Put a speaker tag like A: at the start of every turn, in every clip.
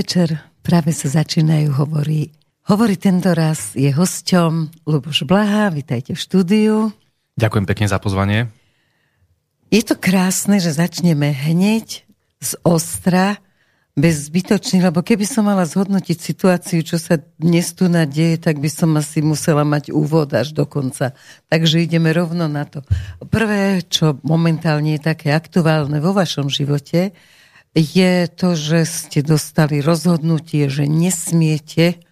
A: Podvečer, práve sa začínajú hovorí. Hovorí tento raz je hosťom Luboš Blaha, vítajte v štúdiu.
B: Ďakujem pekne za pozvanie.
A: Je to krásne, že začneme hneď z ostra, bez zbytočných, lebo keby som mala zhodnotiť situáciu, čo sa dnes tu nadieje, tak by som asi musela mať úvod až do konca. Takže ideme rovno na to. Prvé, čo momentálne je také aktuálne vo vašom živote, je to, že ste dostali rozhodnutie, že nesmiete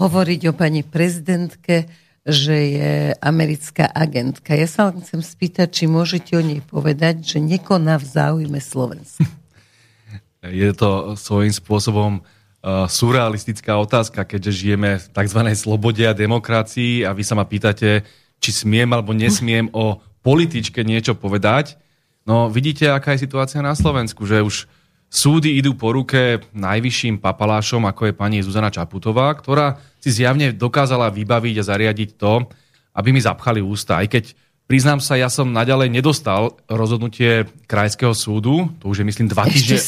A: hovoriť o pani prezidentke, že je americká agentka. Ja sa chcem spýtať, či môžete o nej povedať, že nekoná v záujme Slovenska.
B: Je to svojím spôsobom uh, surrealistická otázka, keďže žijeme v tzv. slobode a demokracii a vy sa ma pýtate, či smiem alebo nesmiem o političke niečo povedať. No vidíte, aká je situácia na Slovensku, že už Súdy idú po ruke najvyšším papalášom, ako je pani Zuzana Čaputová, ktorá si zjavne dokázala vybaviť a zariadiť to, aby mi zapchali ústa. Aj keď, priznám sa, ja som naďalej nedostal rozhodnutie Krajského súdu, to už je myslím dva týždne,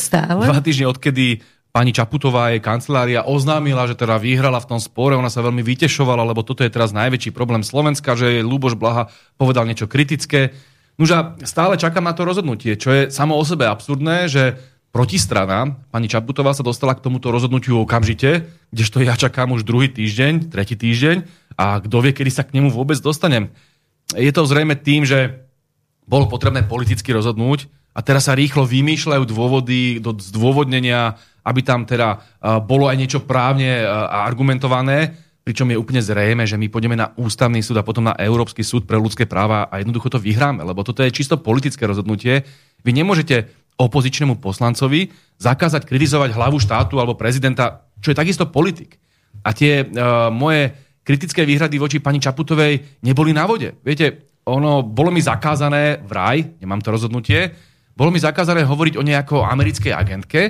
B: dva týždne odkedy pani Čaputová jej kancelária oznámila, že teda vyhrala v tom spore, ona sa veľmi vytešovala, lebo toto je teraz najväčší problém Slovenska, že Luboš Blaha povedal niečo kritické. Nože stále čakám na to rozhodnutie, čo je samo o sebe absurdné, že protistrana, pani Čaputová sa dostala k tomuto rozhodnutiu okamžite, kdežto ja čakám už druhý týždeň, tretí týždeň a kto vie, kedy sa k nemu vôbec dostanem. Je to zrejme tým, že bolo potrebné politicky rozhodnúť a teraz sa rýchlo vymýšľajú dôvody do zdôvodnenia, aby tam teda bolo aj niečo právne a argumentované, pričom je úplne zrejme, že my pôjdeme na ústavný súd a potom na Európsky súd pre ľudské práva a jednoducho to vyhráme, lebo toto je čisto politické rozhodnutie. Vy nemôžete opozičnému poslancovi zakázať kritizovať hlavu štátu alebo prezidenta, čo je takisto politik. A tie uh, moje kritické výhrady voči pani Čaputovej neboli na vode. Viete, ono bolo mi zakázané v raj, nemám to rozhodnutie, bolo mi zakázané hovoriť o nejakej americkej agentke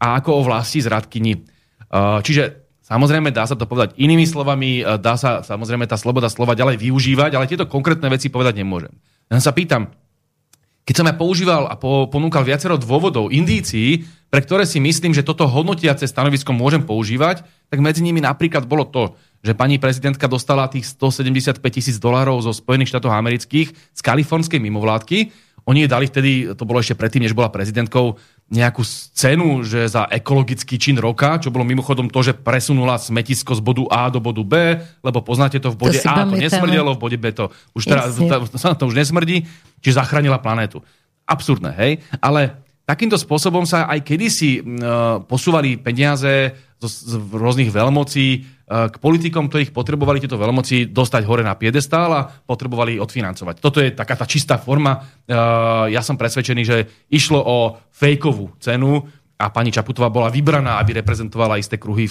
B: a ako o vlasti zradkyni. Uh, čiže Samozrejme, dá sa to povedať inými slovami, dá sa samozrejme tá sloboda slova ďalej využívať, ale tieto konkrétne veci povedať nemôžem. Ja sa pýtam, keď som ja používal a po, ponúkal viacero dôvodov, indícií, pre ktoré si myslím, že toto hodnotiace stanovisko môžem používať, tak medzi nimi napríklad bolo to, že pani prezidentka dostala tých 175 tisíc dolárov zo Spojených štátov amerických z kalifornskej mimovládky, oni jej dali vtedy, to bolo ešte predtým, než bola prezidentkou, nejakú cenu, že za ekologický čin roka, čo bolo mimochodom to, že presunula smetisko z bodu A do bodu B, lebo poznáte to v bode to A to nesmrdelo, v bode B to už teraz, sa to už nesmrdí, čiže zachránila planétu. Absurdné, hej? Ale takýmto spôsobom sa aj kedysi uh, posúvali peniaze z, z rôznych veľmocí k politikom, ktorých potrebovali tieto veľmoci dostať hore na piedestál a potrebovali odfinancovať. Toto je taká tá čistá forma. Ja som presvedčený, že išlo o fejkovú cenu a pani Čaputová bola vybraná, aby reprezentovala isté kruhy,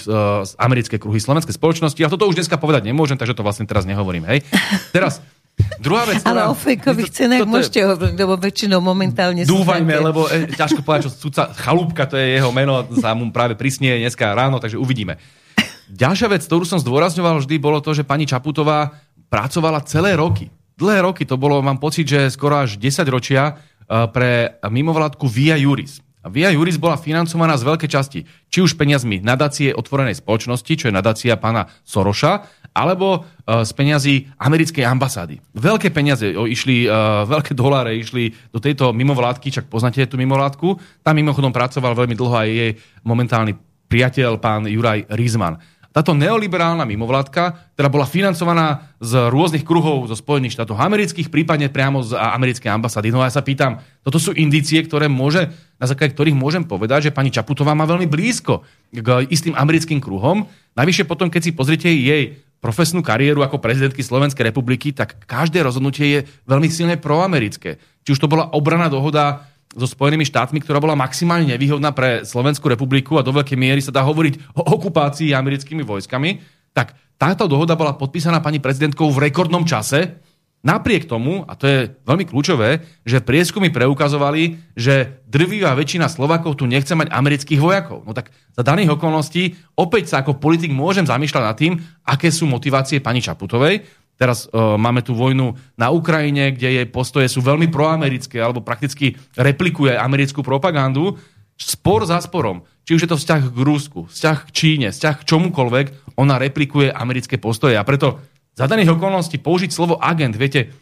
B: americké kruhy slovenskej spoločnosti. A toto už dneska povedať nemôžem, takže to vlastne teraz nehovorím. Hej. Teraz, Druhá vec,
A: Ale o fejkových cenách môžete hovoriť, lebo väčšinou momentálne
B: Dúfajme, lebo e, ťažko povedať, čo sudca Chalúbka, to je jeho meno, sa mu práve prisnie dneska ráno, takže uvidíme. Ďalšia vec, ktorú som zdôrazňoval vždy, bolo to, že pani Čaputová pracovala celé roky. Dlhé roky, to bolo, mám pocit, že skoro až 10 ročia eh, pre mimovládku Via Juris. Via Juris bola financovaná z veľkej časti, či už peniazmi nadácie otvorenej spoločnosti, čo je nadácia pána Soroša, alebo uh, z peniazy americkej ambasády. Veľké peniaze išli, uh, veľké doláre išli do tejto mimovládky, čak poznáte tú mimovládku. Tam mimochodom pracoval veľmi dlho aj jej momentálny priateľ, pán Juraj Rizman. Táto neoliberálna mimovládka, ktorá bola financovaná z rôznych kruhov zo Spojených štátov amerických, prípadne priamo z americkej ambasády. No a ja sa pýtam, toto sú indície, ktoré môže, na základe ktorých môžem povedať, že pani Čaputová má veľmi blízko k istým americkým kruhom. Najvyššie potom, keď si pozrite jej profesnú kariéru ako prezidentky Slovenskej republiky, tak každé rozhodnutie je veľmi silne proamerické. Či už to bola obraná dohoda so Spojenými štátmi, ktorá bola maximálne nevýhodná pre Slovenskú republiku a do veľkej miery sa dá hovoriť o okupácii americkými vojskami, tak táto dohoda bola podpísaná pani prezidentkou v rekordnom čase, Napriek tomu, a to je veľmi kľúčové, že prieskumy preukazovali, že drvivá väčšina Slovakov tu nechce mať amerických vojakov. No tak za daných okolností opäť sa ako politik môžem zamýšľať nad tým, aké sú motivácie pani Čaputovej, Teraz uh, máme tu vojnu na Ukrajine, kde jej postoje sú veľmi proamerické alebo prakticky replikuje americkú propagandu. spor za sporom, či už je to vzťah k Rusku, vzťah k Číne, vzťah k čomukoľvek, ona replikuje americké postoje. A preto za daných okolností použiť slovo agent, viete,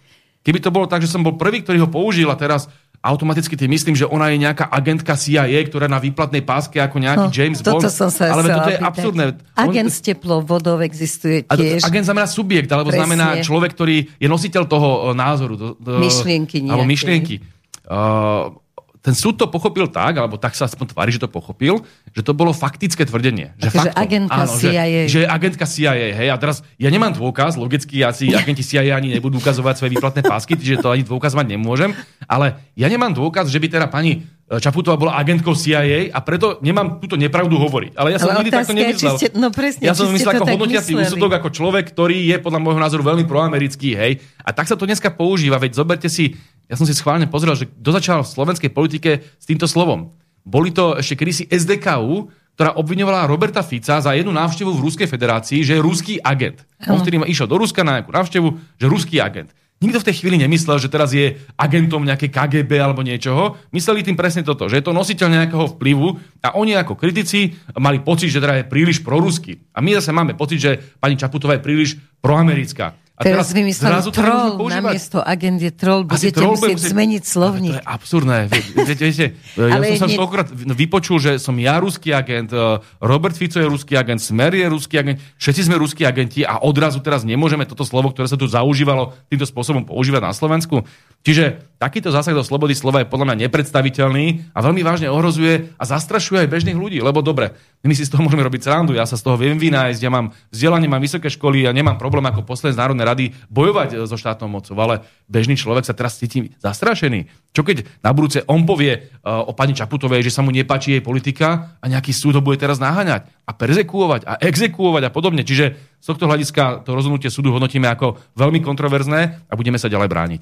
B: keby to bolo tak, že som bol prvý, ktorý ho použil a teraz automaticky tým myslím, že ona je nejaká agentka CIA, ktorá na výplatnej páske ako nejaký no, James Bond.
A: Som sa
B: ale toto je absurdné.
A: Agent s teplou vodou existuje tiež.
B: Agent znamená subjekt, alebo Presne. znamená človek, ktorý je nositeľ toho e, názoru. Do,
A: do, myšlienky nejaké.
B: Alebo myšlienky. Uh, ten súd to pochopil tak, alebo tak sa aspoň tvári, že to pochopil, že to bolo faktické tvrdenie. Že,
A: faktom, agentka áno, CIA.
B: Že, že agentka CIA. Hej, a teraz ja nemám dôkaz, logicky asi agenti CIA ani nebudú ukazovať svoje výplatné pásky, čiže to ani dôkaz mať nemôžem, ale ja nemám dôkaz, že by teda pani e, Čaputová bola agentkou CIA a preto nemám túto nepravdu hovoriť. Ale ja som ale nikdy takto nemyslel.
A: Ste, no presne,
B: ja som myslel ako hodnotiaci úsudok, ako človek, ktorý je podľa môjho názoru veľmi proamerický, hej. A tak sa to dneska používa, veď zoberte si ja som si schválne pozrel, že kto začal v slovenskej politike s týmto slovom. Boli to ešte kedysi SDKU, ktorá obviňovala Roberta Fica za jednu návštevu v Ruskej federácii, že je ruský agent. On vtedy išiel do Ruska na nejakú návštevu, že ruský agent. Nikto v tej chvíli nemyslel, že teraz je agentom nejaké KGB alebo niečoho. Mysleli tým presne toto, že je to nositeľ nejakého vplyvu a oni ako kritici mali pocit, že teda je príliš proruský. A my zase máme pocit, že pani Čaputová je príliš proamerická.
A: A teraz, teraz vymysleli troll, namiesto agent je troll, budete troll musieť musieť zmeniť slovník.
B: To je absurdné. Viete, viete, ja som sa stokrát vypočul, že som ja ruský agent, e, Robert Fico je ruský agent, Smer je ruský agent, všetci sme ruskí agenti a odrazu teraz nemôžeme toto slovo, ktoré sa tu zaužívalo, týmto spôsobom používať na Slovensku. Čiže takýto zásah do slobody slova je podľa mňa nepredstaviteľný a veľmi vážne ohrozuje a zastrašuje aj bežných ľudí. Lebo dobre, my si z toho môžeme robiť srandu, ja sa z toho viem vynájsť, ja mám vzdelanie, mám vysoké školy a ja nemám problém ako poslanec Národnej rady bojovať e, so štátnou mocou, ale bežný človek sa teraz cíti zastrašený. Čo keď na budúce on povie uh, o pani Čaputovej, že sa mu nepáči jej politika a nejaký súd ho bude teraz naháňať a perzekuovať a exekuovať a podobne. Čiže z tohto hľadiska to rozhodnutie súdu hodnotíme ako veľmi kontroverzné a budeme sa ďalej brániť.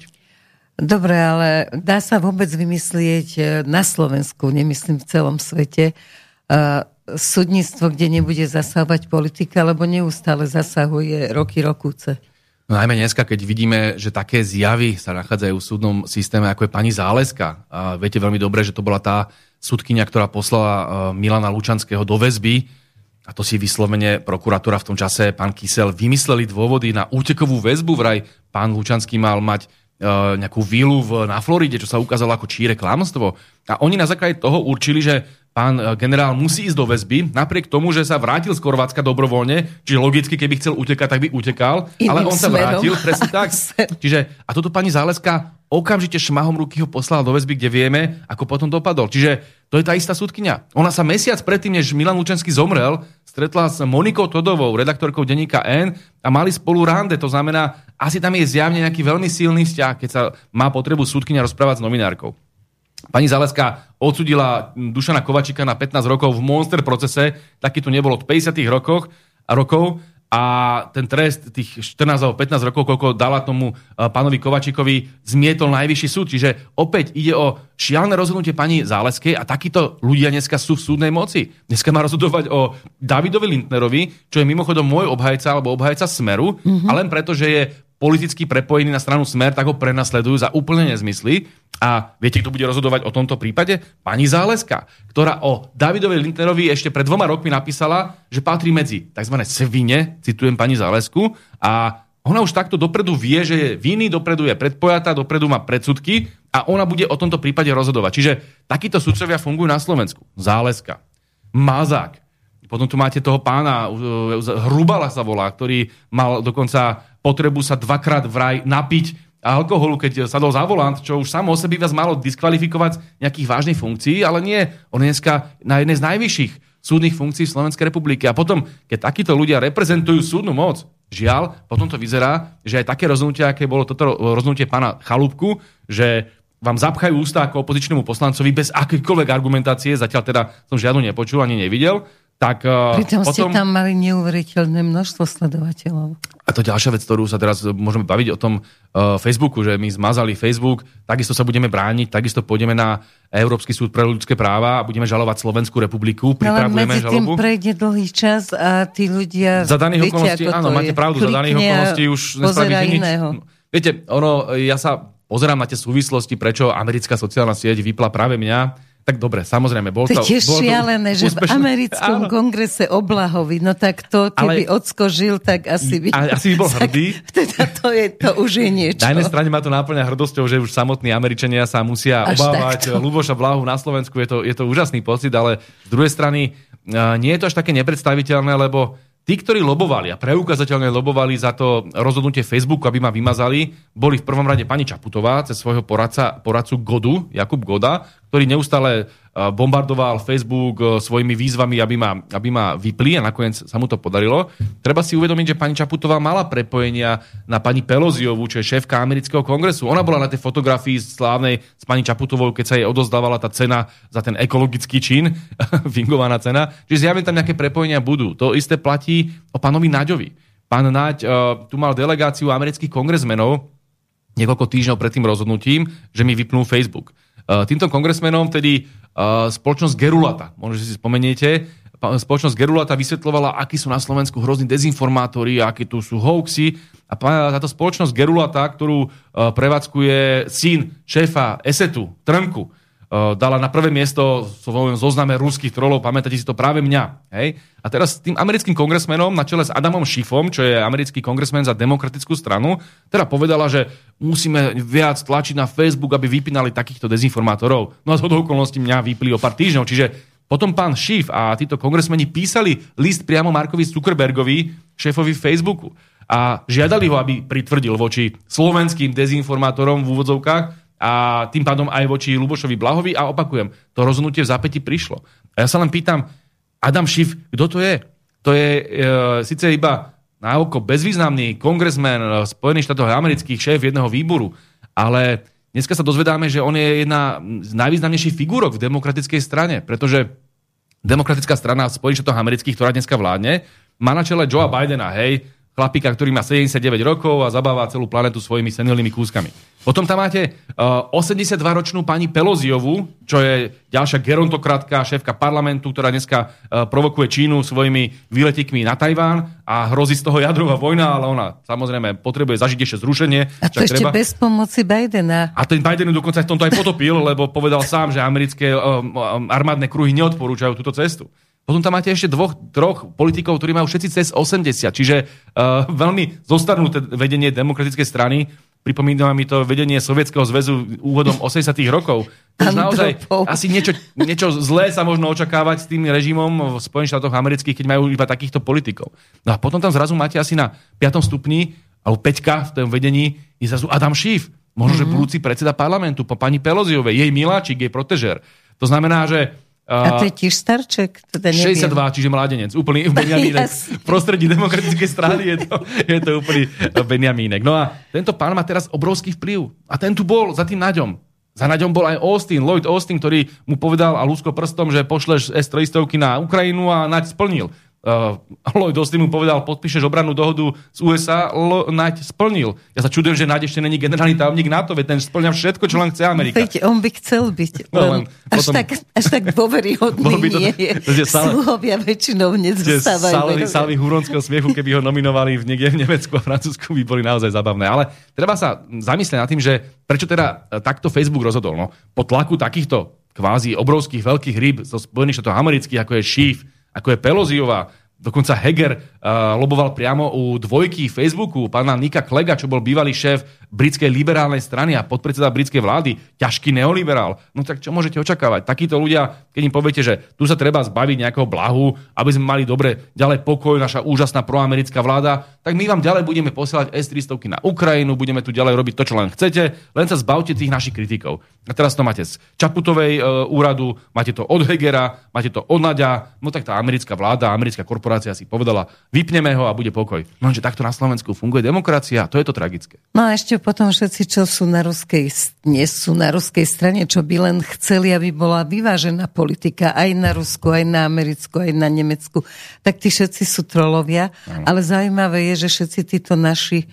A: Dobre, ale dá sa vôbec vymyslieť e, na Slovensku, nemyslím v celom svete, súdnictvo, kde nebude zasahovať politika, lebo neustále zasahuje roky rokúce.
B: No najmä dneska, keď vidíme, že také zjavy sa nachádzajú v súdnom systéme, ako je pani Záleska. A viete veľmi dobre, že to bola tá súdkynia, ktorá poslala e, Milana Lučanského do väzby. A to si vyslovene prokuratúra v tom čase, pán Kysel, vymysleli dôvody na útekovú väzbu. Vraj pán Lučanský mal mať E, nejakú vilu na Floride, čo sa ukázalo ako číre klamstvo. A oni na základe toho určili, že pán e, generál musí ísť do väzby, napriek tomu, že sa vrátil z Chorvátska dobrovoľne, čiže logicky, keby chcel utekať, tak by utekal, Iným ale on sa vrátil, presne tak. Čiže, a toto pani Záleska okamžite šmahom ruky ho poslala do väzby, kde vieme, ako potom dopadol. Čiže to je tá istá súdkynia. Ona sa mesiac predtým, než Milan Lučenský zomrel, stretla s Monikou Todovou, redaktorkou denníka N a mali spolu rande. To znamená, asi tam je zjavne nejaký veľmi silný vzťah, keď sa má potrebu súdkynia rozprávať s novinárkou. Pani Zaleska odsudila Dušana Kovačika na 15 rokov v Monster procese, taký tu nebolo od 50 rokoch rokov a ten trest tých 14 alebo 15 rokov, koľko dala tomu e, pánovi Kovačikovi, zmietol najvyšší súd. Čiže opäť ide o šialné rozhodnutie pani Záleskej a takíto ľudia dneska sú v súdnej moci. Dneska má rozhodovať o Davidovi Lindnerovi, čo je mimochodom môj obhajca alebo obhajca Smeru, mm-hmm. a len preto, že je politicky prepojený na stranu Smer, tak ho prenasledujú za úplne nezmysly. A viete, kto bude rozhodovať o tomto prípade? Pani Záleska, ktorá o Davidovi Lindnerovi ešte pred dvoma rokmi napísala, že patrí medzi tzv. svine, citujem pani Zálesku, a ona už takto dopredu vie, že je viny, dopredu je predpojatá, dopredu má predsudky a ona bude o tomto prípade rozhodovať. Čiže takíto sudcovia fungujú na Slovensku. Záleska, Mazák, potom tu máte toho pána, Hrubala sa volá, ktorý mal dokonca potrebu sa dvakrát vraj napiť alkoholu, keď sadol za volant, čo už samo o sebe vás malo diskvalifikovať nejakých vážnych funkcií, ale nie. On je dneska na jednej z najvyšších súdnych funkcií Slovenskej republiky. A potom, keď takíto ľudia reprezentujú súdnu moc, žiaľ, potom to vyzerá, že aj také rozhodnutie, aké bolo toto rozhodnutie pána Chalúbku, že vám zapchajú ústa ako opozičnému poslancovi bez akýkoľvek argumentácie, zatiaľ teda som žiadnu nepočul ani nevidel, tak
A: uh, Pritom potom... ste tam mali neuveriteľné množstvo sledovateľov.
B: A to ďalšia vec, ktorú sa teraz môžeme baviť o tom uh, Facebooku, že my zmazali Facebook, takisto sa budeme brániť, takisto pôjdeme na Európsky súd pre ľudské práva a budeme žalovať Slovenskú republiku.
A: Pripravujeme Ale medzi tým prejde dlhý čas a tí ľudia...
B: Za daných okolností, áno, máte pravdu, za daných okolností už nespravíte nič. Viete, ono, ja sa pozerám na tie súvislosti, prečo americká sociálna sieť vypla práve mňa Tak dobre, samozrejme, bol
A: to...
B: To
A: je bol šialené, to že úspešné. v americkom Áno. kongrese Oblahovi, no tak to, keby Ale... Ocko žil, tak asi by...
B: A, asi by bol hrdý.
A: Teda to, je, to už je niečo.
B: Na jednej strane ma to náplňa hrdosťou, že už samotní Američania sa musia Až obávať takto. Luboša Blahu na Slovensku. Je to, je to úžasný pocit, ale z druhej strany nie je to až také nepredstaviteľné, lebo Tí, ktorí lobovali a preukazateľne lobovali za to rozhodnutie Facebooku, aby ma vymazali, boli v prvom rade pani Čaputová cez svojho poradca, poradcu Godu, Jakub Goda, ktorý neustále bombardoval Facebook e, svojimi výzvami, aby ma, aby ma vypli a nakoniec sa mu to podarilo. Treba si uvedomiť, že pani Čaputová mala prepojenia na pani Peloziovu, čo je šéfka amerického kongresu. Ona bola na tej fotografii slávnej s pani Čaputovou, keď sa jej odozdávala tá cena za ten ekologický čin, fingovaná cena. Čiže zjavne tam nejaké prepojenia budú. To isté platí o pánovi Naďovi. Pán Naď uh, tu mal delegáciu amerických kongresmenov niekoľko týždňov pred tým rozhodnutím, že mi vypnú Facebook. Uh, týmto kongresmenom vtedy spoločnosť Gerulata. Možno, si spomeniete, spoločnosť Gerulata vysvetlovala, akí sú na Slovensku hrozní dezinformátori, aké tu sú hoaxy. A táto spoločnosť Gerulata, ktorú prevádzkuje syn šéfa Esetu, Trnku, Eh, dala na prvé miesto svojom zozname ruských trolov, pamätáte si to práve mňa. Hej? A teraz tým americkým kongresmenom na čele s Adamom Schiffom, čo je americký kongresmen za demokratickú stranu, teda povedala, že musíme viac tlačiť na Facebook, aby vypínali takýchto dezinformátorov. No a z okolností mňa vypli o pár týždňov, čiže potom pán Schiff a títo kongresmeni písali list priamo Markovi Zuckerbergovi, šéfovi Facebooku a žiadali ho, aby pritvrdil voči slovenským dezinformátorom v úvodzovkách, a tým pádom aj voči Lubošovi Blahovi a opakujem, to rozhodnutie v zápäti prišlo. A ja sa len pýtam, Adam Schiff, kto to je? To je e, síce iba na oko bezvýznamný kongresmen Spojených štátov amerických, šéf jedného výboru, ale dneska sa dozvedáme, že on je jedna z najvýznamnejších figúrok v demokratickej strane, pretože demokratická strana Spojených štátov amerických, ktorá dneska vládne, má na čele Joea Bidena, hej, chlapika, ktorý má 79 rokov a zabáva celú planetu svojimi senilnými kúskami. Potom tam máte uh, 82-ročnú pani Peloziovu, čo je ďalšia gerontokratka, šéfka parlamentu, ktorá dneska uh, provokuje Čínu svojimi výletikmi na Tajván a hrozí z toho jadrová vojna, ale ona samozrejme potrebuje zažiť ešte zrušenie.
A: A to ešte treba... bez pomoci Bidena.
B: A ten Biden dokonca v tomto aj potopil, lebo povedal sám, že americké uh, armádne kruhy neodporúčajú túto cestu. Potom tam máte ešte dvoch, troch politikov, ktorí majú všetci cez 80, čiže uh, veľmi zostarnuté vedenie demokratickej strany. Pripomína mi to vedenie Sovietskeho zväzu úvodom 80 rokov. To už naozaj asi niečo, niečo zlé sa možno očakávať s tým režimom v Spojených štátoch amerických, keď majú iba takýchto politikov. No a potom tam zrazu máte asi na 5. stupni, alebo 5 v tom vedení, je zrazu Adam Schiff. Možno, mm-hmm. že mhm. budúci predseda parlamentu po pani Peloziovej, jej miláčik, jej protežer. To znamená, že
A: a to je tiež starček?
B: Teda 62, čiže mládenec. Úplný Benjamínek. V prostredí demokratickej strany je to, je to úplný Benjamínek. No a tento pán má teraz obrovský vplyv. A ten tu bol za tým Naďom. Za Naďom bol aj Austin, Lloyd Austin, ktorý mu povedal a lúsko prstom, že pošleš S-300 na Ukrajinu a Naď splnil uh, Lloyd Austin mu povedal, podpíšeš obrannú dohodu z USA, Lo, Naď splnil. Ja sa čudujem, že Naď ešte není generálny tajomník NATO, veď ten splňa všetko, čo len chce Amerika.
A: Veď on by chcel byť, no, len až, potom, tak, až tak dôveryhodný by to, nie je. To, to, Sluhovia väčšinou nezostávajú.
B: Salvy, salvy huronského smiechu, keby ho nominovali v niekde v Nemecku a Francúzsku, by boli naozaj zabavné. Ale treba sa zamyslieť nad tým, že prečo teda takto Facebook rozhodol. No, po tlaku takýchto kvázi obrovských veľkých ryb zo Spojených štátov amerických, ako je Schiff, ako je Peloziová, dokonca Heger uh, loboval priamo u dvojky Facebooku, pána Nika Klega, čo bol bývalý šéf britskej liberálnej strany a podpredseda britskej vlády, ťažký neoliberál. No tak čo môžete očakávať? Takíto ľudia, keď im poviete, že tu sa treba zbaviť nejakého blahu, aby sme mali dobre ďalej pokoj, naša úžasná proamerická vláda, tak my vám ďalej budeme posielať S-300 na Ukrajinu, budeme tu ďalej robiť to, čo len chcete, len sa zbavte tých našich kritikov. A teraz to máte z Čaputovej e, úradu, máte to od Hegera, máte to od Nadia, no tak tá americká vláda, americká korporácia si povedala, vypneme ho a bude pokoj. No, že takto na Slovensku funguje demokracia, to je to tragické.
A: No a ešte potom všetci, čo sú na ruskej, nie sú na ruskej strane, čo by len chceli, aby bola vyvážená politika aj na Rusku, aj na Americku, aj na Nemecku, tak tí všetci sú trolovia. Ano. Ale zaujímavé je, že všetci títo naši,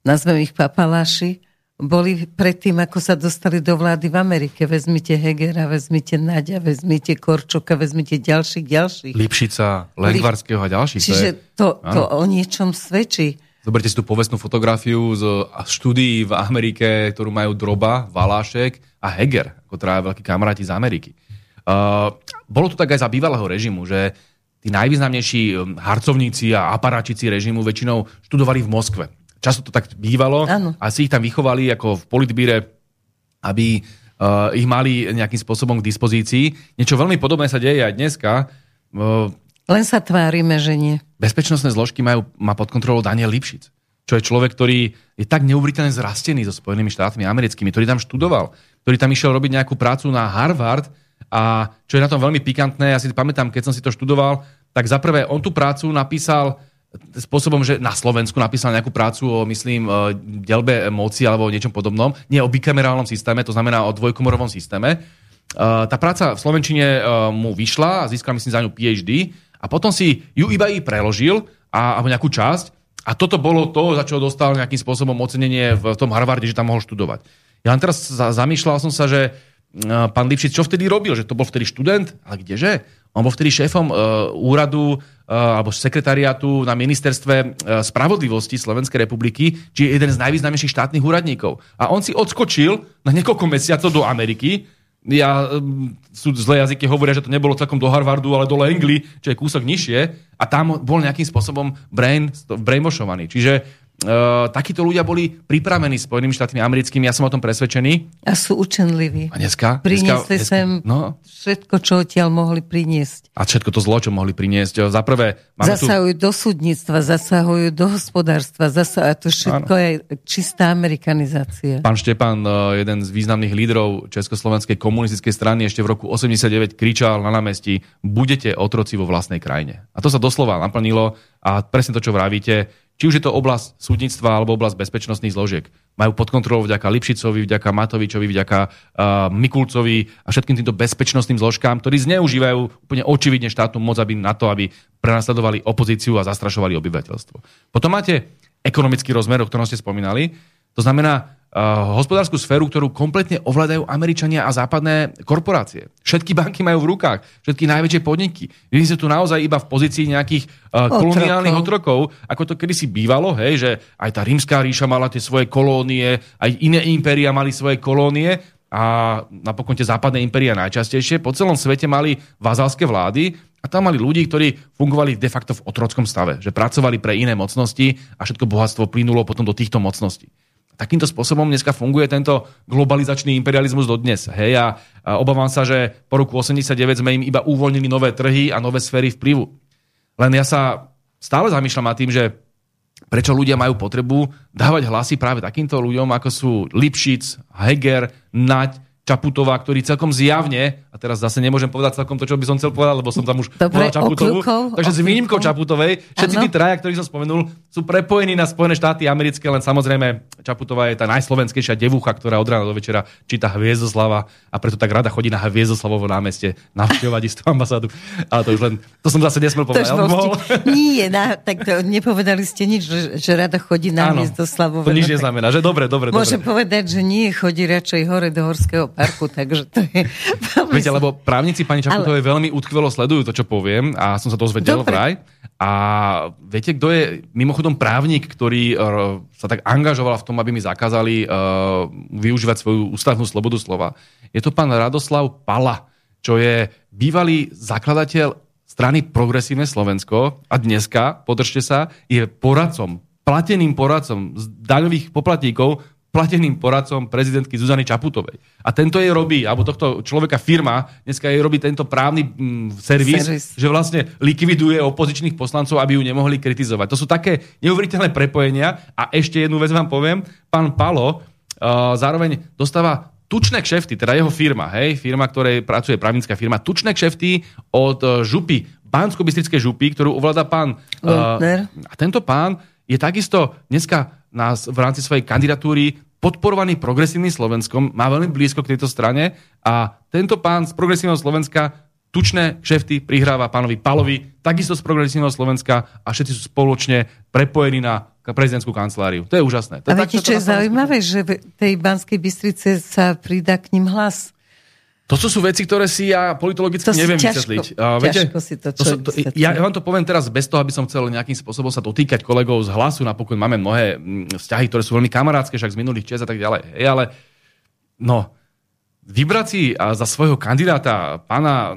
A: nazvem ich papaláši, boli predtým, ako sa dostali do vlády v Amerike. Vezmite Hegera, vezmite Nadia, vezmite Korčoka, vezmite ďalších, ďalších.
B: Lipšica, Lengvarského a ďalších.
A: Čiže to, to, to o niečom svedčí.
B: Zoberte si tú povestnú fotografiu z štúdií v Amerike, ktorú majú Droba, Valášek a Heger, ako teda veľkí kamaráti z Ameriky. Uh, bolo to tak aj za bývalého režimu, že tí najvýznamnejší um, harcovníci a aparáčici režimu väčšinou študovali v Moskve. Často to tak bývalo
A: Áno.
B: a si ich tam vychovali ako v politbíre, aby uh, ich mali nejakým spôsobom k dispozícii. Niečo veľmi podobné sa deje aj dneska. Uh,
A: Len sa tvárime, že nie.
B: bezpečnostné zložky majú, má pod kontrolou Daniel Lipšic, čo je človek, ktorý je tak neuveriteľne zrastený so Spojenými štátmi americkými, ktorý tam študoval, ktorý tam išiel robiť nejakú prácu na Harvard a čo je na tom veľmi pikantné, ja si pamätám, keď som si to študoval, tak za prvé on tú prácu napísal spôsobom, že na Slovensku napísal nejakú prácu o, myslím, e, delbe moci alebo o niečom podobnom, nie o bikamerálnom systéme, to znamená o dvojkomorovom systéme. E, Tá práca v Slovenčine e, mu vyšla a získal, myslím, za ňu PhD a potom si ju iba i preložil a, alebo nejakú časť a toto bolo to, za čo dostal nejakým spôsobom ocenenie v tom Harvarde, že tam mohol študovať. Ja len teraz za, zamýšľal som sa, že pán Lipšic čo vtedy robil? Že to bol vtedy študent? Ale kdeže? On bol vtedy šéfom úradu alebo sekretariátu na ministerstve uh, spravodlivosti Slovenskej republiky, či je jeden z najvýznamnejších štátnych úradníkov. A on si odskočil na niekoľko mesiacov do Ameriky, ja, um, sú zlé jazyky hovoria, že to nebolo celkom do Harvardu, ale do Langley, čo je kúsok nižšie. A tam bol nejakým spôsobom brain, brainwashovaný. Čiže uh, takíto ľudia boli pripravení Spojenými štátmi americkými, ja som o tom presvedčený.
A: A sú učenliví.
B: A dneska?
A: Priniesli
B: dneska,
A: sem
B: No,
A: všetko, čo odtiaľ mohli priniesť.
B: a všetko to zlo, čo mohli priniesť. Za prvé, máme tu...
A: Zasahujú do súdnictva, zasahujú do hospodárstva, zasahujú, a to všetko je čistá amerikanizácia.
B: Pán Štepan, eh, jeden z významných lídrov Československej komunistickej strany ešte v roku 89 kričal na námestí budete otroci vo vlastnej krajine. A to sa doslova naplnilo a presne to, čo vravíte, či už je to oblasť súdnictva alebo oblasť bezpečnostných zložiek. Majú pod kontrolou vďaka Lipšicovi, vďaka Matovičovi, vďaka uh, Mikulcovi a všetkým týmto bezpečnostným zložkám, ktorí zneužívajú úplne očividne štátnu moc aby na to, aby prenasledovali opozíciu a zastrašovali obyvateľstvo. Potom máte ekonomický rozmer, o ktorom ste spomínali. To znamená uh, hospodárskú sféru, ktorú kompletne ovládajú Američania a západné korporácie. Všetky banky majú v rukách, všetky najväčšie podniky. Vy ste tu naozaj iba v pozícii nejakých uh, koloniálnych otrokov, ako to kedysi bývalo, hej, že aj tá rímska ríša mala tie svoje kolónie, aj iné impéria mali svoje kolónie a napokon tie západné impéria najčastejšie po celom svete mali vazalské vlády a tam mali ľudí, ktorí fungovali de facto v otrockom stave, že pracovali pre iné mocnosti a všetko bohatstvo plynulo potom do týchto mocností. Takýmto spôsobom dneska funguje tento globalizačný imperializmus dodnes. Hej, a, obávam sa, že po roku 89 sme im iba uvoľnili nové trhy a nové sféry vplyvu. Len ja sa stále zamýšľam nad tým, že prečo ľudia majú potrebu dávať hlasy práve takýmto ľuďom, ako sú Lipšic, Heger, Naď, Čaputová, ktorí celkom zjavne, a teraz zase nemôžem povedať celkom to, čo by som chcel povedať, lebo som tam už
A: Dobre,
B: Čaputovú,
A: okľukov,
B: takže s
A: okľukov.
B: výnimkou Čaputovej, všetci
A: Áno.
B: tí traja, ktorých som spomenul, sú prepojení na Spojené štáty americké, len samozrejme Čaputová je tá najslovenskejšia devúcha, ktorá od rána do večera číta Hviezdoslava a preto tak rada chodí na Hviezdoslavovo námestie navštevovať istú ambasádu. Ale to už len, to som zase nesmel
A: To
B: povedať.
A: bol
B: mohol.
A: Nie, na, tak to nepovedali ste nič, že, že rada chodí na Hviezdoslavovo.
B: to nič neznamená, že dobre, dobre,
A: Môžem
B: dobre.
A: povedať, že nie, chodí radšej hore do Horského parku, takže to je...
B: Viete, lebo právnici pani Čaputovej veľmi utkvelo sledujú to, čo poviem a som sa dozvedel
A: Dobre.
B: vraj. A viete, kto je mimochodom právnik, ktorý uh, sa tak angažoval v tom, aby mi zakázali uh, využívať svoju ústavnú slobodu slova? Je to pán Radoslav Pala, čo je bývalý zakladateľ strany Progresívne Slovensko a dneska, podržte sa, je poradcom, plateným poradcom z daňových poplatníkov plateným poradcom prezidentky Zuzany Čaputovej. A tento jej robí, alebo tohto človeka firma, dneska jej robí tento právny mm, servis,
A: Servis.
B: že vlastne likviduje opozičných poslancov, aby ju nemohli kritizovať. To sú také neuveriteľné prepojenia. A ešte jednu vec vám poviem. Pán Palo uh, zároveň dostáva tučné kšefty, teda jeho firma, hej, firma, ktorej pracuje právnická firma, tučné kšefty od uh, župy, bansko župy, ktorú ovláda pán...
A: Lundner.
B: a tento pán je takisto dneska nás v rámci svojej kandidatúry podporovaný progresívnym Slovenskom, má veľmi blízko k tejto strane a tento pán z progresívneho Slovenska tučné kšefty prihráva pánovi Palovi, takisto z progresívneho Slovenska a všetci sú spoločne prepojení na prezidentskú kanceláriu. To je úžasné. To
A: A
B: je
A: viete,
B: tak,
A: čo je zaujímavé, že v tej Banskej Bystrice sa pridá k ním hlas.
B: To sú veci, ktoré si ja politologicky
A: To
B: neviem
A: ťažko-
B: vysvetliť. A
A: ťažko si to
B: to,
A: vysvetľuje.
B: ja, vám to poviem teraz bez toho, aby som chcel nejakým spôsobom sa dotýkať kolegov z hlasu. Napokon máme mnohé mm, vzťahy, ktoré sú veľmi kamarádske, však z minulých čas a tak ďalej. Hej, ale no, vybrať si za svojho kandidáta pána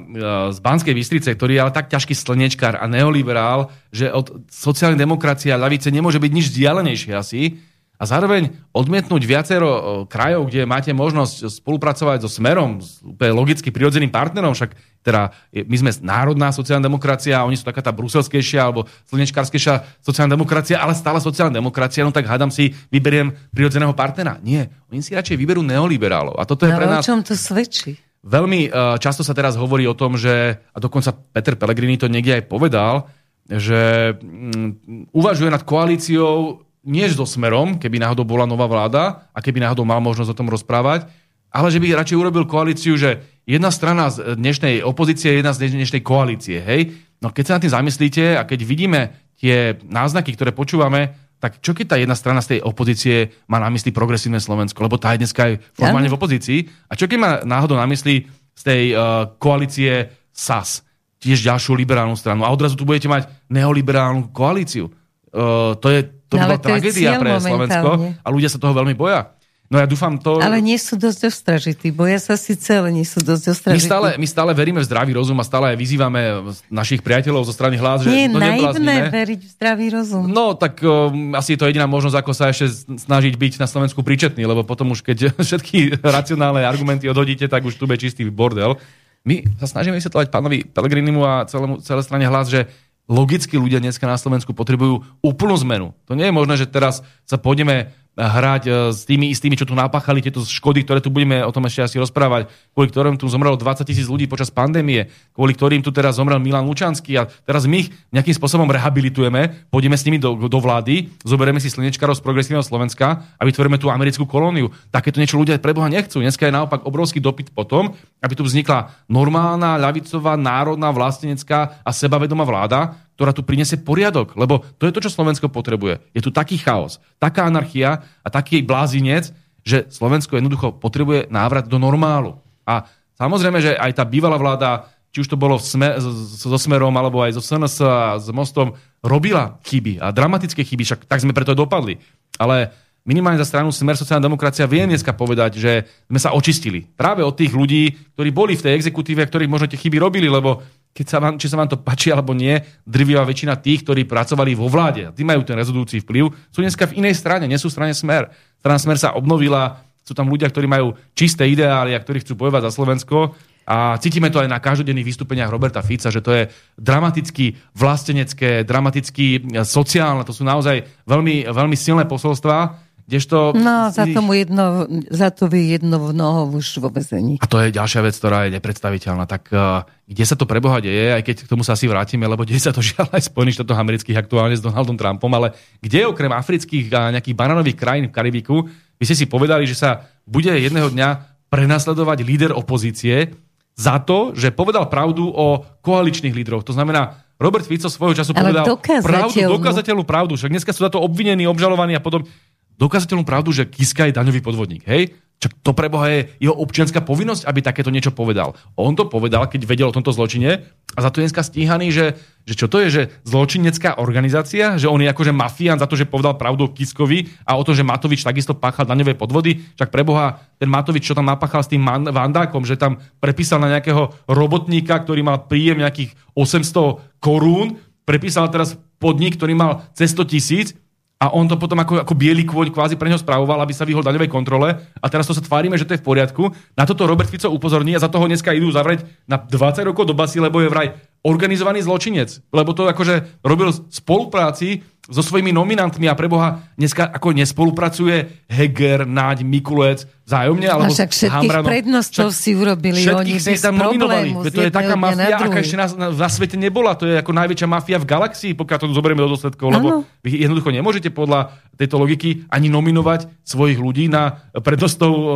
B: z Banskej Bystrice, ktorý je ale tak ťažký slnečkár a neoliberál, že od sociálnej demokracie a ľavice nemôže byť nič vzdialenejšie asi, a zároveň odmietnúť viacero krajov, kde máte možnosť spolupracovať so Smerom, s úplne logicky prirodzeným partnerom, však teda my sme národná sociálna demokracia oni sú taká tá bruselskejšia alebo slnečkárskejšia sociálna demokracia, ale stále sociálna demokracia, no tak hádam si, vyberiem prirodzeného partnera. Nie, oni si radšej vyberú neoliberálov. A toto je no, pre nás...
A: o čom to svedčí?
B: Veľmi uh, často sa teraz hovorí o tom, že, a dokonca Peter Pellegrini to niekde aj povedal, že um, uvažuje nad koalíciou nie so smerom, keby náhodou bola nová vláda a keby náhodou mal možnosť o tom rozprávať, ale že by radšej urobil koalíciu, že jedna strana z dnešnej opozície je jedna z dnešnej koalície. Hej? No keď sa na tým zamyslíte a keď vidíme tie náznaky, ktoré počúvame, tak čo keď tá jedna strana z tej opozície má na mysli progresívne Slovensko, lebo tá je dneska aj formálne v opozícii. A čo keď má náhodou na mysli z tej uh, koalície SAS, tiež ďalšiu liberálnu stranu. A odrazu tu budete mať neoliberálnu koalíciu. Uh, to je to by bola tragédia pre Slovensko a ľudia sa toho veľmi boja. No ja dúfam to...
A: Ale nie sú dosť ostražití. Boja sa síce, ale nie sú dosť ostražití.
B: My stále, my stále veríme v zdravý rozum a stále aj vyzývame našich priateľov zo strany hlas, že
A: nie, to naivné veriť v zdravý rozum.
B: No, tak um, asi je to jediná možnosť, ako sa ešte snažiť byť na Slovensku príčetný, lebo potom už keď všetky racionálne argumenty odhodíte, tak už tu bude čistý bordel. My sa snažíme vysvetľovať pánovi Pelegrinimu a celému, celé strane hlas, že logicky ľudia dneska na Slovensku potrebujú úplnú zmenu. To nie je možné, že teraz sa pôjdeme hrať e, s tými istými, čo tu napáchali, tieto škody, ktoré tu budeme o tom ešte asi rozprávať, kvôli ktorým tu zomrelo 20 tisíc ľudí počas pandémie, kvôli ktorým tu teraz zomrel Milan Lučanský a teraz my ich nejakým spôsobom rehabilitujeme, pôjdeme s nimi do, do vlády, zoberieme si slnečkarov z progresívneho Slovenska a vytvoríme tú americkú kolóniu. Takéto niečo ľudia pre Boha nechcú. Dneska je naopak obrovský dopyt potom, aby tu vznikla normálna, ľavicová, národná, vlastenecká a sebavedomá vláda, ktorá tu prinesie poriadok. Lebo to je to, čo Slovensko potrebuje. Je tu taký chaos, taká anarchia a taký blázinec, že Slovensko jednoducho potrebuje návrat do normálu. A samozrejme, že aj tá bývalá vláda, či už to bolo sme, so Smerom, alebo aj so SNS a s Mostom, robila chyby a dramatické chyby, však tak sme preto dopadli. Ale minimálne za stranu Smer sociálna demokracia viem dneska povedať, že sme sa očistili. Práve od tých ľudí, ktorí boli v tej exekutíve, ktorí možno tie chyby robili, lebo keď sa vám, či sa vám to páči alebo nie, drvivá väčšina tých, ktorí pracovali vo vláde, tí majú ten rezolúcií vplyv, sú dneska v inej strane, nie sú v strane Smer. Strana Smer sa obnovila, sú tam ľudia, ktorí majú čisté ideály a ktorí chcú bojovať za Slovensko. A cítime to aj na každodenných vystúpeniach Roberta Fica, že to je dramaticky vlastenecké, dramaticky sociálne, to sú naozaj veľmi, veľmi silné posolstvá Kdežto...
A: No, za, tomu jedno, za to by jedno v noho už vo vezení.
B: A to je ďalšia vec, ktorá je nepredstaviteľná. Tak uh, kde sa to preboha deje, aj keď k tomu sa asi vrátime, lebo deje sa to žiaľ aj Spojených štátoch amerických aktuálne s Donaldom Trumpom, ale kde okrem afrických a nejakých banánových krajín v Karibiku, by ste si povedali, že sa bude jedného dňa prenasledovať líder opozície za to, že povedal pravdu o koaličných lídroch. To znamená, Robert Fico svojho času povedal pravdu, dokázateľnú pravdu. Však dneska sú za to obvinení, obžalovaní a potom dokázateľnú pravdu, že Kiska je daňový podvodník. Hej? Čak to preboha je jeho občianská povinnosť, aby takéto niečo povedal. On to povedal, keď vedel o tomto zločine a za to je dneska stíhaný, že, že čo to je, že zločinecká organizácia, že on je akože mafián za to, že povedal pravdu Kiskovi a o to, že Matovič takisto páchal daňové podvody. Čak preboha, ten Matovič, čo tam napáchal s tým Vandákom, že tam prepísal na nejakého robotníka, ktorý mal príjem nejakých 800 korún, prepísal teraz podnik, ktorý mal cez 100 tisíc a on to potom ako, ako biely kôň kvázi pre neho spravoval, aby sa vyhol daňovej kontrole a teraz to sa tvárime, že to je v poriadku. Na toto Robert Fico upozorní a za toho dneska idú zavrieť na 20 rokov do basy, lebo je vraj organizovaný zločinec. Lebo to akože robil spolupráci so svojimi nominantmi a preboha dneska ako nespolupracuje Heger, Náď, Mikulec vzájomne, alebo
A: však všetkých Hamrano. prednostov však, si urobili oni bez tam nominovali.
B: To je taká mafia, aká ešte na, na, na svete nebola. To je ako najväčšia mafia v galaxii, pokiaľ to zoberieme do dôsledkov, lebo vy jednoducho nemôžete podľa tejto logiky ani nominovať svojich ľudí na prednostov uh,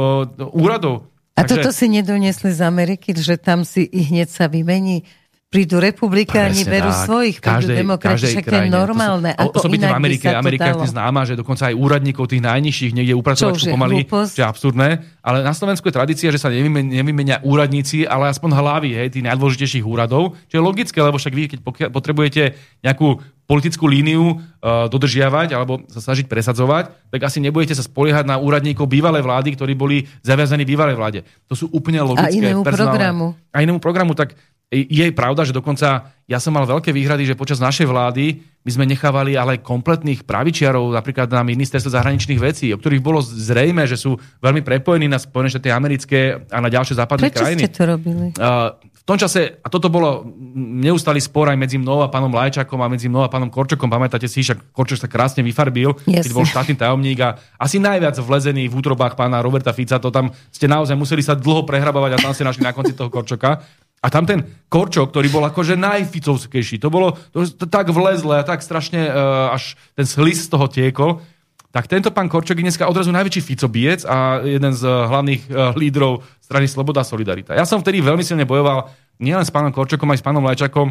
B: úradov.
A: A Takže... toto si nedoniesli z Ameriky, že tam si i hneď sa vymení prídu republikáni,
B: Presne
A: berú
B: tak.
A: svojich, prídu
B: Každej-
A: demokrati, však to je
B: krajine. To
A: normálne.
B: o-
A: Ako
B: osobitne v Amerike.
A: sa
B: Amerika je známa, že dokonca aj úradníkov tých najnižších niekde
A: je
B: pomaly, čo je absurdné. Ale na Slovensku je tradícia, že sa nevymenia, nevymenia úradníci, ale aspoň hlavy hej, tých najdôležitejších úradov. Čo je logické, lebo však vy, keď potrebujete nejakú politickú líniu uh, dodržiavať alebo sa snažiť presadzovať, tak asi nebudete sa spoliehať na úradníkov bývalej vlády, ktorí boli zaviazaní bývalej vláde. To sú úplne logické.
A: inému
B: personálne-
A: programu.
B: A inému programu, tak je pravda, že dokonca ja som mal veľké výhrady, že počas našej vlády my sme nechávali ale kompletných pravičiarov napríklad na ministerstvo zahraničných vecí, o ktorých bolo zrejme, že sú veľmi prepojení na Spojené štáty americké a na ďalšie západné
A: Prečo
B: krajiny.
A: ste to robili?
B: Uh, v tom čase, a toto bolo neustály spor aj medzi mnou a pánom Lajčakom a medzi mnou a pánom Korčokom, pamätáte si, však Korčok sa krásne vyfarbil, keď
A: Jasne.
B: bol štátny tajomník a asi najviac vlezený v útrobách pána Roberta Fica, to tam ste naozaj museli sa dlho prehrabovať a tam ste našli na konci toho Korčoka. A tam ten Korčok, ktorý bol akože najficovskejší, to bolo to, to tak vlezle a tak strašne uh, až ten slis z toho tiekol, tak tento pán Korčok je dneska odrazu najväčší Ficobiec a jeden z uh, hlavných uh, lídrov strany Sloboda a Solidarita. Ja som vtedy veľmi silne bojoval nielen s pánom Korčokom, aj s pánom Lajčakom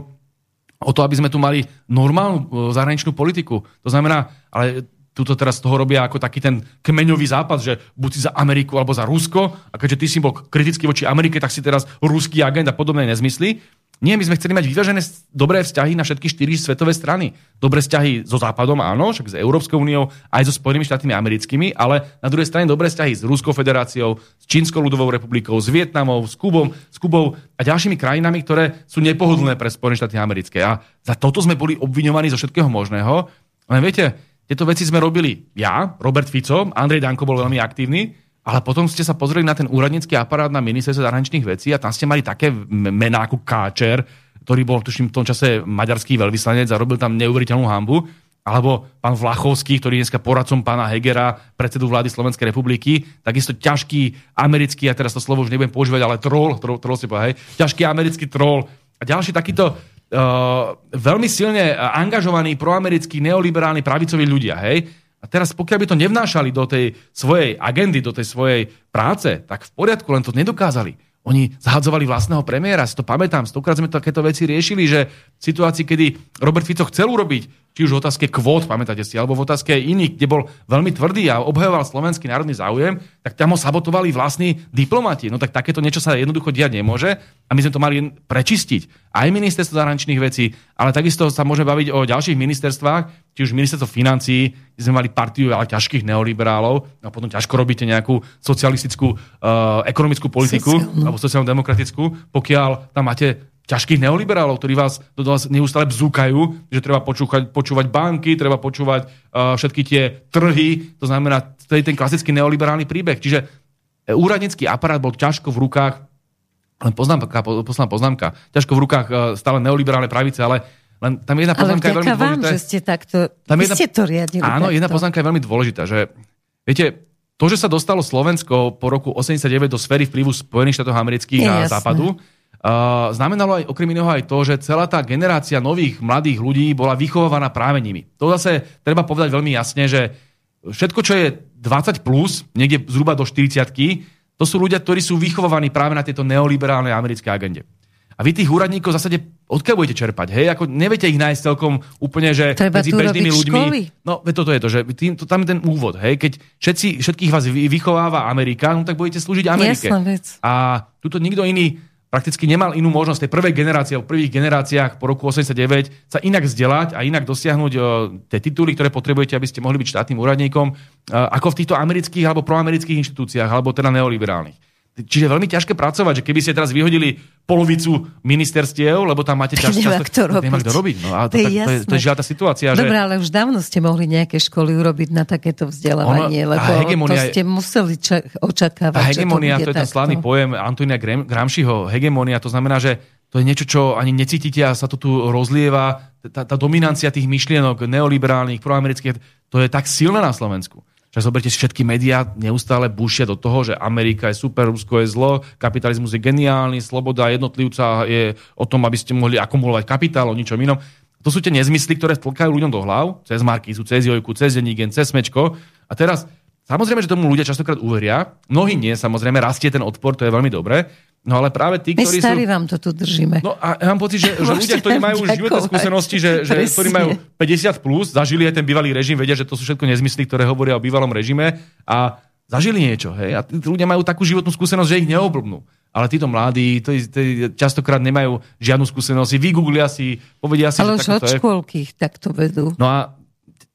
B: o to, aby sme tu mali normálnu zahraničnú politiku. To znamená, ale tuto teraz z toho robia ako taký ten kmeňový zápas, že buď si za Ameriku alebo za Rusko a keďže ty si bol kritický voči Amerike, tak si teraz ruský agent a podobné nezmysly. Nie, my sme chceli mať vyvážené dobré vzťahy na všetky štyri svetové strany. Dobré vzťahy so Západom, áno, však s Európskou úniou, aj so Spojenými štátmi americkými, ale na druhej strane dobré vzťahy s Ruskou federáciou, s Čínskou ľudovou republikou, s Vietnamom, s Kubou, s Kubou a ďalšími krajinami, ktoré sú nepohodlné pre Spojené štáty americké. A za toto sme boli obviňovaní zo všetkého možného. Ale viete, tieto veci sme robili ja, Robert Fico, Andrej Danko bol veľmi aktívny, ale potom ste sa pozreli na ten úradnícky aparát na ministerstve zahraničných vecí a tam ste mali také mená ako Káčer, ktorý bol tuším v tom čase maďarský veľvyslanec a robil tam neuveriteľnú hambu, alebo pán Vlachovský, ktorý je dneska poradcom pána Hegera, predsedu vlády Slovenskej republiky, takisto ťažký americký, ja teraz to slovo už nebudem používať, ale troll, troll, troll si povedal, hej, ťažký americký troll a ďalší takýto veľmi silne angažovaní proamerickí, neoliberálni, pravicoví ľudia, hej. A teraz pokiaľ by to nevnášali do tej svojej agendy, do tej svojej práce, tak v poriadku, len to nedokázali. Oni zahadzovali vlastného premiéra, si to pamätám, stokrát sme takéto veci riešili, že v situácii, kedy Robert Fico chcel urobiť, či už v otázke kvót, pamätáte si, alebo v otázke iných, kde bol veľmi tvrdý a obhajoval slovenský národný záujem, tak tam ho sabotovali vlastní diplomati. No tak takéto niečo sa jednoducho diať nemôže a my sme to mali prečistiť. Aj ministerstvo zahraničných vecí, ale takisto sa môžeme baviť o ďalších ministerstvách, či už ministerstvo financií, kde sme mali partiu ale ťažkých neoliberálov a potom ťažko robíte nejakú socialistickú uh, ekonomickú politiku
A: Sociálnu.
B: alebo sociálno-demokratickú, pokiaľ tam máte ťažkých neoliberálov, ktorí vás, do vás neustále bzúkajú, že treba počúvať, počúvať banky, treba počúvať uh, všetky tie trhy, to znamená, to je ten klasický neoliberálny príbeh. Čiže e, úradnícky aparát bol ťažko v rukách len poznámka, po- posledná poznámka. Ťažko v rukách e, stále neoliberálne pravice, ale len tam jedna poznámka je veľmi
A: vám,
B: dôležitá.
A: že ste takto...
B: Tam jedna-
A: ste to riadili
B: Áno,
A: takto.
B: jedna poznámka je veľmi dôležitá, že viete, to, že sa dostalo Slovensko po roku 89 do sféry vplyvu Spojených štátov amerických
A: Je
B: a
A: jasné.
B: západu, uh, znamenalo aj okrem iného aj to, že celá tá generácia nových mladých ľudí bola vychovávaná práve nimi. To zase treba povedať veľmi jasne, že všetko, čo je 20 plus, niekde zhruba do 40 to sú ľudia, ktorí sú vychovávaní práve na tieto neoliberálnej americké agende. A vy tých úradníkov v zásade odkiaľ budete čerpať? Hej, ako neviete ich nájsť celkom úplne, že
A: Treba
B: medzi bežnými ľuďmi.
A: školy.
B: No, toto je to, že tým, to, tam je ten úvod, hej, keď všetci, všetkých vás vy- vychováva Amerika, no tak budete slúžiť Amerike.
A: Jasná vec.
B: A tuto nikto iný prakticky nemal inú možnosť tej prvej generácie, v prvých generáciách po roku 89 sa inak vzdelať a inak dosiahnuť o, tie tituly, ktoré potrebujete, aby ste mohli byť štátnym úradníkom, a, ako v týchto amerických alebo proamerických inštitúciách, alebo teda neoliberálnych. Čiže veľmi ťažké pracovať, že keby ste teraz vyhodili polovicu ministerstiev, lebo tam máte čas,
A: Nemá kto robiť.
B: nemá kto robiť. No, a to,
A: To je
B: tak, to, je, to je žiaľ tá situácia, že...
A: Dobre, ale už dávno ste mohli nejaké školy urobiť na takéto vzdelávanie,
B: Ono-
A: lebo to
B: hegemonia je-
A: ste museli ča- očakávať,
B: A hegemonia,
A: že to,
B: to je ten
A: takto.
B: slavný pojem Antonia Gram- Gramsciho. Hegemonia, to znamená, že to je niečo, čo ani necítite a sa to tu rozlieva. Tá, tá dominancia tých myšlienok neoliberálnych, proamerických, to je tak silné na Slovensku. Že zoberte si všetky médiá, neustále bušia do toho, že Amerika je super, Rusko je zlo, kapitalizmus je geniálny, sloboda jednotlivca je o tom, aby ste mohli akumulovať kapitál, o ničom inom. To sú tie nezmysly, ktoré vtlkajú ľuďom do hlav, cez Markizu, cez Jojku, cez Denigen, cez Smečko. A teraz, samozrejme, že tomu ľudia častokrát uveria, mnohí nie, samozrejme, rastie ten odpor, to je veľmi dobré, No ale práve tí,
A: My
B: ktorí
A: starí
B: sú...
A: vám to tu držíme.
B: No a ja mám pocit, že, že ľudia, ktorí majú už životné skúsenosti, že, že
A: Presne.
B: ktorí majú 50 plus, zažili aj ten bývalý režim, vedia, že to sú všetko nezmysly, ktoré hovoria o bývalom režime a zažili niečo. Hej? A tí ľudia majú takú životnú skúsenosť, že ich neoblbnú. Ale títo mladí, to, to, častokrát nemajú žiadnu skúsenosť, vygooglia si, povedia si,
A: Ale
B: že
A: už od škôlky ich takto vedú.
B: No a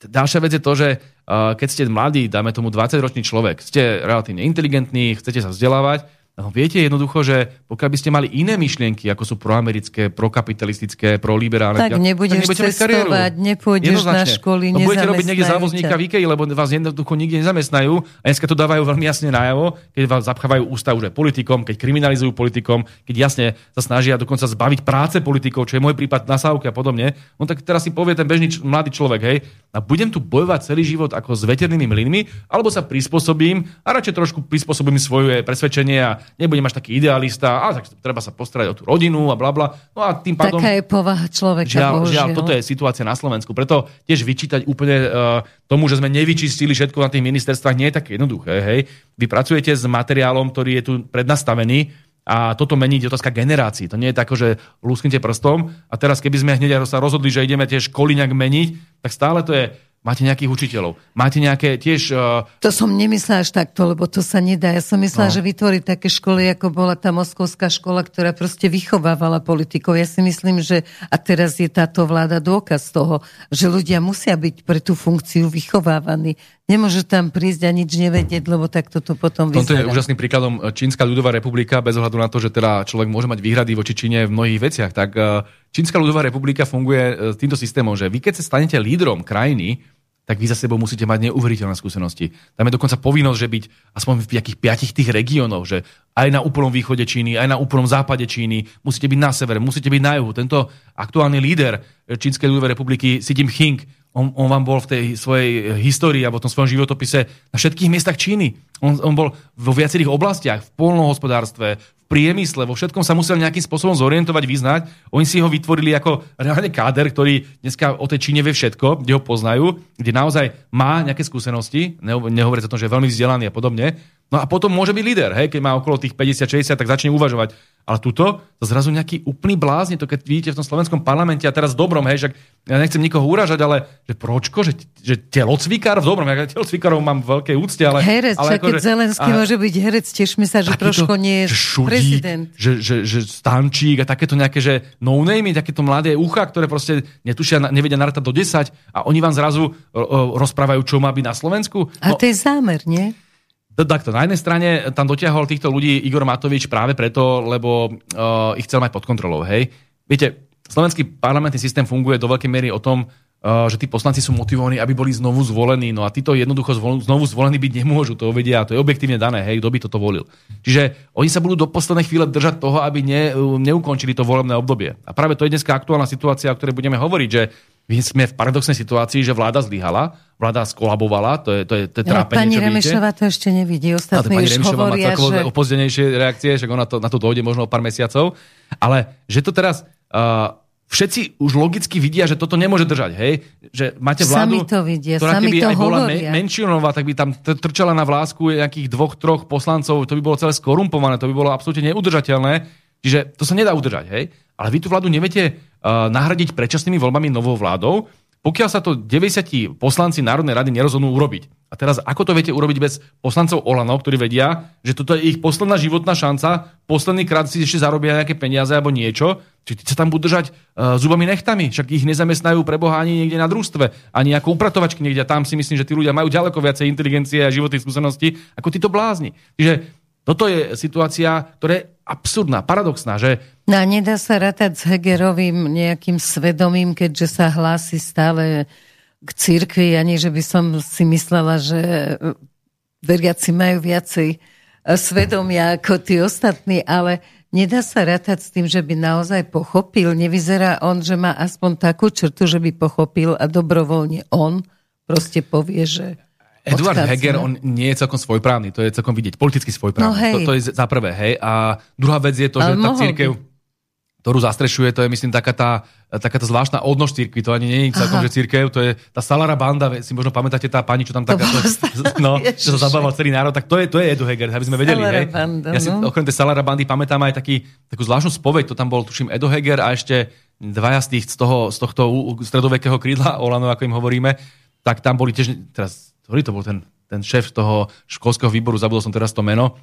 B: ďalšia vec je to, že uh, keď ste mladý, dáme tomu 20-ročný človek, ste relatívne inteligentní, chcete sa vzdelávať, viete jednoducho, že pokiaľ by ste mali iné myšlienky, ako sú proamerické, prokapitalistické, proliberálne,
A: Tak nebudeš
B: kariéru.
A: cestovať, nepôjdeš na školy,
B: no, budete robiť niekde závozníka v IKEA, lebo vás jednoducho nikde nezamestnajú a dneska to dávajú veľmi jasne najavo, keď vás zapchávajú ústa už aj politikom, keď kriminalizujú politikom, keď jasne sa snažia dokonca zbaviť práce politikov, čo je môj prípad na Sávke a podobne. No tak teraz si povie ten bežný č- mladý človek, hej, a budem tu bojovať celý život ako s veternými mlynmi, alebo sa prispôsobím a radšej trošku prispôsobím svoje presvedčenie a nebudem až taký idealista, a tak treba sa postarať o tú rodinu a bla bla. No a tým pádom...
A: Taká je povaha človeka,
B: Žiaľ,
A: bohužiaľ.
B: žiaľ, toto je situácia na Slovensku. Preto tiež vyčítať úplne uh, tomu, že sme nevyčistili všetko na tých ministerstvách, nie je také jednoduché. Hej? Vy pracujete s materiálom, ktorý je tu prednastavený a toto mení je otázka generácií. To nie je tak, že lúsknete prstom a teraz keby sme hneď sa rozhodli, že ideme tie školy nejak meniť, tak stále to je Máte nejakých učiteľov, máte nejaké tiež... Uh,
A: To som nemyslela až takto, lebo to sa nedá. Ja som myslela,
B: No.
A: že vytvoriť také školy, ako bola tá moskovská škola, ktorá proste vychovávala politikov. Ja si myslím, že a teraz je táto vláda dôkaz toho, že ľudia musia byť pre tú funkciu vychovávaní. Nemôžu tam prísť a nič nevedieť, lebo tak toto potom
B: v tomto je
A: vyzerá.
B: úžasným príkladom Čínska ľudová republika, bez ohľadu na to, že teda človek môže mať výhrady voči Číne v mnohých veciach, tak uh, Čínska ľudová republika funguje uh, týmto systémom, že vy keď sa stanete lídrom krajiny, tak vy za sebou musíte mať neuveriteľné skúsenosti. Tam je dokonca povinnosť, že byť aspoň v nejakých piatich tých regiónoch, že aj na úplnom východe Číny, aj na úplnom západe Číny, musíte byť na severe, musíte byť na juhu. Tento aktuálny líder Čínskej ľudovej republiky, Xi Jinping, on, on vám bol v tej svojej histórii alebo v tom svojom životopise na všetkých miestach Číny. On, on bol vo viacerých oblastiach, v polnohospodárstve, v priemysle, vo všetkom sa musel nejakým spôsobom zorientovať, vyznať. Oni si ho vytvorili ako reálne káder, ktorý dneska o tej Číne vie všetko, kde ho poznajú, kde naozaj má nejaké skúsenosti, neho- nehovoriac o tom, že je veľmi vzdelaný a podobne. No a potom môže byť líder, hej, keď má okolo tých 50-60, tak začne uvažovať. Ale tuto to zrazu nejaký úplný blázni, to keď vidíte v tom slovenskom parlamente a teraz v dobrom, hej, že ja nechcem nikoho uražať, ale že pročko, že, že telocvikár v dobrom, ja telocvikárov mám v veľkej úcte, ale...
A: Herec,
B: ale
A: však keď Zelenský
B: a-
A: môže byť herec, tešme sa, že trošku nie je
B: že šudík,
A: prezident.
B: Že, že, že stančík a takéto nejaké, že no name takéto mladé ucha, ktoré proste netušia, nevedia narátať do 10 a oni vám zrazu rozprávajú, čo má byť na Slovensku.
A: A
B: No,
A: to je zámer, nie?
B: To- Takto, na jednej strane tam dotiahol týchto ľudí Igor Matovič práve preto, lebo uh, ich chcel mať pod kontrolou, hej. Viete, slovenský parlamentný systém funguje do veľkej miery o tom, uh, že tí poslanci sú motivovaní, aby boli znovu zvolení, no a títo jednoducho zvol, znovu zvolení byť nemôžu, to vedia, to je objektívne dané, hej, kto by toto volil. Čiže oni sa budú do poslednej chvíle držať toho, aby ne, neukončili to volebné obdobie. A práve to je dneska aktuálna situácia, o ktorej budeme hovoriť, že my sme v paradoxnej situácii, že vláda zlyhala, vláda skolabovala, to je, to je, to je trápenie,
A: pani. Remešová to ešte nevidí. Ostatní už
B: Remišová má
A: hovoria,
B: takové
A: že...
B: opozdenejšie reakcie, však ona to, na to dojde možno o pár mesiacov. Ale že to teraz uh, všetci už logicky vidia, že toto nemôže držať, hej? Že máte vládu,
A: Sami to vidia,
B: ktorá
A: sami
B: keby
A: to
B: aj bola
A: hovoria.
B: menšinová, tak by tam trčala na vlásku nejakých dvoch, troch poslancov, to by bolo celé skorumpované, to by bolo absolútne neudržateľné. Čiže to sa nedá udržať, hej? Ale vy tú vládu neviete uh, nahradiť predčasnými voľbami novou vládou, pokiaľ sa to 90 poslanci Národnej rady nerozhodnú urobiť. A teraz ako to viete urobiť bez poslancov Olano, ktorí vedia, že toto je ich posledná životná šanca, posledný krát si ešte zarobia nejaké peniaze alebo niečo, či sa tam budú držať uh, zubami nechtami, však ich nezamestnajú pre ani niekde na družstve, ani ako upratovačky niekde. Tam si myslím, že tí ľudia majú ďaleko viacej inteligencie a životných skúseností ako títo blázni. Čiže toto je situácia, ktorá je absurdná, paradoxná, že
A: No a nedá sa rátať s Hegerovým nejakým svedomím, keďže sa hlási stále k cirkvi, ani že by som si myslela, že veriaci majú viacej e, svedomia ako tí ostatní, ale nedá sa rátať s tým, že by naozaj pochopil. Nevyzerá on, že má aspoň takú črtu, že by pochopil a dobrovoľne on proste povie, že
B: Eduard
A: odchádzame.
B: Heger, on nie je celkom svojprávny, to je celkom vidieť, politicky svojprávny.
A: No hej.
B: to, to je za prvé, hej. A druhá vec je to, že
A: Ale
B: tá církev, ktorú zastrešuje, to je myslím taká tá, taká tá zvláštna odnož cirkvi, to ani nie je celkom, že cirkev, to je tá Salara banda, si možno pamätáte tá pani, čo tam taká, to, no, čo sa zabával celý národ, tak to je, to je Edu Heger, aby sme vedeli,
A: Salara
B: hej.
A: banda,
B: ja si
A: no.
B: okrem tej Salara bandy pamätám aj taký, takú zvláštnu spoveď, to tam bol, tuším, Edo Heger a ešte dvaja z, tých, z, toho, z tohto stredovekého krídla, Olano, ako im hovoríme, tak tam boli tiež, teraz, ktorý to bol ten, ten šéf toho školského výboru, zabudol som teraz to meno,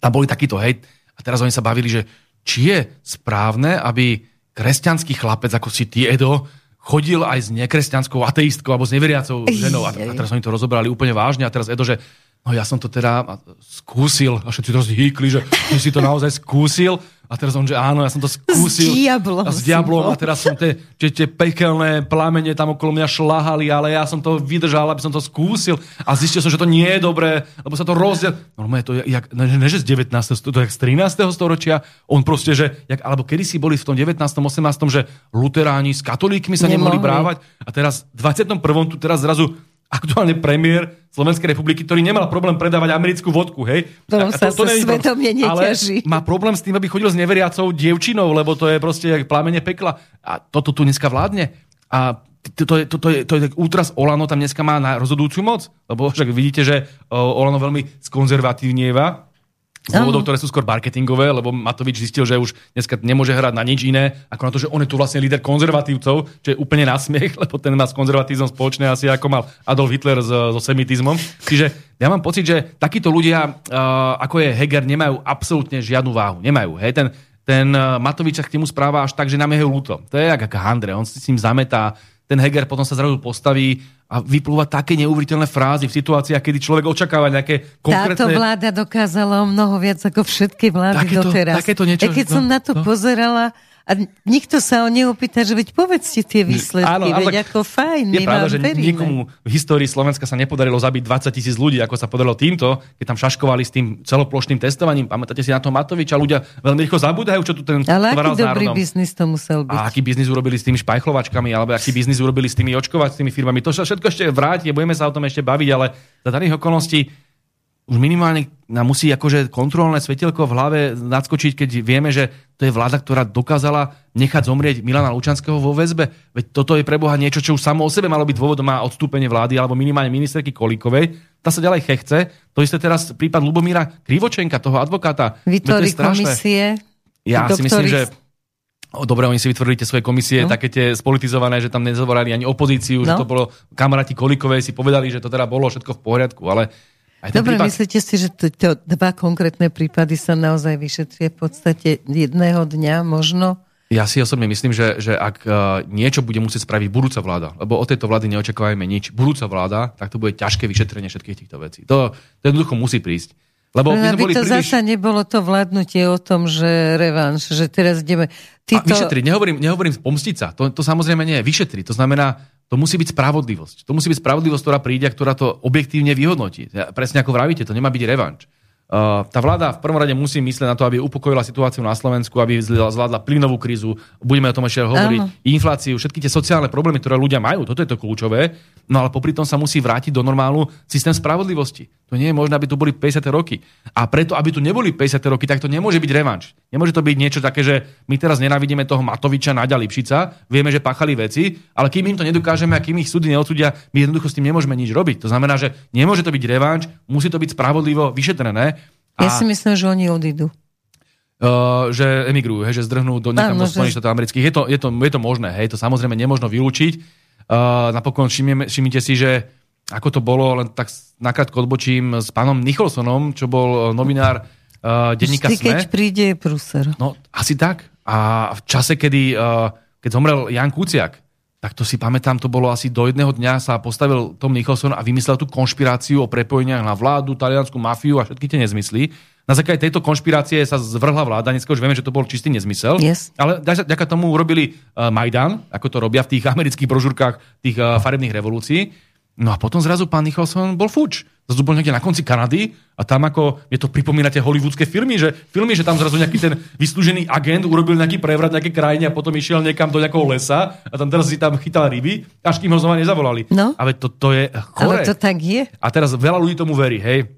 B: tam boli takíto, hej, a teraz oni sa bavili, že či je správne, aby kresťanský chlapec, ako si ty, Edo, chodil aj s nekresťanskou ateistkou alebo s neveriacou ženou. A, a teraz oni to rozobrali úplne vážne a teraz Edo, že no ja som to teda skúsil. A všetci teraz hýkli, že ty si to naozaj skúsil a teraz on, že áno, ja som to skúsil.
A: diablom
B: A s diablom a teraz som tie, tie, tie pekelné plamene tam okolo mňa šlahali, ale ja som to vydržal, aby som to skúsil a zistil som, že to nie je dobré, lebo sa to rozdiel... Normálne to je, jak, ne, ne, že z 19. sto- to je jak z 13. storočia, on proste, že, jak, alebo kedy si boli v tom 19. 18. že luteráni s katolíkmi sa nemohli,
A: Nemohli.
B: brávať a teraz v 21. tu teraz zrazu aktuálne premiér Slovenskej republiky, ktorý nemal problém predávať americkú vodku, hej?
A: Ktorom sa
B: není problém.
A: svedomie neťaží.
B: Ale má problém s tým, aby chodil s neveriacou dievčinou, lebo to je proste jak plamene pekla. A toto tu dneska vládne. A to, to, je, to, to, je, to je tak útras Olano tam dneska má na rozhodujúcu moc. Lebo však vidíte, že o, Olano veľmi skonzervatívnieva z dôvodov, ktoré sú skôr marketingové, lebo Matovič zistil, že už dneska nemôže hrať na nič iné, ako na to, že on je tu vlastne líder konzervatívcov, čo je úplne nasmiech, lebo ten má s konzervatizmom spoločné asi ako mal Adolf Hitler so, so semitizmom. Čiže ja mám pocit, že takíto ľudia, uh, ako je Heger, nemajú absolútne žiadnu váhu. Nemajú. Hej? Ten, ten uh, Matovič sa k nemu správa až tak, že nám je ľúto. To je ako Handre, on si s ním zametá, ten Heger potom sa zrazu postaví a vyplúva také neuveriteľné frázy v situáciách, kedy človek očakáva nejaké konkrétne...
A: Táto vláda dokázala o mnoho viac ako všetky vlády
B: Takéto-
A: doteraz.
B: takéto niečo,
A: A keď
B: no,
A: som na to
B: no.
A: pozerala, a nikto sa o neopýta, že veď povedzte tie výsledky,
B: Áno, ale
A: veď ako fajn,
B: Je pravda, že
A: veríme.
B: nikomu v histórii Slovenska sa nepodarilo zabiť 20 tisíc ľudí, ako sa podarilo týmto, keď tam šaškovali s tým celoplošným testovaním. Pamätáte si na to Matoviča? Ľudia veľmi rýchlo zabúdajú, čo tu ten
A: Ale aký dobrý
B: národom.
A: biznis to musel byť.
B: A aký biznis urobili s tými špajchlovačkami, alebo aký biznis urobili s tými očkovacími firmami. To sa všetko ešte vráti, budeme sa o tom ešte baviť, ale za daných okolností už minimálne nám musí akože kontrolné svetelko v hlave nadskočiť, keď vieme, že to je vláda, ktorá dokázala nechať zomrieť Milana Lučanského vo väzbe. Veď toto je pre Boha niečo, čo už samo o sebe malo byť dôvodom na odstúpenie vlády, alebo minimálne ministerky Kolíkovej. Tá sa ďalej chechce. To isté teraz prípad Lubomíra Krivočenka, toho advokáta. To
A: Vytvorí
B: strašné.
A: komisie.
B: Ja si myslím, že dobre, oni si vytvorili tie svoje komisie,
A: No.
B: také tie spolitizované, že tam nezavorali ani opozíciu, no. že to bolo, kamaráti Kolíkovej si povedali, že to teda bolo všetko v poriadku, ale aj
A: Dobre,
B: prípad...
A: myslíte si, že to, to dva konkrétne prípady sa naozaj vyšetria v podstate jedného dňa možno?
B: Ja si osobne myslím, že, že ak uh, niečo bude musieť spraviť budúca vláda, lebo od tejto vlády neočakávajme nič, budúca vláda, tak to bude ťažké vyšetrenie všetkých týchto vecí. To, to jednoducho musí prísť. Lebo my
A: aby to
B: príliš...
A: zasa nebolo to vládnutie o tom, že revanš, že teraz ideme...
B: A
A: Títo...
B: vyšetriť, nehovorím, nehovorím pomstiť sa, to, to samozrejme nie je. Vyšetriť, to znamená, to musí byť spravodlivosť. To musí byť spravodlivosť, ktorá príde a ktorá to objektívne vyhodnotí. Presne ako vravíte, to nemá byť revanč. Uh, tá vláda v prvom rade musí myslieť na to, aby upokojila situáciu na Slovensku, aby zvládla plynovú krízu, budeme o tom ešte hovoriť,
A: Áno.
B: infláciu, všetky tie sociálne problémy, ktoré ľudia majú, toto je to kľúčové, no ale popri tom sa musí vrátiť do normálu systém spravodlivosti. To nie je možné, aby tu boli 50. roky. A preto, aby tu neboli 50. roky, tak to nemôže byť revanš. Nemôže to byť niečo také, že my teraz nenávidíme toho Matoviča, Naďa Lipšica, vieme, že pachali veci, ale kým im to nedokážeme a kým ich súdy neodsúdia, my jednoducho s tým nemôžeme nič robiť. To znamená, že nemôže to byť revanš, musí to byť spravodlivo vyšetrené.
A: Ja si myslím, že oni odídu.
B: uh, že emigrujú, hej, že zdrhnú do niekam do Spojených štátov amerických. Je to, je, to, je to možné, hej, to samozrejme nemožno vylúčiť. Uh, napokon všimneme, všimnite si, že ako to bolo, len tak nakrátko odbočím s pánom Nicholsonom, čo bol novinár uh, denníka
A: Vždy, keď
B: SME.
A: príde, je prúser.
B: No, asi tak. A v čase, kedy, uh, keď zomrel Jan Kuciak, tak to si pamätám, to bolo asi do jedného dňa sa postavil Tom Nicholson a vymyslel tú konšpiráciu o prepojeniach na vládu, taliansku mafiu a všetky tie nezmysly. Na základe tejto konšpirácie sa zvrhla vláda, dneska už vieme, že to bol čistý nezmysel.
A: Yes.
B: Ale ďaká tomu urobili uh, Majdan, ako to robia v tých amerických brožúrkach tých uh, farebných revolúcií. No a potom zrazu pán Nicholson bol fuč. Zrazu bol niekde na konci Kanady a tam ako, je to pripomínate hollywoodske filmy, že filmy, že tam zrazu nejaký ten vyslúžený agent urobil nejaký prevrat nejaké krajine a potom išiel niekam do nejakého lesa a tam teraz si tam chytal ryby, až kým ho znova nezavolali.
A: No.
B: Ale to, to je chore.
A: Ale to tak je.
B: A teraz veľa ľudí tomu verí, hej.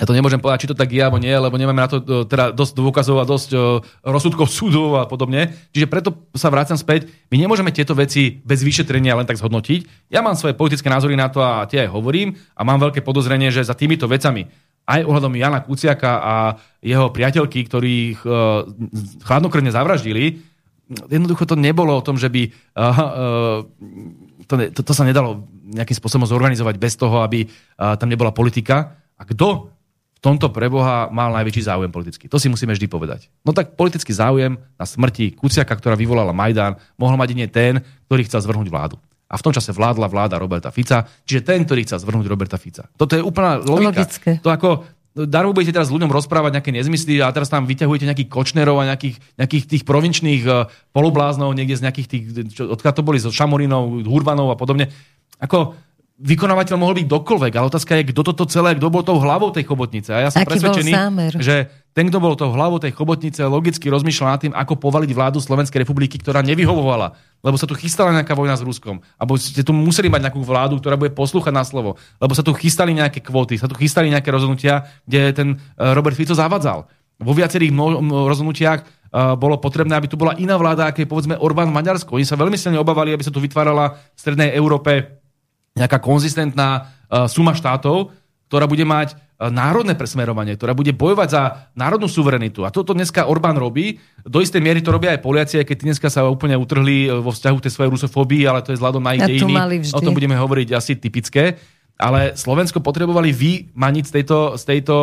B: Ja to nemôžem povedať, či to tak je alebo nie, lebo nemáme na to e, teda dosť dôkazov a dosť uh, rozsudkov súdov a podobne. Čiže preto sa vrácam späť. My nemôžeme tieto veci bez vyšetrenia len tak zhodnotiť. Ja mám svoje politické názory na to a tie aj hovorím a mám veľké podozrenie, že za týmito vecami aj ohľadom Jana Kuciaka a jeho priateľky, ktorých uh, chladnokrvne zavraždili, jednoducho to nebolo o tom, že by to, to, to sa nedalo nejakým spôsobom zorganizovať bez toho, aby tam nebola politika. A kto v tomto preboha mal najväčší záujem politický. To si musíme vždy povedať. No tak politický záujem na smrti Kuciaka, ktorá vyvolala Majdan, mohol mať nie ten, ktorý chcel zvrhnúť vládu. A v tom čase vládla vláda Roberta Fica, čiže ten, ktorý chcel zvrhnúť Roberta Fica. Toto je úplná logika.
A: Logické.
B: To ako, darmo budete teraz ľuďom rozprávať nejaké nezmysly a teraz tam vyťahujete nejakých kočnerov a nejakých, nejakých tých provinčných uh, polubláznov niekde z nejakých tých, čo, odkiaľ to boli, zo Šamorinov, Hurbanov a podobne. Ako, vykonávateľ mohol byť dokoľvek, ale otázka je, kto toto celé, kto bol tou hlavou tej chobotnice. A ja som
A: Aký
B: presvedčený,
A: že
B: ten, kto bol tou hlavou tej chobotnice, logicky rozmýšľal nad tým, ako povaliť vládu Slovenskej republiky, ktorá nevyhovovala. Lebo sa tu chystala nejaká vojna s Ruskom. Alebo ste tu museli mať nejakú vládu, ktorá bude poslúchať na slovo. Lebo sa tu chystali nejaké kvóty, sa tu chystali nejaké rozhodnutia, kde ten eh, Robert Fico zavadzal. Vo viacerých rozhodnutiach eh, bolo potrebné, aby tu bola iná vláda, aké povedzme Orbán v Maďarsku. Oni sa veľmi silne obávali, aby sa tu vytvárala v Strednej Európe nejaká konzistentná uh, suma štátov, ktorá bude mať uh, národné presmerovanie, ktorá bude bojovať za národnú suverenitu. A toto dneska Orbán robí. Do istej miery to robia aj Poliaci, aj keď dneska sa úplne utrhli uh, vo vzťahu tej svojej rusofóbii, ale to je vzhľadom na ich dejiny. O tom budeme hovoriť asi typické. Ale Slovensko potrebovali vymaniť z tejto, z tejto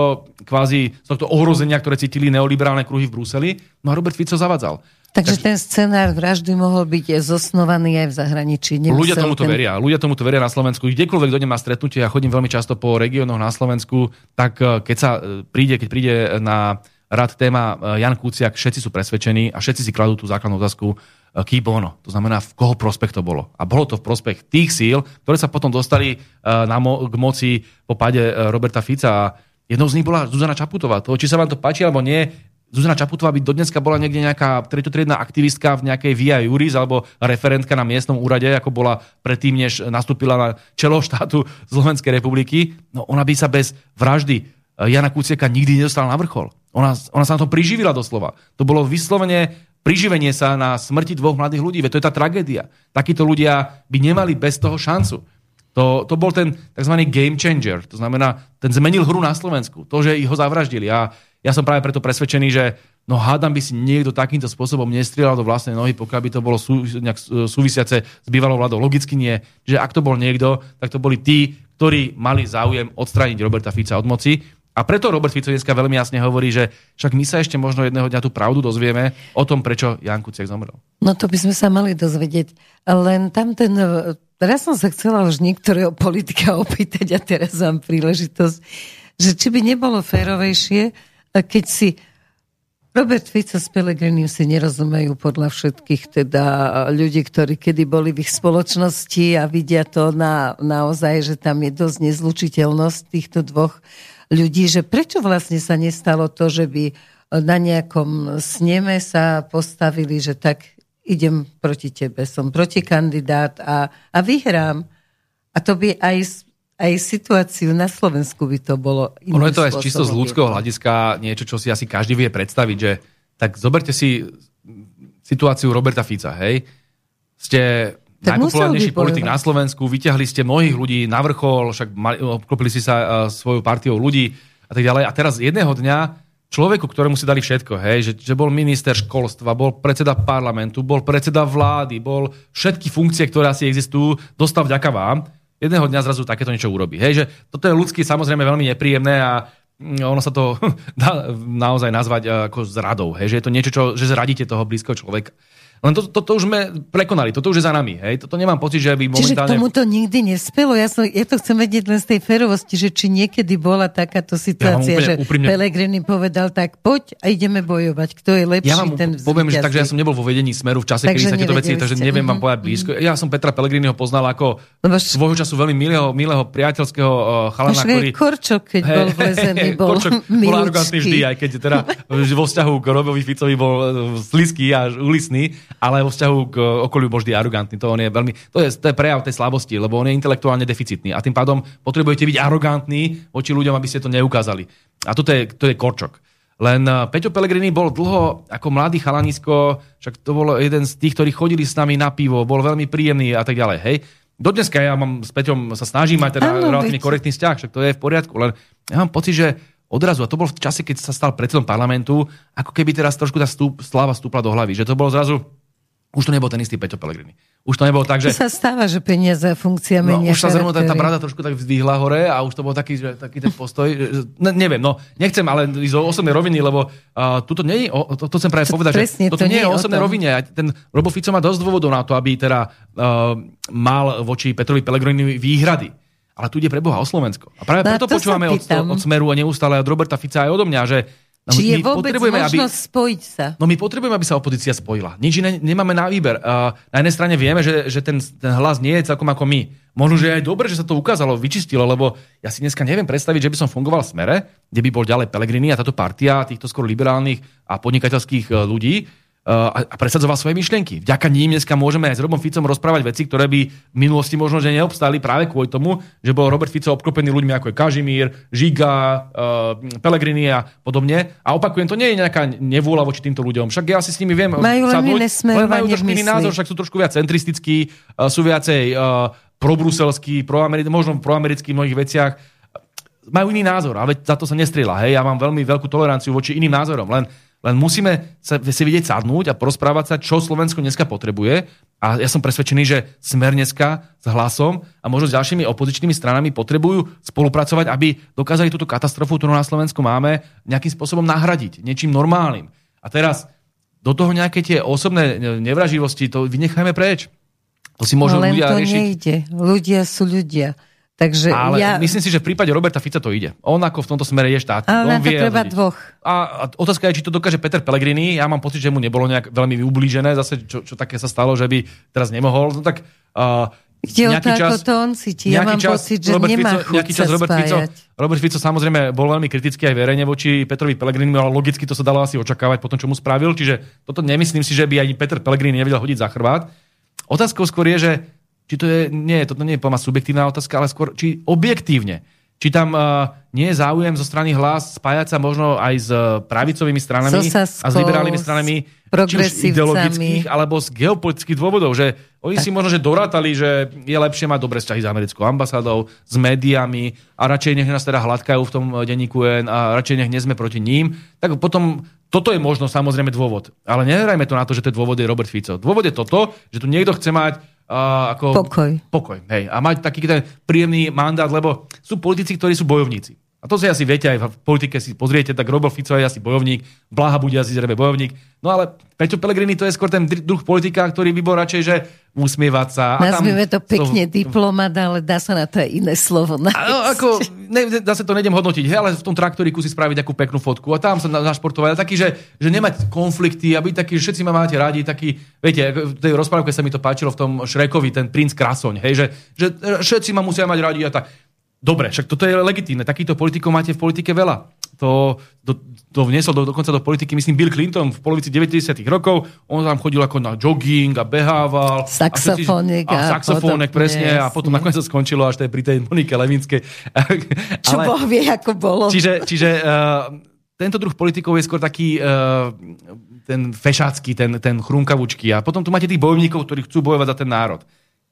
B: kvázi, z tohto ohrozenia, ktoré cítili neoliberálne kruhy v Bruseli. No a Robert Fico zavadzal.
A: Takže ten scenár vraždy mohol byť zosnovaný aj v zahraničí.
B: Nemusel ľudia tomuto ten... veria. Ľudia tomuto veria na Slovensku. Kdekoľvek, kto nemá stretnutie, ja chodím veľmi často po regiónoch na Slovensku, tak eh, keď sa eh, príde, keď príde na rad téma eh, Jan Kuciak, všetci sú presvedčení a všetci si kladú tú základnú otázku, ký bono. To znamená, v koho prospech to bolo. A bolo to v prospech tých síl, ktoré sa potom dostali na mo- k moci po pade Roberta Fica. A jednou z nich bola Zuzana Čaputová. To, či sa vám to páči alebo nie, Zuzana Čaputová by dodneska bola niekde nejaká tretotriedná aktivistka v nejakej Via Juris alebo referentka na miestnom úrade, ako bola predtým, než nastúpila na čelo štátu Slovenskej republiky. No ona by sa bez vraždy eh, Jana Kuciaka nikdy nedostala na vrchol. Ona, ona sa na to priživila doslova. To bolo vyslovene priživenie sa na smrti dvoch mladých ľudí. Veď to je tá tragédia. Takíto ľudia by nemali bez toho šancu. To, to bol ten tzv. game changer. To znamená, ten zmenil hru na Slovensku. To, že ich ho zavraždili. A ja som práve preto presvedčený, že no hádam by si niekto takýmto spôsobom nestrieľal do vlastnej nohy, pokiaľ by to bolo sú, nejak súvisiace s bývalou vládou. Logicky nie. Že ak to bol niekto, tak to boli tí, ktorí mali záujem odstrániť Roberta Fica od moci. A preto Robert Fico dneska veľmi jasne hovorí, že však my sa ešte možno jedného dňa tú pravdu dozvieme o tom, prečo Jan Kuciak zomrel.
A: No to by sme sa mali dozvedieť. Len tam ten... Teraz som sa chcela už niektorého politika opýtať a teraz mám príležitosť, že či by nebolo férovejšie, keď si Robert Fico s Pelegrinim si nerozumejú podľa všetkých teda ľudí, ktorí kedy boli v ich spoločnosti a vidia to na, naozaj, že tam je dosť nezlučiteľnosť týchto dvoch ľudí, že prečo vlastne sa nestalo to, že by na nejakom sneme sa postavili, že tak idem proti tebe, som protikandidát a, a vyhrám. A to by aj aj situáciu na Slovensku by to bolo
B: Ono je to aj čisto z ľudského hľadiska niečo, čo si asi každý vie predstaviť, že tak zoberte si situáciu Roberta Fica, hej? Ste najpopulárnejší politik na Slovensku, vyťahli ste mnohých ľudí na vrchol, však obklopili si sa uh, svojou partiou ľudí a tak ďalej. A teraz jedného dňa človeku, ktorému si dali všetko, hej, že, že bol minister školstva, bol predseda parlamentu, bol predseda vlády, bol všetky funkcie, ktoré asi existujú, dostal vďaka vám jedného dňa zrazu takéto niečo urobí. Hej, že toto je ľudský samozrejme veľmi nepríjemné a mm, ono sa to dá naozaj nazvať eh, ako zradou. Hej, že je to niečo, čo, že zradíte toho blízkeho človeka. Len toto to, to už sme prekonali, toto už je za nami. Hej? Toto nemám pocit, že by
A: momentálne... Čiže k tomuto nikdy nespelo? Ja, som, ja to chcem vedieť len z tej ferovosti, že či niekedy bola takáto situácia, ja úplne, že úprimne... Pelegrini povedal tak, poď a ideme bojovať. Kto je lepší,
B: ja vám
A: ten
B: poviem, že, takže ja som nebol vo vedení Smeru v čase, takže kedy sa tieto veci, takže neviem vám mhm. povedať blízko. Ja som Petra Pelegriniho poznal ako Lebo... svojho času veľmi milého, milého priateľského uh, chalana, ktorý...
A: Korčok, keď hey, bol vlezený, bol Korčok bol
B: arogantný vždy, aj keď teda vo vzťahu k Robovi Ficovi bol uh, slizký až ulisný ale vo vzťahu k okoliu vždy arogantný. To, on je veľmi, to, je, to je prejav tej slabosti, lebo on je intelektuálne deficitný a tým pádom potrebujete byť arogantní voči ľuďom, aby ste to neukázali. A toto je, to je korčok. Len eh, Peťo Pellegrini bol dlho ako mladý chalanisko, však to bol jeden z tých, ktorí chodili s nami na pivo, bol veľmi príjemný a tak ďalej. Hej. Dodneska ja mám s Peťom sa snažím mať teda ano, relatívne korektný vzťah, však to je v poriadku, len ja mám pocit, že odrazu, a to bol v čase, keď sa stal predsedom parlamentu, ako keby teraz trošku tá stúp, sláva stúpla do hlavy, že to bolo zrazu už to nebol ten istý Peťo Pellegrini. Už to nebolo tak, že...
A: To sa stáva, že peniaze a funkcia
B: no, menia. Už sa zrovna tá, tá brada trošku tak vzdvihla hore a už to bol taký, že, taký ten postoj. Ne, neviem, no nechcem ale ísť o osobnej roviny, lebo uh, tuto nie je, o, to, to chcem práve povedať, Presne, že toto to nie je o osobnej rovine. Ten Robo Fico má dosť dôvodov na to, aby teda uh, mal voči Petrovi Pellegrini výhrady. Ale tu ide pre Boha o Slovensko. A práve no, preto počúvame od, od Smeru a neustále od Roberta Fica aj odo mňa, že
A: No, Či je vôbec možnosť aby, spojiť sa?
B: No my potrebujeme, aby sa opozícia spojila. Nič iné nemáme na výber. Uh, na jednej strane vieme, že, že ten, ten hlas nie je celkom ako my. Možno, že je aj dobre, že sa to ukázalo, vyčistilo, lebo ja si dneska neviem predstaviť, že by som fungoval v smere, kde by bol ďalej Pelegrini a táto partia týchto skôr liberálnych a podnikateľských e, ľudí, a presadzoval svoje myšlienky. Vďaka ním dneska môžeme aj s Robom Ficom rozprávať veci, ktoré by v minulosti možno že neobstáli práve kvôli tomu, že bol Robert Fico obklopený ľuďmi ako je Kažimír, Žiga, uh, Pelegrini a podobne. A opakujem, to nie je nejaká nevôľa voči týmto ľuďom. Však ja si s nimi viem
A: majú sadnúť, len
B: majú trošku iný názor, však sú trošku viac centristickí, uh, sú viacej uh, probruselskí, proameri- možno proamerickí v mnohých veciach majú iný názor, ale za to sa nestrieľa. Hej, ja mám veľmi veľkú toleranciu voči iným názorom, len len musíme sa, si vidieť sadnúť a porozprávať sa, čo Slovensko dneska potrebuje. A ja som presvedčený, že Smer dneska s hlasom a možno s ďalšími opozičnými stranami potrebujú spolupracovať, aby dokázali túto katastrofu, ktorú na Slovensku máme, nejakým spôsobom nahradiť, niečím normálnym. A teraz do toho nejaké tie osobné nevraživosti, to vynechajme preč. To si môžu no, len ľudia
A: to
B: riešiť.
A: nejde. Ľudia sú ľudia. Takže
B: ale
A: ja...
B: myslím si, že v prípade Roberta Fica to ide. On ako v tomto smere je štát.
A: Ale
B: on
A: vie treba ľudí. dvoch.
B: A, a otázka je, či to dokáže Peter Pellegrini. Ja mám pocit, že mu nebolo nejak veľmi ublížené, zase čo, čo také sa stalo, že by teraz nemohol. No tak uh,
A: kde nejaký čas, to on cíti. Ja mám čas, pocit, že Robert nemá Fico, nejaký čas Robert Fico,
B: Robert Fico samozrejme bol veľmi kritický aj verejne voči Petrovi Pellegrini, ale logicky to sa dalo asi očakávať po tom, čo mu spravil. Čiže toto nemyslím si, že by aj Peter Pellegrini nevedel hodiť za chrbát. Otázkou skôr je, že či to je, nie, toto nie je plná subjektívna otázka, ale skôr, či objektívne, či tam uh, nie je záujem zo strany hlas spájať sa možno aj s pravicovými stranami a s liberálnymi stranami, či už ideologických alebo z geopolitických dôvodov, že oni si možno, že dorátali, že je lepšie mať dobré vzťahy s americkou ambasádou, s médiami a radšej nech nás teda hladkajú v tom denníku N a radšej nech nie sme proti ním, tak potom toto je možno samozrejme dôvod. Ale nehrajme to na to, že ten dôvod je Robert Fico. Dôvod je toto, že tu niekto chce mať uh, ako
A: pokoj.
B: pokoj hej, a mať taký ten príjemný mandát, lebo sú politici, ktorí sú bojovníci. A to si asi viete, aj v politike si pozriete, tak Robert Fico je asi bojovník, Blaha bude asi zrejme bojovník. No ale Peťo Pellegrini to je skôr ten druh politika, ktorý by bol radšej, že usmievať sa.
A: Nazvieme to pekne to... diplomat, ale dá sa na to aj iné slovo nájsť.
B: No, ako, ne, zase to nejdem hodnotiť, hej, ale v tom traktoriku si spraviť takú peknú fotku a tam sa našportovať. Taký, že, že nemať konflikty a byť taký, že všetci ma máte radi, taký, viete, v tej rozprávke sa mi to páčilo v tom Šrekovi, ten princ Krasoň, hej, že, že všetci ma musia mať radi a tak. Dobre, však toto je legitímne. Takýchto politikov máte v politike veľa. To, to, to vniesol do, dokonca do politiky, myslím, Bill Clinton v polovici 90. rokov. On tam chodil ako na jogging a behával.
A: Saxofónik.
B: A, a saxofónek, presne. Jasne. A potom nakoniec to skončilo až tej, pri tej Monike Levinskej.
A: Čo Ale, Boh vie, ako bolo.
B: Čiže, čiže uh, tento druh politikov je skôr taký uh, ten fešácky, ten, ten chrumkavučky. A potom tu máte tých bojovníkov, ktorí chcú bojovať za ten národ.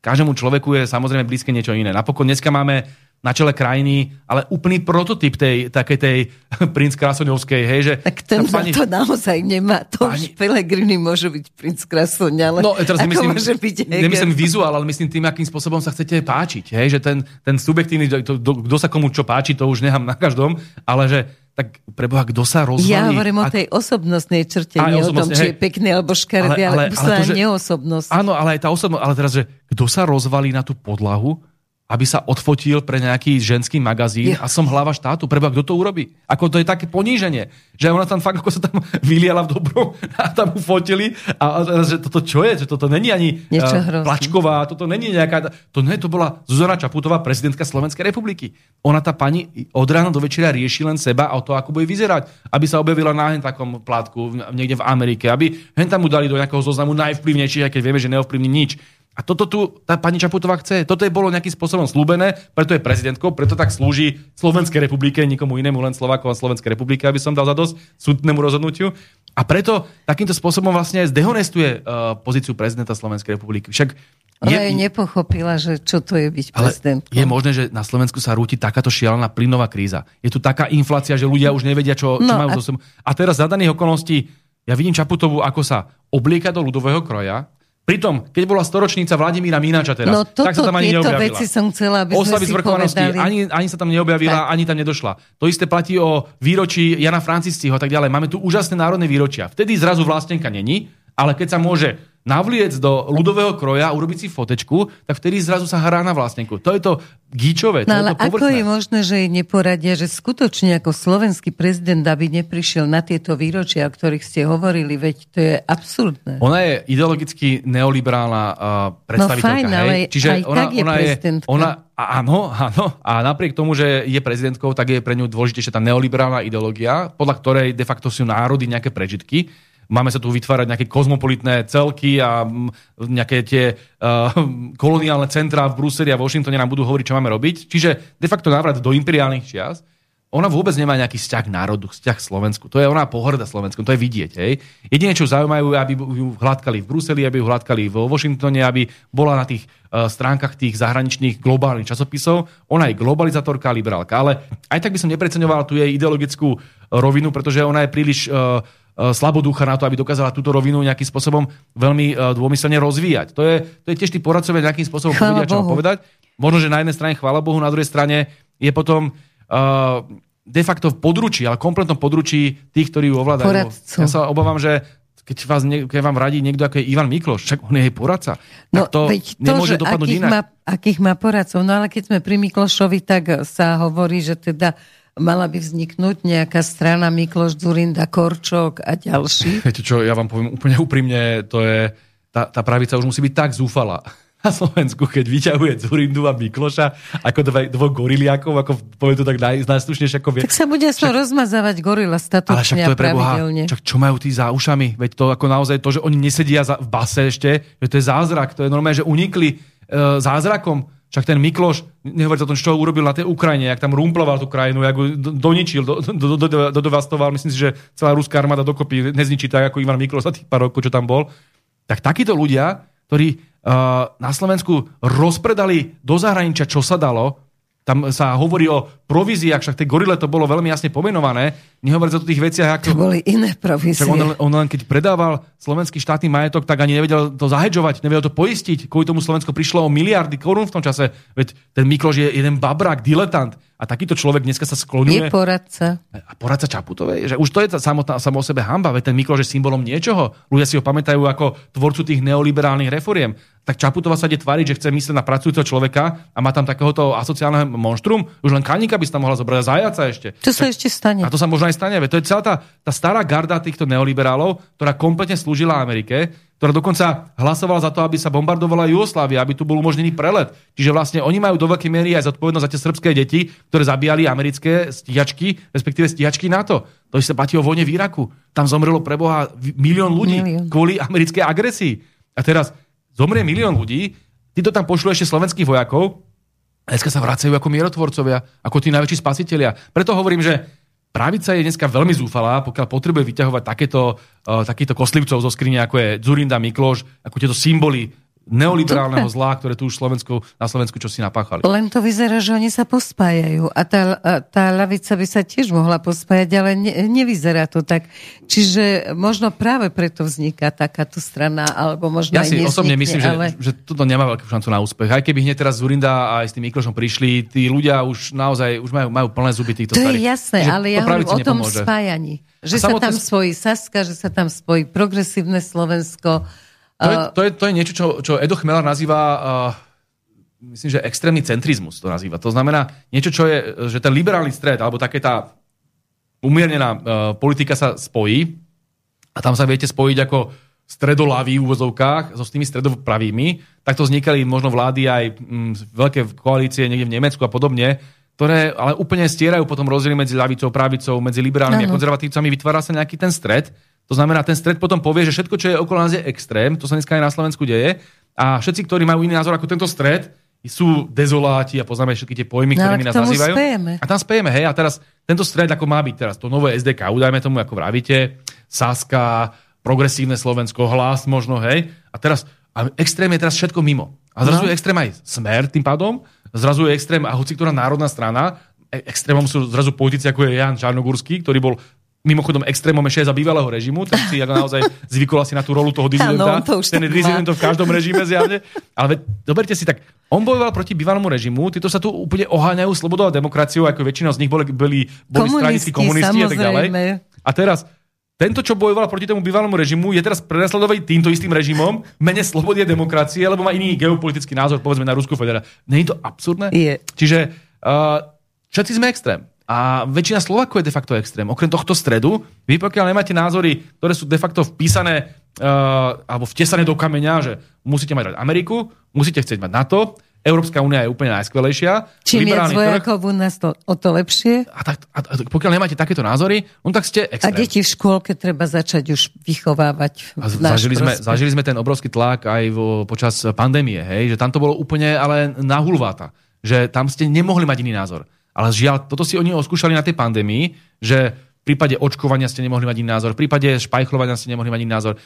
B: Každému človeku je samozrejme blízke niečo iné. Napokon dneska máme na čele krajiny, ale úplný prototyp tej, takej tej princ Krasoňovskej, hej, že...
A: Tak ten pani... to naozaj nemá. To pani... už Pelegrini môže byť princ Krasoň, ale no, teraz ako nemyslím, môže byť
B: Nemyslím vizuál, ale myslím tým, akým spôsobom sa chcete páčiť, hej, že ten, ten subjektívny, kto sa komu čo páči, to už nechám na každom, ale že tak preboha, kto sa rozvalí?
A: Ja hovorím a... o tej osobnostnej črte, nie o tom, či je pekný alebo škaredý, ale, ale, ale, ale to, že... neosobnosť.
B: Áno, ale aj tá osobnosť, ale teraz, že kto sa rozvalí na tú podlahu, aby sa odfotil pre nejaký ženský magazín a som hlava štátu. Preba, kto to urobí? Ako to je také poníženie, že ona tam fakt ako sa tam vyliala v dobrom a tam mu fotili a, a že toto čo je? Že toto není ani uh, Plačková, toto není nejaká... To, ne, to bola Zuzana Čaputová, prezidentka Slovenskej republiky. Ona tá pani od rána do večera rieši len seba a o to, ako bude vyzerať. Aby sa objavila na hen takom plátku niekde v Amerike, aby hen tam mu dali do nejakého zoznamu najvplyvnejších, aj keď vieme, že neovplyvní nič. A toto tu tá pani Čaputová chce. Toto je bolo nejakým spôsobom slúbené, preto je prezidentkou, preto tak slúži Slovenskej republike, nikomu inému, len Slovákov a Slovenskej republike, aby som dal za dosť súdnemu rozhodnutiu. A preto takýmto spôsobom vlastne zdehonestuje uh, pozíciu prezidenta Slovenskej republiky. Však
A: ona je, nepochopila, že čo to je byť prezidentkou.
B: Je možné, že na Slovensku sa rúti takáto šialená plynová kríza. Je tu taká inflácia, že ľudia už nevedia, čo, čo no, majú a... A teraz za daných okolností ja vidím Čaputovú, ako sa oblieka do ľudového kroja, Pritom, keď bola storočnica Vladimíra Mínača teraz,
A: no toto, tak sa tam ani neobjavila. veci som chcela, aby Oslavy sme si
B: ani, ani sa tam neobjavila, tak. ani tam nedošla. To isté platí o výročí Jana Francisciho a tak ďalej. Máme tu úžasné národné výročia. Vtedy zrazu vlastenka není, ale keď sa môže navliec do ľudového kroja urobiť si fotečku, tak vtedy zrazu sa hrá na vlastníku. To je to gíčové.
A: No
B: ale
A: to ako je možné, že jej neporadia, že skutočne ako slovenský prezident, aby neprišiel na tieto výročia, o ktorých ste hovorili, veď to je absurdné.
B: Ona je ideologicky neoliberálna uh, predstaviteľka.
A: No fajn, hej? ale
B: Čiže
A: aj ona, tak je ona prezidentka.
B: Je, ona, áno, áno. A napriek tomu, že je prezidentkou, tak je pre ňu dôležitejšia tá neoliberálna ideológia, podľa ktorej de facto sú národy nejaké prežitky Máme sa tu vytvárať nejaké kozmopolitné celky a nejaké tie uh, koloniálne centrá v Bruseli a Washingtone nám budú hovoriť, čo máme robiť. Čiže de facto návrat do imperiálnych čias. Ona vôbec nemá nejaký vzťah k národu, vzťah Slovensku. To je ona pohrda Slovensku, to je vidieť. Hej. Jedine, čo zaujímajú, aby ju hladkali v Bruseli, aby ju hladkali vo Washingtone, aby bola na tých uh, stránkach tých zahraničných globálnych časopisov. Ona je globalizatorka, liberálka. Ale aj tak by som nepreceňoval tu jej ideologickú rovinu, pretože ona je príliš uh, slaboducha na to, aby dokázala túto rovinu nejakým spôsobom veľmi e, dômyselne rozvíjať. To je, to je tiež tí poradcovia nejakým spôsobom chvála povedia, čo povedať. Možno, že na jednej strane chvála Bohu, na druhej strane je potom uh, de facto v područí, ale kompletnom područí tých, ktorí ju ovládajú. Poradcu. Ja sa obávam, že keď, vás, keď vám radí niekto ako je Ivan Mikloš, však on je jej poradca, no, tak to, veď to nemôže dopadnúť akých inak.
A: Má, akých má poradcov? No ale keď sme pri Miklošovi, tak sa hovorí, že teda mala by vzniknúť nejaká strana Mikloš Zurinda, Korčok a ďalší.
B: Viete čo, ja vám poviem úplne úprimne, to je, tá, tá pravica už musí byť tak zúfala na Slovensku, keď vyťahuje Zurindu a Mikloša ako dve, dvo goriliakov, ako poviem to tak naj, najslušnejšie, ako vie.
A: Tak sa bude aspoň rozmazávať gorila statočne ale však to je pravidelne.
B: Čak čo majú tí za ušami? Veď to ako naozaj to, že oni nesedia za, v base ešte, že to je zázrak, to je normálne, že unikli e, zázrakom však ten Mikloš, nehovorí o tom, čo urobil na tej Ukrajine, jak tam rumploval tú krajinu, jak ju doničil, dodevastoval, do, do, myslím si, že celá ruská armáda dokopy nezničí tak, ako Ivan Mikloš za tých pár rokov, čo tam bol. Tak takíto ľudia, ktorí uh, na Slovensku rozpredali do zahraničia, čo sa dalo, tam sa hovorí o províziách, však tej gorile to bolo veľmi jasne pomenované. Nehovoriť o tých veciach, ako...
A: To boli iné provízie.
B: Však on, on len keď predával slovenský štátny majetok, tak ani nevedel to zahedžovať, nevedel to poistiť. Kvôli tomu Slovensko prišlo o miliardy korún v tom čase. Veď ten Mikloš je jeden babrák, diletant. A takýto človek dneska sa skloňuje.
A: Je poradca.
B: A poradca Čaputovej? Že už to je samotná, samo o sebe hamba. Veď ten Mikloš je symbolom niečoho. Ľudia si ho pamätajú ako tvorcu tých neoliberálnych reforiem tak Čaputová sa ide tváriť, že chce myslieť na pracujúceho človeka a má tam takéhoto asociálneho monštrum. Už len kanika by sa tam mohla zobrať, zajaca ešte.
A: Čo sa ešte stane?
B: A to sa možno aj stane. To je celá tá, tá stará garda týchto neoliberálov, ktorá kompletne slúžila Amerike, ktorá dokonca hlasovala za to, aby sa bombardovala Jugoslávia, aby tu bol umožnený prelet. Čiže vlastne oni majú do veľkej miery aj zodpovednosť za tie srbské deti, ktoré zabíjali americké stíhačky, respektíve stíhačky NATO. To sa platí o vojne v Iraku. Tam zomrelo pre Boha milión ľudí milión. kvôli americkej agresii. A teraz zomrie milión ľudí, ty to tam pošlu ešte slovenských vojakov, a dneska sa vracajú ako mierotvorcovia, ako tí najväčší spasitelia. Preto hovorím, že pravica je dneska veľmi zúfalá, pokiaľ potrebuje vyťahovať takéto, uh, takýchto koslivcov zo skrine, ako je Zurinda Mikloš, ako tieto symboly neoliberálneho zla, ktoré tu už Slovensku, na Slovensku čo si napáchali.
A: Len to vyzerá, že oni sa pospájajú a tá, tá lavica by sa tiež mohla pospájať, ale ne, nevyzerá to tak. Čiže možno práve preto vzniká takáto strana, alebo možno
B: Ja
A: si
B: nevznikne, osobne myslím, ale... že, že toto nemá veľkú šancu na úspech. Aj keby hneď teraz Zurinda a aj s tým Miklošom prišli, tí ľudia už naozaj už majú, majú plné zuby týchto
A: To starých. je jasné, ale ja hovorím o tom nepomôže. spájaní. Že sa tam spojí Saska, že sa tam spojí progresívne Slovensko,
B: to je, to je, to je niečo, čo, čo Edo Chmelar nazýva uh, myslím, že extrémny centrizmus to nazýva. To znamená niečo, čo je, že ten liberálny stred, alebo také tá umiernená uh, politika sa spojí a tam sa viete spojiť ako stredolavý v úvozovkách so s tými stredopravými, takto vznikali možno vlády aj mm, veľké koalície niekde v Nemecku a podobne, ktoré ale úplne stierajú potom rozdiely medzi ľavicou, pravicou, medzi liberálnymi a konzervatívcami, vytvára sa nejaký ten stred. To znamená, ten stred potom povie, že všetko, čo je okolo nás je extrém, to sa dneska aj na Slovensku deje, a všetci, ktorí majú iný názor ako tento stred, sú dezoláti a poznáme všetky tie pojmy, no, ktorými nás nazývajú.
A: Spejeme.
B: A tam spejeme, hej. A teraz tento stred, ako má byť teraz, to nové SDK, udajme tomu, ako vravíte, Saska, progresívne Slovensko, hlas možno, hej. A teraz, a extrém je teraz všetko mimo. A zrazu no. je extrém aj smer tým pádom, zrazu je extrém a hoci ktorá národná strana, e- extrémom sú zrazu politici, ako je Jan Čarnogurský, ktorý bol mimochodom extrémom ešte za bývalého režimu, ten si ako naozaj zvykol asi na tú rolu toho dizidenta.
A: Ano, to
B: ten je v každom režime zjavne. Ale zoberte si tak, on bojoval proti bývalému režimu, títo sa tu úplne oháňajú slobodou a demokraciou, ako väčšina z nich boli, boli, boli stranickí komunisti a tak ďalej. A teraz tento, čo bojoval proti tomu bývalému režimu, je teraz prenasledovaný týmto istým režimom v mene slobody a demokracie, lebo má iný geopolitický názor, povedzme, na Rusku federáciu. Je to absurdné?
A: Je.
B: Čiže uh, všetci sme extrém. A väčšina Slovakov je de facto extrém. Okrem tohto stredu, vy pokiaľ nemáte názory, ktoré sú de facto vpísané uh, alebo vtesané do kameňa, že musíte mať Ameriku, musíte chcieť mať NATO, Európska únia je úplne najskvelejšia.
A: Čím viac vojakov u nás, to, o to lepšie.
B: A, tak, a, a pokiaľ nemáte takéto názory, no tak ste extrém.
A: A deti v škôlke treba začať už vychovávať.
B: A zažili, sme, zažili sme ten obrovský tlak aj vo, počas pandémie, hej, že tam to bolo úplne ale na hulváta. Že tam ste nemohli mať iný názor. Ale žiaľ, toto si oni oskúšali na tej pandémii, že v prípade očkovania ste nemohli mať iný názor, v prípade špajchlovania ste nemohli mať iný názor.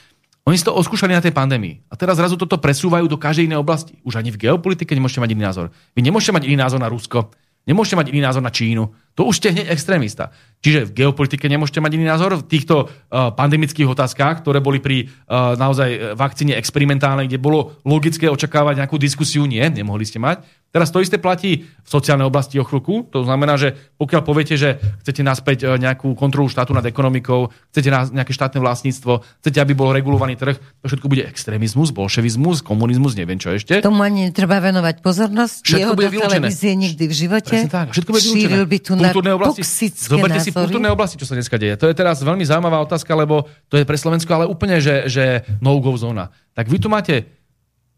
B: Oni si to oskúšali na tej pandémii. A teraz zrazu toto presúvajú do každej inej oblasti. Už ani v geopolitike nemôžete mať iný názor. Vy nemôžete mať iný názor na Rusko. Nemôžete mať iný názor na Čínu. To už ste hneď extrémista. Čiže v geopolitike nemôžete mať iný názor. V týchto uh, pandemických otázkach, ktoré boli pri uh, naozaj vakcíne experimentálnej, kde bolo logické očakávať nejakú diskusiu, nie, nemohli ste mať. Teraz to isté platí v sociálnej oblasti o chvíľku. To znamená, že pokiaľ poviete, že chcete naspäť e, nejakú kontrolu štátu nad ekonomikou, chcete nejaké štátne vlastníctvo, chcete, aby bol regulovaný trh, to všetko bude extrémizmus, bolševizmus, komunizmus, neviem čo ešte.
A: Tomu ani netreba venovať pozornosť. Všetko Jeho bude vylúčené. nikdy v živote.
B: Presne tak. Všetko bude vylúčené.
A: by tu kultúrne oblasti.
B: Zoberte názory. si kultúrne oblasti, čo sa dneska deje. To je teraz veľmi zaujímavá otázka, lebo to je pre Slovensko ale úplne, že, že no-go zóna. Tak vy tu máte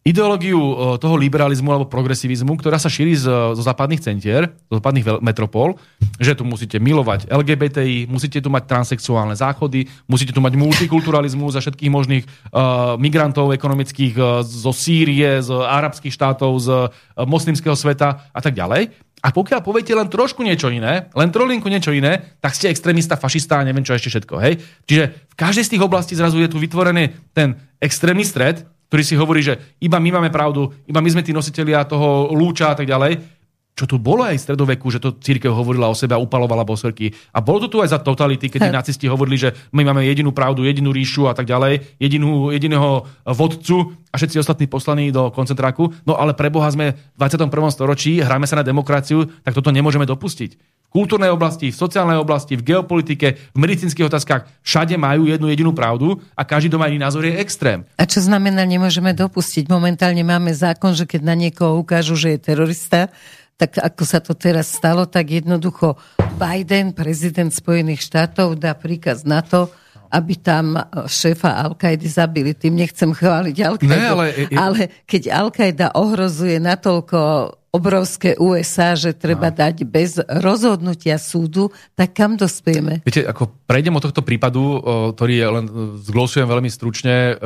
B: ideológiu e, toho liberalizmu alebo progresivizmu, ktorá sa šíri zo, západných centier, zo západných metropol, že tu musíte milovať LGBTI, musíte tu mať transexuálne záchody, musíte tu mať multikulturalizmus za všetkých možných uh, migrantov ekonomických uh, zo Sýrie, z arabských štátov, z uh, moslimského sveta a tak ďalej. A pokiaľ poviete len trošku niečo iné, len trolinku niečo iné, tak ste extrémista, fašista a neviem čo ešte všetko. Hej? Čiže v každej z tých oblastí zrazu je tu vytvorený ten extrémny stred, ktorý si hovorí, že iba my máme pravdu, iba my sme tí nositeľia toho lúča a tak ďalej. Čo tu bolo aj v stredoveku, že to církev hovorila o sebe a upalovala bosverky. A bolo to tu aj za totality, keď nacisti hovorili, že my máme jedinú pravdu, jedinú ríšu a tak ďalej, jedinú, jediného vodcu a všetci ostatní poslaní do koncentráku. No ale pre Boha sme v 21. storočí, hráme sa na demokraciu, tak toto nemôžeme dopustiť kultúrnej oblasti, v sociálnej oblasti, v geopolitike, v medicínskych otázkach všade majú jednu jedinú pravdu a každý doma iný názor je extrém.
A: A čo znamená, nemôžeme dopustiť? Momentálne máme zákon, že keď na niekoho ukážu, že je terorista, tak ako sa to teraz stalo, tak jednoducho Biden, prezident Spojených štátov, dá príkaz na to, aby tam šéfa Al-Kaidy zabili. Tým nechcem chváliť Al-Kaidu, ale... ale keď Al-Qaida ohrozuje natoľko obrovské USA, že treba no. dať bez rozhodnutia súdu, tak kam dospieme?
B: Viete, ako prejdem od tohto prípadu, ktorý je len, zglosujem veľmi stručne,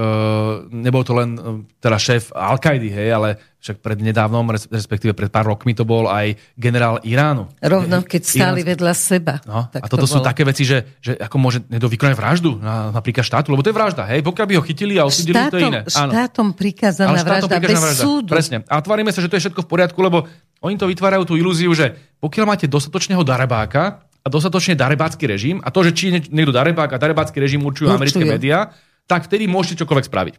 B: nebol to len teda šéf Al-Qaidi, hej, ale však pred nedávnom, respektíve pred pár rokmi to bol aj generál Iránu.
A: Rovno, keď stáli Iránsky. vedľa seba.
B: No, a toto to sú také veci, že, že ako môže niekto vykonať vraždu na, napríklad štátu, lebo to je vražda, hej? Pokiaľ by ho chytili a osudili, to je iné.
A: Áno. Štátom prikázaná vražda bez vražda. súdu.
B: Presne. A tvárime sa, že to je všetko v poriadku, lebo oni to vytvárajú tú ilúziu, že pokiaľ máte dostatočného darebáka a dostatočne darebácky režim, a to, že či niekto darebák a darebácky režim určujú Určujem. americké médiá, tak vtedy môžete čokoľvek spraviť.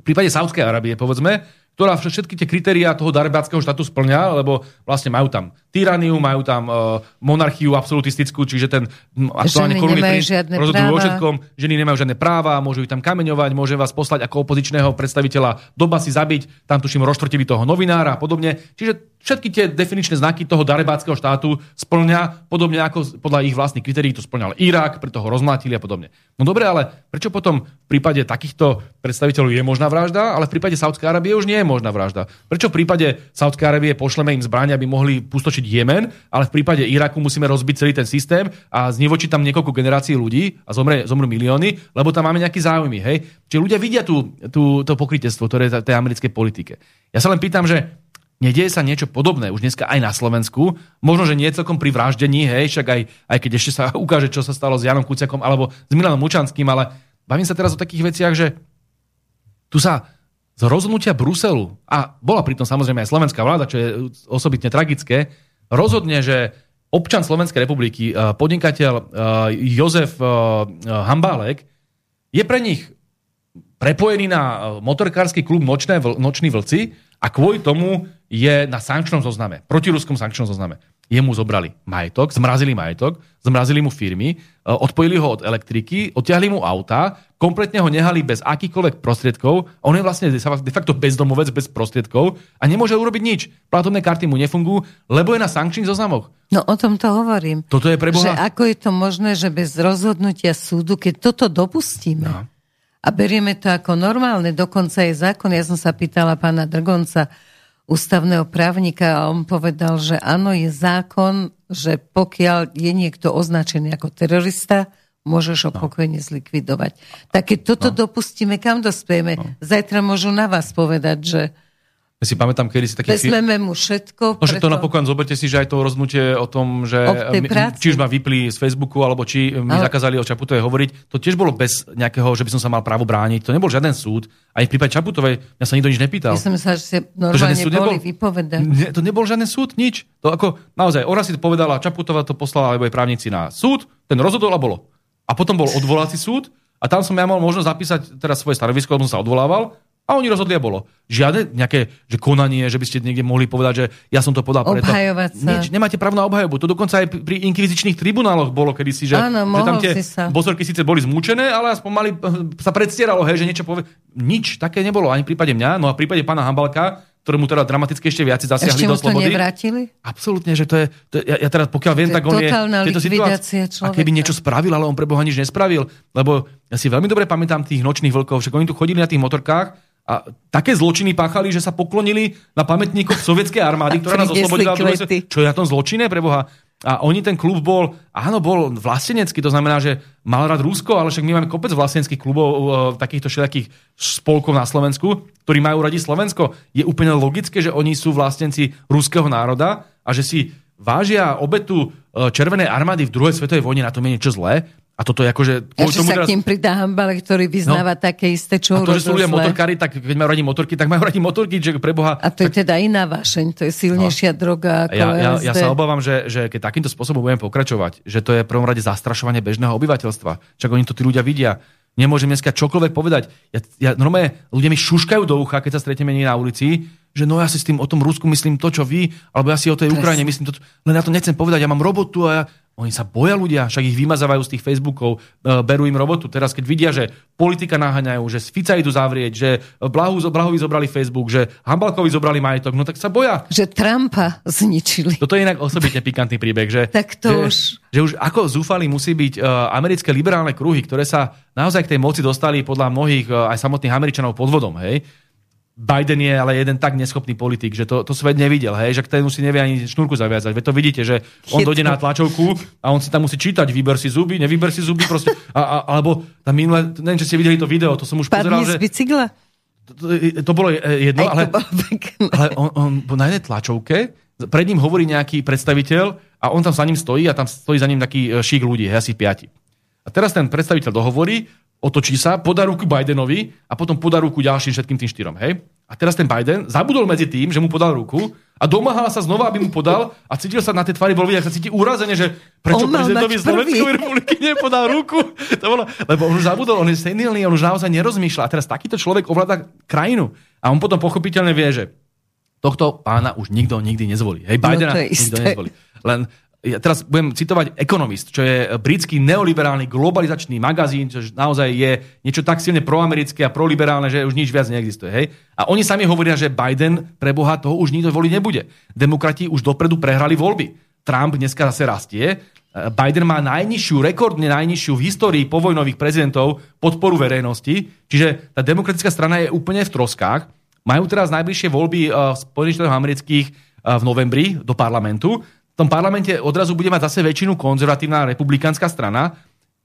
B: V prípade Saudskej Arábie, povedzme, ktorá všetky tie kritériá toho darebáckého štátu splňa, lebo vlastne majú tam tyraniu, majú tam uh, monarchiu absolutistickú, čiže ten aktuálne korunný rozhodujú o všetkom, ženy nemajú žiadne práva, môžu ich tam kameňovať, môže vás poslať ako opozičného predstaviteľa do basy zabiť, tam tuším roštvrtivý toho novinára a podobne. Čiže všetky tie definičné znaky toho darebáckého štátu splňa, podobne ako podľa ich vlastných kritérií to splňal Irak, preto ho rozmlátili a podobne. No dobre, ale prečo potom v prípade takýchto predstaviteľov je možná vražda, ale v prípade Saudskej Arábie už nie je možná vražda? Prečo v prípade Saudskej Arábie pošleme im zbrania, aby mohli pustočiť Jemen, ale v prípade Iraku musíme rozbiť celý ten systém a znivočiť tam niekoľko generácií ľudí a zomre, zomrú milióny, lebo tam máme nejaký záujmy. Hej? Čiže ľudia vidia tú, tú, to pokrytectvo, ktoré je tej americkej politike. Ja sa len pýtam, že Nedieje sa niečo podobné už dneska aj na Slovensku. Možno, že nie celkom pri vraždení, hej, však aj, aj keď ešte sa ukáže, čo sa stalo s Janom Kuciakom alebo s Milanom Mučanským, ale bavím sa teraz o takých veciach, že tu sa z rozhodnutia Bruselu, a bola pritom samozrejme aj slovenská vláda, čo je osobitne tragické, rozhodne, že občan Slovenskej republiky, eh, podnikateľ eh, Jozef eh, Hambálek, je pre nich prepojený na motorkársky klub Nočné, Noční vlci a kvôli tomu je na sankčnom zozname, protiruskom sankčnom zozname. Jemu zobrali majetok, zmrazili majetok, zmrazili mu firmy, e, odpojili ho od elektriky, odtiahli mu auta, kompletne ho nehali bez akýchkoľvek prostriedkov. On je vlastne de facto bezdomovec, bez prostriedkov a nemôže urobiť nič. Platobné karty mu nefungujú, lebo je na sankčných zoznamoch.
A: No o tom to hovorím.
B: Toto je preboha.
A: Že ako je to možné, že bez rozhodnutia súdu, keď toto dopustíme, no. a berieme to ako normálne, dokonca je zákon, ja som sa pýtala pána Drgonca, ústavného právnika a on povedal, že áno, je zákon, že pokiaľ je niekto označený ako terorista, môžeš ho no. pokojne zlikvidovať. Tak keď toto no. dopustíme, kam dospieme? No. Zajtra môžu na vás povedať, že
B: ja si pamätám, kedy si taký...
A: Vezmeme mu všetko.
B: No, že to napokon zoberte si, že aj to rozhodnutie o tom, že či už ma vypli z Facebooku, alebo či mi Ale... zakázali o Čaputovej hovoriť, to tiež bolo bez nejakého, že by som sa mal právo brániť. To nebol žiaden súd. Aj v prípade Čaputovej mňa sa nikto nič nepýtal.
A: Ja som sa, že normálne to, boli vypovedať.
B: Ne, to nebol žiaden súd, nič. To ako, naozaj, ona si to povedala, Čaputová to poslala, alebo aj právnici na súd, ten rozhodol a bolo. A potom bol odvolací súd, a tam som ja mal možnosť zapísať teraz svoje stanovisko, som sa odvolával a oni rozhodli a bolo. Žiadne nejaké že konanie, že by ste niekde mohli povedať, že ja som to podal preto.
A: Obhajovať sa.
B: Nič, nemáte právo na obhajobu. To dokonca aj pri inkvizičných tribunáloch bolo kedysi, že,
A: Áno,
B: že tam tie bosorky síce boli zmúčené, ale aspoň mali, sa predstieralo, hej, že niečo povie. Nič také nebolo ani v prípade mňa, no a v prípade pána Hambalka, ktorému teda dramaticky ešte viac zasiahli ešte do slobody.
A: Ešte nevrátili?
B: Absolútne, že to je, to ja, ja teraz pokiaľ viem, to tak on je tieto situácie, a keby niečo spravil, ale on pre Boha nič nespravil, lebo ja si veľmi dobre pamätám tých nočných vlkov, však oni tu chodili na tých motorkách a také zločiny páchali, že sa poklonili na pamätníkoch sovietskej armády, ktorá nás oslobodila. Čo je na tom zločine, preboha? A oni, ten klub bol, áno, bol vlastenecký, to znamená, že mal rád Rusko, ale však my máme kopec vlasteneckých klubov, uh, takýchto všetkých spolkov na Slovensku, ktorí majú radi Slovensko. Je úplne logické, že oni sú vlastenci ruského národa a že si vážia obetu Červenej armády v druhej svetovej vojne, na tom je niečo zlé. A toto je akože...
A: A že sa teraz... k tým pridá Hambale, ktorý vyznáva no. také isté, čo
B: A to, že sú ľudia motorkári, tak keď majú radi motorky, tak majú radi motorky, že preboha...
A: A to
B: tak...
A: je teda iná vášeň, to je silnejšia no. droga ako
B: ja, ja, ja sa obávam, že, že keď takýmto spôsobom budeme pokračovať, že to je prvom rade zastrašovanie bežného obyvateľstva. Čak oni to tí ľudia vidia. Nemôžem dneska čokoľvek povedať. Ja, ja normálne ľudia mi šuškajú do ucha, keď sa stretneme na ulici, že no ja si s tým o tom Rusku myslím to, čo vy, alebo ja si o tej Ukrajine myslím to, čo... len ja to nechcem povedať, ja mám robotu a ja, oni sa boja ľudia, však ich vymazávajú z tých Facebookov, e, berú im robotu. Teraz keď vidia, že politika naháňajú, že z Fica idú zavrieť, že Blahu, Blahovi zobrali Facebook, že Hambalkovi zobrali majetok, no tak sa boja.
A: Že Trumpa zničili.
B: Toto je inak osobitne pikantný príbeh, že,
A: tak to
B: že,
A: už...
B: že už ako zúfali musí byť uh, americké liberálne kruhy, ktoré sa naozaj k tej moci dostali podľa mnohých uh, aj samotných Američanov podvodom, hej Biden je ale jeden tak neschopný politik, že to, to svet nevidel, hej, že už si nevie ani šnúrku zaviazať. Veď to vidíte, že on dojde na tlačovku a on si tam musí čítať, vyber si zuby, nevyber si zuby, proste, a, a, alebo tam minule, neviem, či ste videli to video, to som už
A: Padni
B: pozeral,
A: z bicykla?
B: To, to, to bolo jedno, ale, ale on, on na jednej tlačovke, pred ním hovorí nejaký predstaviteľ a on tam za ním stojí a tam stojí za ním taký e, šík ľudí, hej, asi piati. A teraz ten predstaviteľ dohovorí otočí sa, podá ruku Bidenovi a potom podá ruku ďalším všetkým tým štyrom. Hej? A teraz ten Biden zabudol medzi tým, že mu podal ruku a domáhal sa znova, aby mu podal a cítil sa na tej tvári, bol vidieť, sa cíti urazene, že prečo prezidentovi Slovenskej republiky nepodal ruku. To bolo, lebo on už zabudol, on je senilný, on už naozaj nerozmýšľa. A teraz takýto človek ovláda krajinu. A on potom pochopiteľne vie, že Tohto pána už nikto nikdy nezvolí. Hej, Bidena no nikto nezvolí. Len ja teraz budem citovať Economist, čo je britský neoliberálny globalizačný magazín, čo naozaj je niečo tak silne proamerické a proliberálne, že už nič viac neexistuje. Hej? A oni sami hovoria, že Biden pre Boha toho už nikto voliť nebude. Demokrati už dopredu prehrali voľby. Trump dneska zase rastie. Biden má najnižšiu, rekordne najnižšiu v histórii povojnových prezidentov podporu verejnosti, čiže tá demokratická strana je úplne v troskách. Majú teraz najbližšie voľby v Spojených štátoch amerických v novembri do parlamentu v tom parlamente odrazu bude mať zase väčšinu konzervatívna republikánska strana,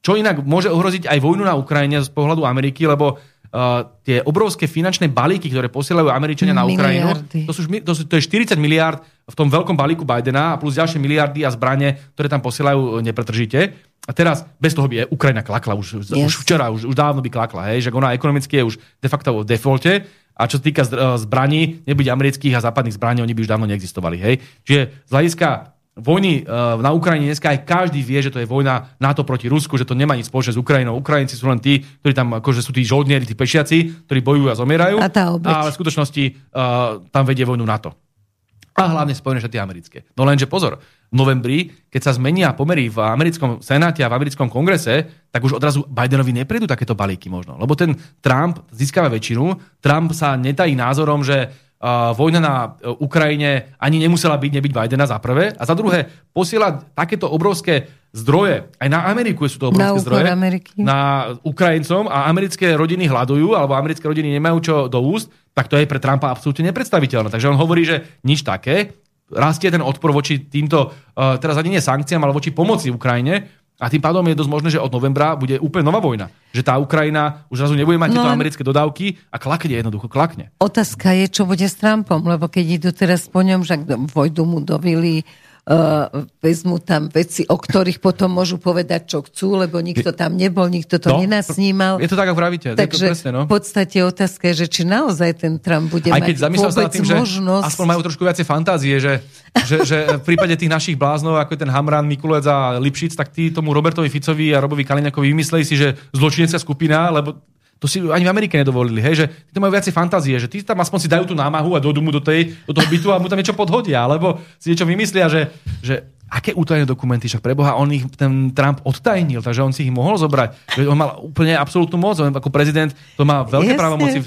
B: čo inak môže ohroziť aj vojnu na Ukrajine z pohľadu Ameriky, lebo uh, tie obrovské finančné balíky, ktoré posielajú Američania na Ukrajinu, to, sú, to, sú, to je 40 miliard v tom veľkom balíku Bidena a plus ďalšie miliardy a zbranie, ktoré tam posielajú nepretržite. A teraz bez toho by Ukrajina klakla už, yes. už včera, už, už dávno by klakla, hej, že ona ekonomicky je už de facto v defalte a čo sa týka zbraní, nebude amerických a západných zbraní, oni by už dávno neexistovali. Hej. Čiže z hľadiska vojny uh, na Ukrajine dneska aj každý vie, že to je vojna NATO proti Rusku, že to nemá nič spoločné s Ukrajinou. Ukrajinci sú len tí, ktorí tam akože sú tí žoldnieri, tí pešiaci, ktorí bojujú a zomierajú.
A: A tá obeď.
B: Ale v skutočnosti uh, tam vedie vojnu NATO. A hlavne Spojené štáty americké. No lenže pozor, v novembri, keď sa zmenia pomery v americkom senáte a v americkom kongrese, tak už odrazu Bidenovi neprejdú takéto balíky možno. Lebo ten Trump získava väčšinu, Trump sa netají názorom, že vojna na uh, Ukrajine ani nemusela byť nebyť Bidena za prvé. A za druhé, posiela takéto obrovské zdroje, aj na Ameriku sú to obrovské
A: na
B: zdroje,
A: Ameriky.
B: na Ukrajincom a americké rodiny hľadujú, alebo americké rodiny nemajú čo do úst, tak to je pre Trumpa absolútne nepredstaviteľné. Takže on hovorí, že nič také, rastie ten odpor voči týmto, uh, teraz ani nie sankciám, ale voči pomoci Ukrajine, a tým pádom je dosť možné, že od novembra bude úplne nová vojna. Že tá Ukrajina už zrazu nebude mať no, tieto americké dodávky a klakne jednoducho, klakne.
A: Otázka je, čo bude s Trumpom, lebo keď idú teraz po ňom, že vojdu mu do vily, uh, vezmu tam veci, o ktorých potom môžu povedať, čo chcú, lebo nikto tam nebol, nikto to no, nenasnímal.
B: Je to tak, ako pravíte.
A: Takže
B: presne, no.
A: v podstate otázka je, že či naozaj ten Trump bude
B: Aj
A: keď
B: mať vôbec tým,
A: možnosť...
B: Že aspoň majú trošku viacej fantázie, že, že, že v prípade tých našich bláznov, ako je ten Hamran, Mikulec a Lipšic, tak tí tomu Robertovi Ficovi a Robovi Kaliňakovi vymysleli si, že zločinecká skupina, lebo to si ani v Amerike nedovolili, hej, že tí majú viacej fantázie, že tí tam aspoň si dajú tú námahu a dojdú mu do, tej, do toho bytu a mu tam niečo podhodia, alebo si niečo vymyslia, že, že aké útajné dokumenty, však preboha, on ich ten Trump odtajnil, takže on si ich mohol zobrať. On mal úplne absolútnu moc, on ako prezident to má veľké právomoci.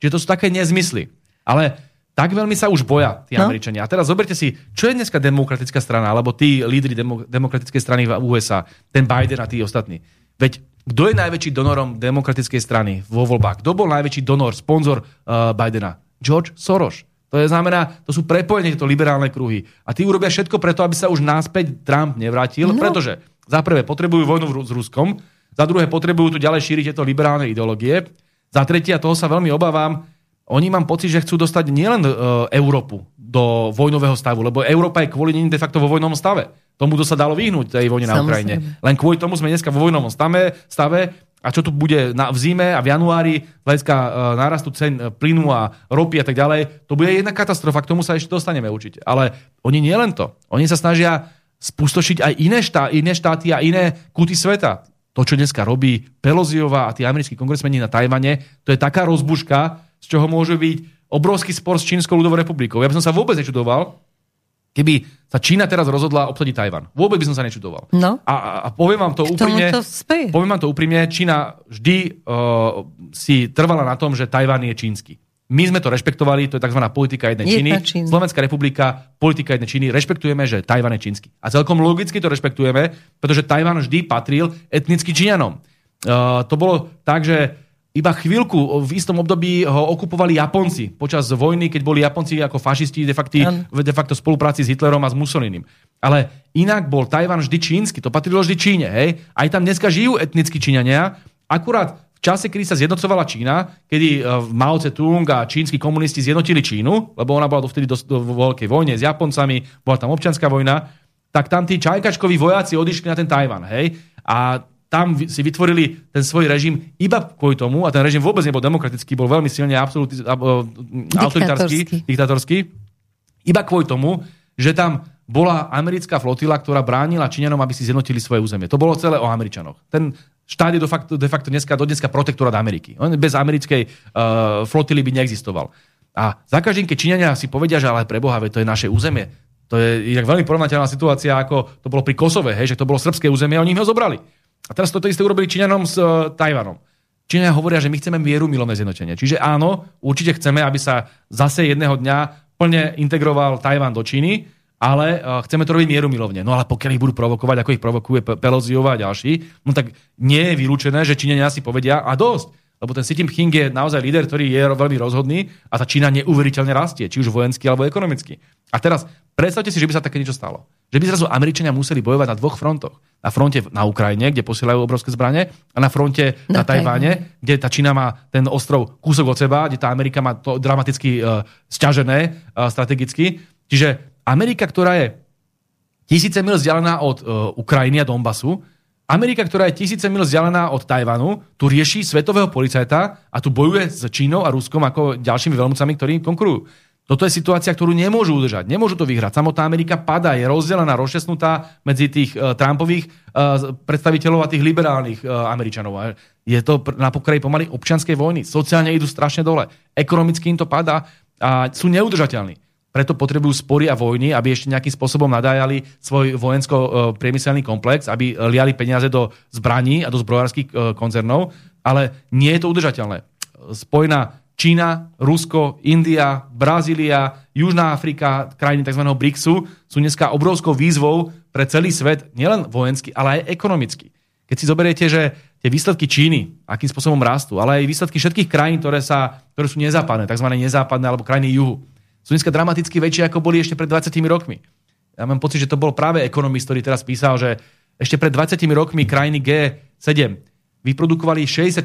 B: Čiže to sú také nezmysly. Ale tak veľmi sa už boja tí no. Američania. A teraz zoberte si, čo je dneska demokratická strana, alebo tí lídry demo, demokratickej strany v USA, ten Biden a tí ostatní. Veď kto je najväčší donorom demokratickej strany vo voľbách? Kto bol najväčší donor, sponzor uh, Bidena? George Soros. To je znamená, to sú prepojenie tieto liberálne kruhy. A tí urobia všetko preto, aby sa už náspäť Trump nevrátil, no. pretože za prvé potrebujú vojnu s Ruskom, za druhé potrebujú tu ďalej šíriť tieto liberálne ideológie, za tretie, a toho sa veľmi obávam, oni mám pocit, že chcú dostať nielen e, Európu do vojnového stavu, lebo Európa je kvôli nim de facto vo vojnom stave. Tomu to sa dalo vyhnúť tej vojne na Ukrajine. Len kvôli tomu sme dneska vo vojnovom stave, stave a čo tu bude na, v zime a v januári, hľadiska e, nárastu cen e, plynu a ropy a tak ďalej, to bude jedna katastrofa, k tomu sa ešte dostaneme určite. Ale oni nie len to. Oni sa snažia spustošiť aj iné, štá, iné štáty a iné kúty sveta. To, čo dneska robí Peloziová a tí americkí kongresmeni na Tajvane, to je taká rozbuška, z čoho môže byť obrovský spor s Čínskou ľudovou republikou. Ja by som sa vôbec nečudoval, keby sa Čína teraz rozhodla obsadiť Tajvan. Vôbec by som sa nečudoval.
A: No.
B: A, a poviem vám to K úprimne.
A: To
B: poviem vám to úprimne, Čína vždy uh, si trvala na tom, že Tajvan je čínsky. My sme to rešpektovali, to je tzv. politika jednej Číny. Čína. Slovenská republika, politika jednej Číny, rešpektujeme, že Tajvan je čínsky. A celkom logicky to rešpektujeme, pretože Tajvan vždy patril etnicky Číňanom. Uh, to bolo tak, že iba chvíľku v istom období ho okupovali Japonci počas vojny, keď boli Japonci ako fašisti de facto, de facto spolupráci s Hitlerom a s Mussolinim. Ale inak bol Tajvan vždy čínsky, to patrilo vždy Číne. Hej? Aj tam dneska žijú etnickí Číňania, akurát v čase, kedy sa zjednocovala Čína, kedy e, Mao Tse-tung a čínsky komunisti zjednotili Čínu, lebo ona bola vtedy vo veľkej vojne s Japoncami, bola tam občianská vojna, tak tam tí čajkačkoví vojaci odišli na ten Tajvan. Hej? A tam si vytvorili ten svoj režim iba kvôli tomu, a ten režim vôbec nebol demokratický, bol veľmi silne absolútny, autoritársky, diktatorský, iba kvôli tomu, že tam bola americká flotila, ktorá bránila Číňanom, aby si zjednotili svoje územie. To bolo celé o Američanoch. Ten štát je de facto, de facto dneska, do dneska protektorát Ameriky. On bez americkej uh, flotily by neexistoval. A za každým, keď Číňania si povedia, že ale pre Boha, to je naše územie, to je inak veľmi porovnateľná situácia, ako to bolo pri Kosove, hej, že to bolo srbské územie a oni ho zobrali. A teraz toto isté urobili Číňanom s uh, Tajvanom. Číňania hovoria, že my chceme mieru milovné zjednotenie. Čiže áno, určite chceme, aby sa zase jedného dňa plne integroval Tajvan do Číny, ale uh, chceme to robiť mieru milovne. No ale pokiaľ ich budú provokovať, ako ich provokuje Peloziova a ďalší, no tak nie je vylúčené, že Číňania si povedia a dosť. Lebo ten Xi Jinping je naozaj líder, ktorý je veľmi rozhodný a tá Čína neuveriteľne rastie, či už vojensky alebo ekonomicky. A teraz predstavte si, že by sa také niečo stalo. Že by zrazu Američania museli bojovať na dvoch frontoch. Na fronte na Ukrajine, kde posielajú obrovské zbranie, a na fronte na, na Tajváne, kde tá Čína má ten ostrov kúsok od seba, kde tá Amerika má to dramaticky uh, sťažené uh, strategicky. Čiže Amerika, ktorá je tisíce mil vzdialená od uh, Ukrajiny a Donbasu, Amerika, ktorá je tisíce mil vzdialená od Tajvanu, tu rieši svetového policajta a tu bojuje s Čínou a Ruskom ako ďalšími veľmocami, ktorí im konkurujú. Toto je situácia, ktorú nemôžu udržať. Nemôžu to vyhrať. Samotná Amerika padá, je rozdelená, rozšesnutá medzi tých uh, Trumpových uh, predstaviteľov a tých liberálnych uh, Američanov. Je to na pokraji pomaly občianskej vojny. Sociálne idú strašne dole. Ekonomicky im to padá a sú neudržateľní preto potrebujú spory a vojny, aby ešte nejakým spôsobom nadájali svoj vojensko-priemyselný komplex, aby liali peniaze do zbraní a do zbrojárských e, koncernov, ale nie je to udržateľné. Spojená Čína, Rusko, India, Brazília, Južná Afrika, krajiny tzv. BRICSu sú dneska obrovskou výzvou pre celý svet, nielen vojenský, ale aj ekonomicky. Keď si zoberiete, že tie výsledky Číny, akým spôsobom rastú, ale aj výsledky všetkých krajín, ktoré, sa, ktoré sú nezápadné, tzv. nezápadné alebo krajiny juhu, sú dneska dramaticky väčšie, ako boli ešte pred 20 rokmi. Ja mám pocit, že to bol práve ekonomist, ktorý teraz písal, že ešte pred 20 rokmi krajiny G7 vyprodukovali 66%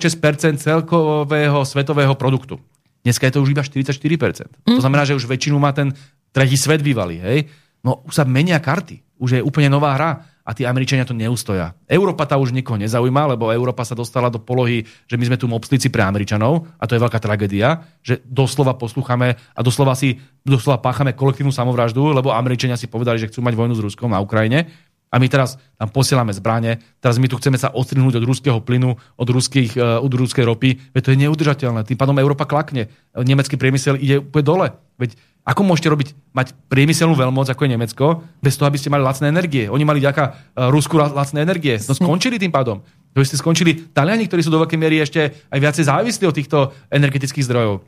B: celkového svetového produktu. Dneska je to už iba 44%. Mm. To znamená, že už väčšinu má ten tretí svet bývalý. Hej? No už sa menia karty. Už je úplne nová hra a tí Američania to neustoja. Európa tá už nikoho nezaujíma, lebo Európa sa dostala do polohy, že my sme tu mobslici pre Američanov a to je veľká tragédia, že doslova poslúchame a doslova si doslova páchame kolektívnu samovraždu, lebo Američania si povedali, že chcú mať vojnu s Ruskom na Ukrajine a my teraz tam posielame zbranie, teraz my tu chceme sa odstrihnúť od ruského plynu, od, ruských, eh, od ruskej ropy, veď to je neudržateľné. Tým pádom Európa klakne. Nemecký priemysel ide úplne dole. Veď ako môžete robiť, mať priemyselnú veľmoc, ako je Nemecko, bez toho, aby ste mali lacné energie? Oni mali ďaká uh, Rusku lacné energie. No skončili tým pádom. To ste skončili Taliani, ktorí sú do veľkej miery ešte aj viacej závislí od týchto energetických zdrojov.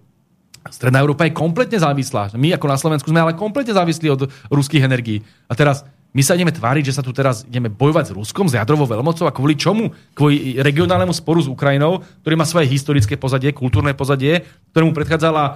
B: Stredná Európa je kompletne závislá. My ako na Slovensku sme ale kompletne závislí od ruských energií. A teraz my sa ideme tváriť, že sa tu teraz ideme bojovať s Ruskom, s jadrovou veľmocou a kvôli čomu? Kvôli regionálnemu sporu s Ukrajinou, ktorý má svoje historické pozadie, kultúrne pozadie, ktorému predchádzala a,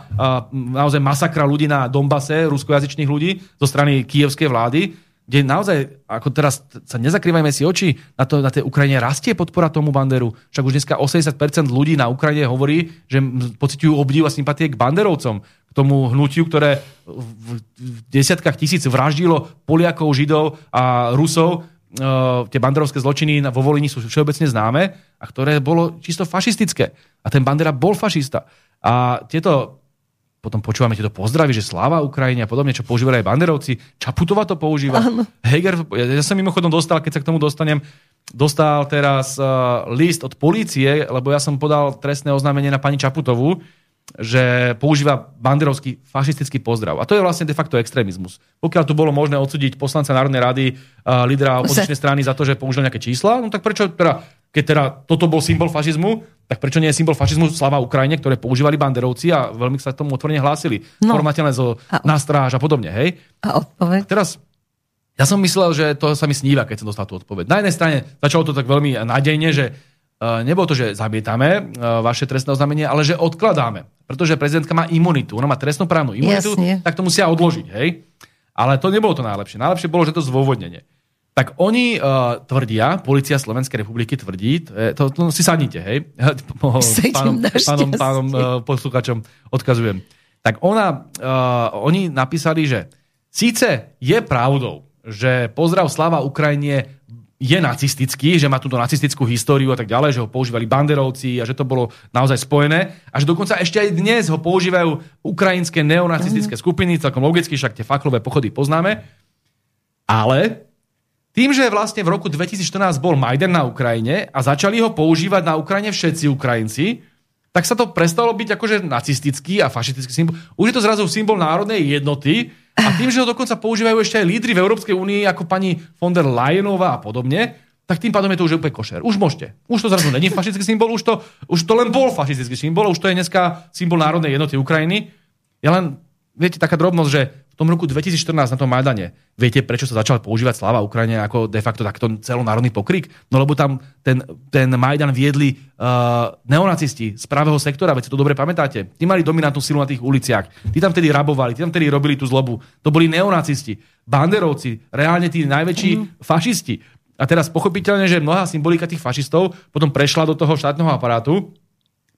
B: naozaj masakra ľudí na Dombase, ruskojazyčných ľudí zo strany kievskej vlády, kde naozaj, ako teraz sa nezakrývajme si oči, na, to, na tej Ukrajine rastie podpora tomu Banderu. Však už dneska 80% ľudí na Ukrajine hovorí, že pociťujú obdiv a sympatie k Banderovcom k tomu hnutiu, ktoré v desiatkách tisíc vraždilo Poliakov, Židov a Rusov. E, tie banderovské zločiny vo Volini sú všeobecne známe a ktoré bolo čisto fašistické. A ten Bandera bol fašista. A tieto potom počúvame tieto pozdravy, že sláva Ukrajine a podobne, čo používali aj banderovci. Čaputova to používa. Áno. Heger, ja, ja som mimochodom dostal, keď sa k tomu dostanem, dostal teraz uh, list od polície, lebo ja som podal trestné oznámenie na pani Čaputovú, že používa banderovský fašistický pozdrav. A to je vlastne de facto extrémizmus. Pokiaľ tu bolo možné odsúdiť poslanca Národnej rady, uh, lídra opozičnej strany za to, že použil nejaké čísla, no tak prečo teda, keď teda toto bol symbol fašizmu, tak prečo nie je symbol fašizmu slava Ukrajine, ktoré používali banderovci a veľmi sa k tomu otvorene hlásili. No. Formateľné zo a... nástráž a podobne, hej?
A: A odpoveď?
B: Teraz ja som myslel, že to sa mi sníva, keď som dostal tú odpoveď. Na jednej strane začalo to tak veľmi nádejne, že nebolo to, že zamietame uh, vaše trestné oznámenie, ale že odkladáme pretože prezidentka má imunitu. Ona má trestnoprávnu imunitu, Jasne. tak to musia odložiť. Hej? Ale to nebolo to najlepšie. Najlepšie bolo, že to zdôvodnenie. Tak oni uh, tvrdia, policia Slovenskej republiky tvrdí, to, to, to si sadnite, hej, pánom, pánom, pánom uh, posluchačom odkazujem. Tak ona, uh, oni napísali, že síce je pravdou, že pozdrav Slava Ukrajine je nacistický, že má túto nacistickú históriu a tak ďalej, že ho používali banderovci a že to bolo naozaj spojené a že dokonca ešte aj dnes ho používajú ukrajinské neonacistické mm. skupiny, celkom logicky, však tie faklové pochody poznáme. Ale tým, že vlastne v roku 2014 bol Majden na Ukrajine a začali ho používať na Ukrajine všetci Ukrajinci, tak sa to prestalo byť akože nacistický a fašistický symbol. Už je to zrazu symbol národnej jednoty a tým, že ho dokonca používajú ešte aj lídry v Európskej únii ako pani von der Leyenová a podobne, tak tým pádom je to už úplne košer. Už môžete. Už to zrazu není fašistický symbol, už to, už to len bol fašistický symbol, už to je dneska symbol národnej jednoty Ukrajiny. Ja len, viete, taká drobnosť, že v tom roku 2014 na tom Majdane, viete, prečo sa začal používať sláva Ukrajine ako de facto takto celonárodný pokrik? No lebo tam ten, ten Majdan viedli uh, neonacisti z pravého sektora, veď si to dobre pamätáte. Tí mali dominantnú silu na tých uliciach. Tí tam tedy rabovali, tí tam tedy robili tú zlobu. To boli neonacisti, banderovci, reálne tí najväčší mm. fašisti. A teraz pochopiteľne, že mnohá symbolika tých fašistov potom prešla do toho štátneho aparátu,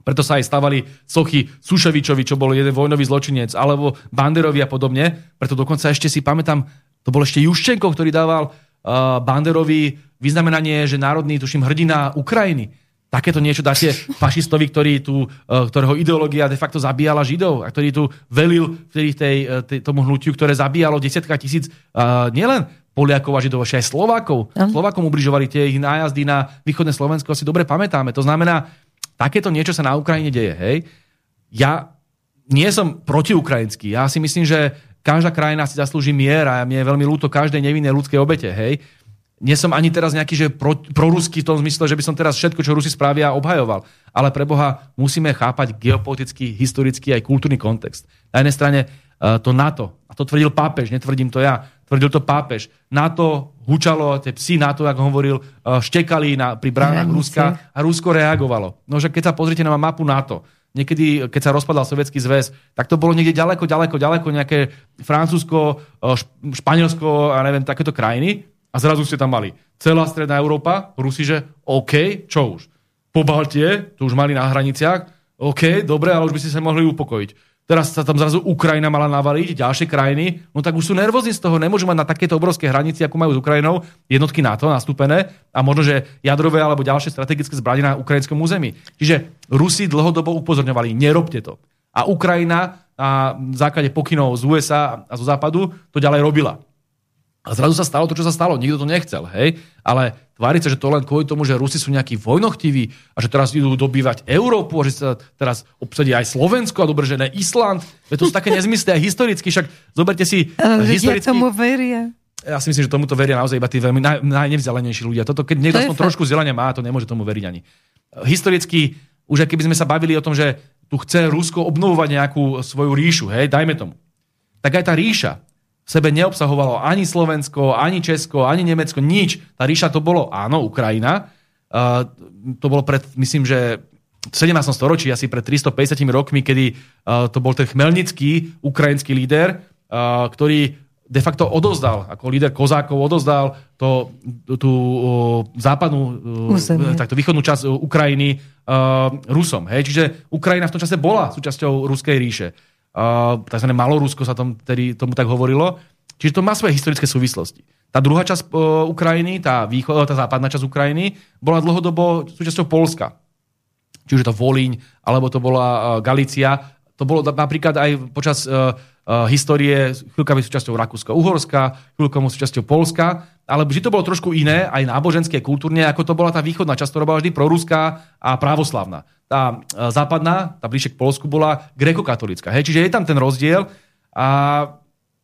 B: preto sa aj stavali sochy Suševičovi, čo bol jeden vojnový zločinec, alebo Banderovi a podobne. Preto dokonca ešte si pamätám, to bol ešte Juščenko, ktorý dával uh, Banderovi vyznamenanie, že národný, tuším, hrdina Ukrajiny. Takéto niečo dáte fašistovi, ktorý tu, uh, ktorého ideológia de facto zabíjala Židov a ktorý tu velil v tej, tej, tomu hnutiu, ktoré zabíjalo desiatka tisíc uh, nielen Poliakov a Židov, aj Slovákov. Slovákom ubližovali tie ich nájazdy na východné Slovensko, si dobre pamätáme. To znamená, takéto niečo sa na Ukrajine deje. Hej? Ja nie som protiukrajinský. Ja si myslím, že každá krajina si zaslúži mier a mne je veľmi ľúto každej nevinnej ľudskej obete. Hej? Nie som ani teraz nejaký, že pro, proruský v tom zmysle, že by som teraz všetko, čo Rusi spravia, obhajoval. Ale pre Boha musíme chápať geopolitický, historický aj kultúrny kontext. Na jednej strane eh, to NATO, a to tvrdil pápež, netvrdím to ja, Tvrdil to pápež. Na to hučalo, tie psy na to, ako hovoril, eh, štekali na, pri bránach Ruska a Rusko reagovalo. No, že keď sa pozrite na mapu NATO, niekedy, keď sa rozpadal Sovietský zväz, tak to bolo niekde ďaleko, ďaleko, ďaleko, nejaké Francúzsko, eh, Španielsko a neviem, takéto krajiny. A zrazu ste tam mali celá stredná Európa, Rusi, že OK, čo už? Po Baltie, to už mali na hraniciach, OK, dobre, ale už by ste sa mohli upokojiť teraz sa tam zrazu Ukrajina mala navaliť, ďalšie krajiny, no tak už sú nervózni z toho, nemôžu mať na takéto obrovské hranici, ako majú s Ukrajinou, jednotky NATO nastúpené a možno, že jadrové alebo ďalšie strategické zbranie na ukrajinskom území. Čiže Rusi dlhodobo upozorňovali, nerobte to. A Ukrajina na základe pokynov z USA a zo západu to ďalej robila. A zrazu sa stalo to, čo sa stalo. Nikto to nechcel, hej? Ale tváriť sa, že to len kvôli tomu, že Rusi sú nejakí vojnochtiví a že teraz idú dobývať Európu a že sa teraz obsadí aj Slovensko a dobre, že ne Island. Veď to sú také nezmysly aj historicky, však zoberte si...
A: Ale historicky... tomu veria.
B: Ja si myslím, že tomuto veria naozaj iba tí veľmi naj, najnevzdelenejší ľudia. Toto, keď niekto aspoň trošku vzdelania má, to nemôže tomu veriť ani. Historicky, už aj keby sme sa bavili o tom, že tu chce Rusko obnovovať nejakú svoju ríšu, hej, dajme tomu. Tak aj tá ríša v sebe neobsahovalo ani Slovensko, ani Česko, ani Nemecko, nič. Tá ríša to bolo, áno, Ukrajina. Uh, to bolo pred, myslím, že v 17. storočí, asi pred 350 rokmi, kedy uh, to bol ten chmelnický ukrajinský líder, uh, ktorý de facto odozdal, ako líder kozákov odozdal to, tú západnú, uh, takto východnú časť Ukrajiny Rusom. Hej? Čiže Ukrajina v tom čase bola súčasťou Ruskej ríše tzv. Malorusko sa tom, tedy, tomu tak hovorilo. Čiže to má svoje historické súvislosti. Tá druhá časť uh, Ukrajiny, tá, východ, tá západná časť Ukrajiny, bola dlhodobo súčasťou Polska. Či už je to Volíň, alebo to bola uh, Galícia. To bolo napríklad aj počas uh, histórie chvíľkami súčasťou Rakúska-Uhorska, chvíľkami súčasťou Polska, ale vždy to bolo trošku iné, aj náboženské, kultúrne, ako to bola tá východná časť, ktorá vždy proruská a právoslavná tá e, západná, tá bližšie k Polsku, bola grekokatolická. Hej? Čiže je tam ten rozdiel a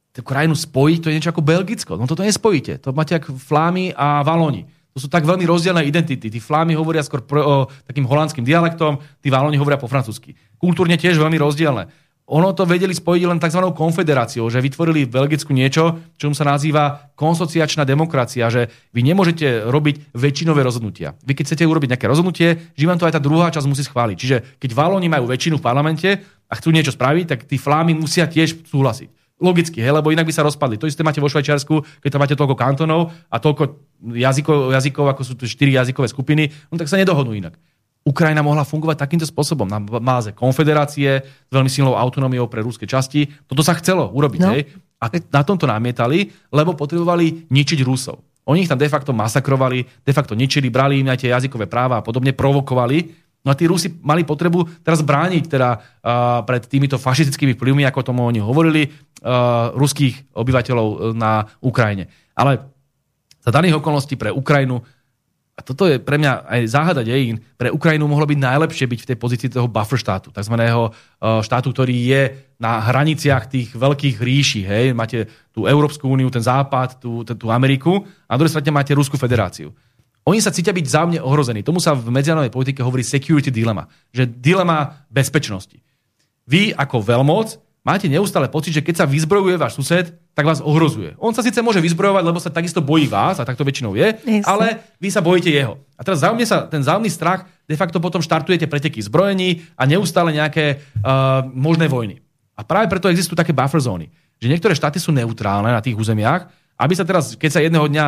B: tú krajinu spojiť, to je niečo ako Belgicko. No toto nespojíte. To máte ako Flámy a Valoni. To sú tak veľmi rozdielne identity. Tí Flámy hovoria skôr pro, o, takým holandským dialektom, tí Valoni hovoria po francúzsky. Kultúrne tiež veľmi rozdielne. Ono to vedeli spojiť len tzv. konfederáciou, že vytvorili v Belgicku niečo, čo sa nazýva konsociačná demokracia, že vy nemôžete robiť väčšinové rozhodnutia. Vy keď chcete urobiť nejaké rozhodnutie, že vám to aj tá druhá časť musí schváliť. Čiže keď Valóni majú väčšinu v parlamente a chcú niečo spraviť, tak tí Flámy musia tiež súhlasiť. Logicky, he, lebo inak by sa rozpadli. To isté máte vo Švajčiarsku, keď tam máte toľko kantonov a toľko jazykov, jazykov ako sú tu štyri jazykové skupiny, no tak sa nedohodnú inak. Ukrajina mohla fungovať takýmto spôsobom na báze konfederácie s veľmi silnou autonómiou pre ruské časti. Toto sa chcelo urobiť. No. Hej? A na tomto namietali, lebo potrebovali ničiť Rusov. Oni ich tam de facto masakrovali, de facto ničili, brali im aj tie jazykové práva a podobne, provokovali. No a tí Rusi mali potrebu teraz brániť teda, uh, pred týmito fašistickými vplyvmi, ako tomu oni hovorili, uh, ruských obyvateľov na Ukrajine. Ale za daných okolností pre Ukrajinu a toto je pre mňa aj záhada dejín, pre Ukrajinu mohlo byť najlepšie byť v tej pozícii toho buffer štátu, tzv. štátu, ktorý je na hraniciach tých veľkých ríši. Hej? Máte tú Európsku úniu, ten Západ, tú, tú Ameriku a na druhej strane máte Ruskú federáciu. Oni sa cítia byť zájomne ohrození. Tomu sa v medzinárodnej politike hovorí security dilemma. Že dilema bezpečnosti. Vy ako veľmoc máte neustále pocit, že keď sa vyzbrojuje váš sused, tak vás ohrozuje. On sa síce môže vyzbrojovať, lebo sa takisto bojí vás, a tak to väčšinou je, yes. ale vy sa bojíte jeho. A teraz zájomne sa ten zájomný strach de facto potom štartujete preteky zbrojení a neustále nejaké uh, možné vojny. A práve preto existujú také buffer zóny, že niektoré štáty sú neutrálne na tých územiach, aby sa teraz, keď sa jedného dňa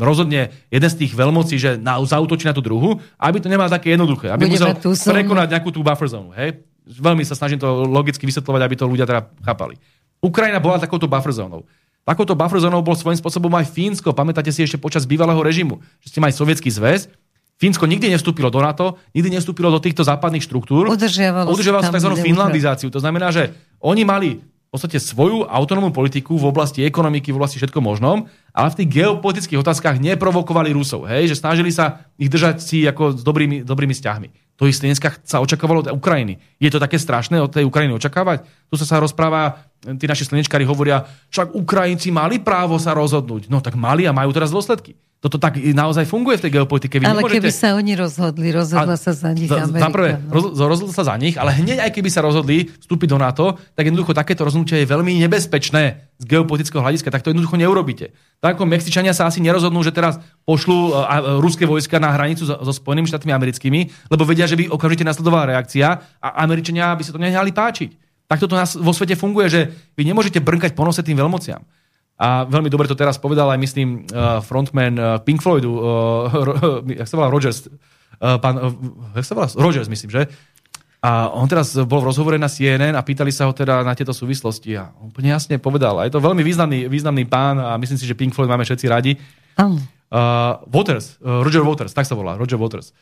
B: rozhodne jeden z tých veľmocí, že na, zautočí na tú druhu, aby to nemalo také jednoduché, aby Budeme musel prekonať nejakú tú buffer zónu. Hej? Veľmi sa snažím to logicky vysvetľovať, aby to ľudia teda chápali. Ukrajina bola takouto buffer zónou. Takouto buffer zónou bol svojím spôsobom aj Fínsko. Pamätáte si ešte počas bývalého režimu, že ste mali sovietský zväz. Fínsko nikdy nevstúpilo do NATO, nikdy nevstúpilo do týchto západných štruktúr.
A: Udržiavalo,
B: Udržiavalo sa tzv. finlandizáciu. To znamená, že oni mali v podstate svoju autonómnu politiku v oblasti ekonomiky, v oblasti všetko možnom, ale v tých geopolitických otázkach neprovokovali Rusov. Hej? Že snažili sa ich držať si ako s dobrými, dobrými vzťahmi. To isté dneska sa očakávalo od Ukrajiny. Je to také strašné od tej Ukrajiny očakávať? Tu sa sa rozpráva, tí naši slnečkári hovoria, však Ukrajinci mali právo sa rozhodnúť. No tak mali a majú teraz dôsledky. Toto tak naozaj funguje v tej geopolitike. Vy
A: ale nemôžete... keby sa oni rozhodli, rozhodla a sa za nich za, Amerika.
B: Zaprvé, no. roz, rozhodla sa za nich, ale hneď aj keby sa rozhodli vstúpiť do NATO, tak jednoducho takéto rozhodnutie je veľmi nebezpečné z geopolitického hľadiska, tak to jednoducho neurobíte. Tak ako Mexičania sa asi nerozhodnú, že teraz pošlú uh, ruské vojska na hranicu so, so Spojenými štátmi americkými, lebo vedia, že by okamžite nasledovala reakcia a Američania by sa to nehali páčiť. Takto to vo svete funguje, že vy nemôžete brnkať po nose tým veľmociam. A veľmi dobre to teraz povedal aj, myslím, uh, frontman uh, Pink Floydu, uh, jak sa volá Rogers, pán, jak sa volá? Rogers, myslím, že? A on teraz bol v rozhovore na CNN a pýtali sa ho teda na tieto súvislosti a on úplne jasne povedal. A je to veľmi významný, významný pán a myslím si, že Pink Floyd máme všetci radi. Uh, Waters, uh, Roger Waters, tak sa volá, Roger Waters.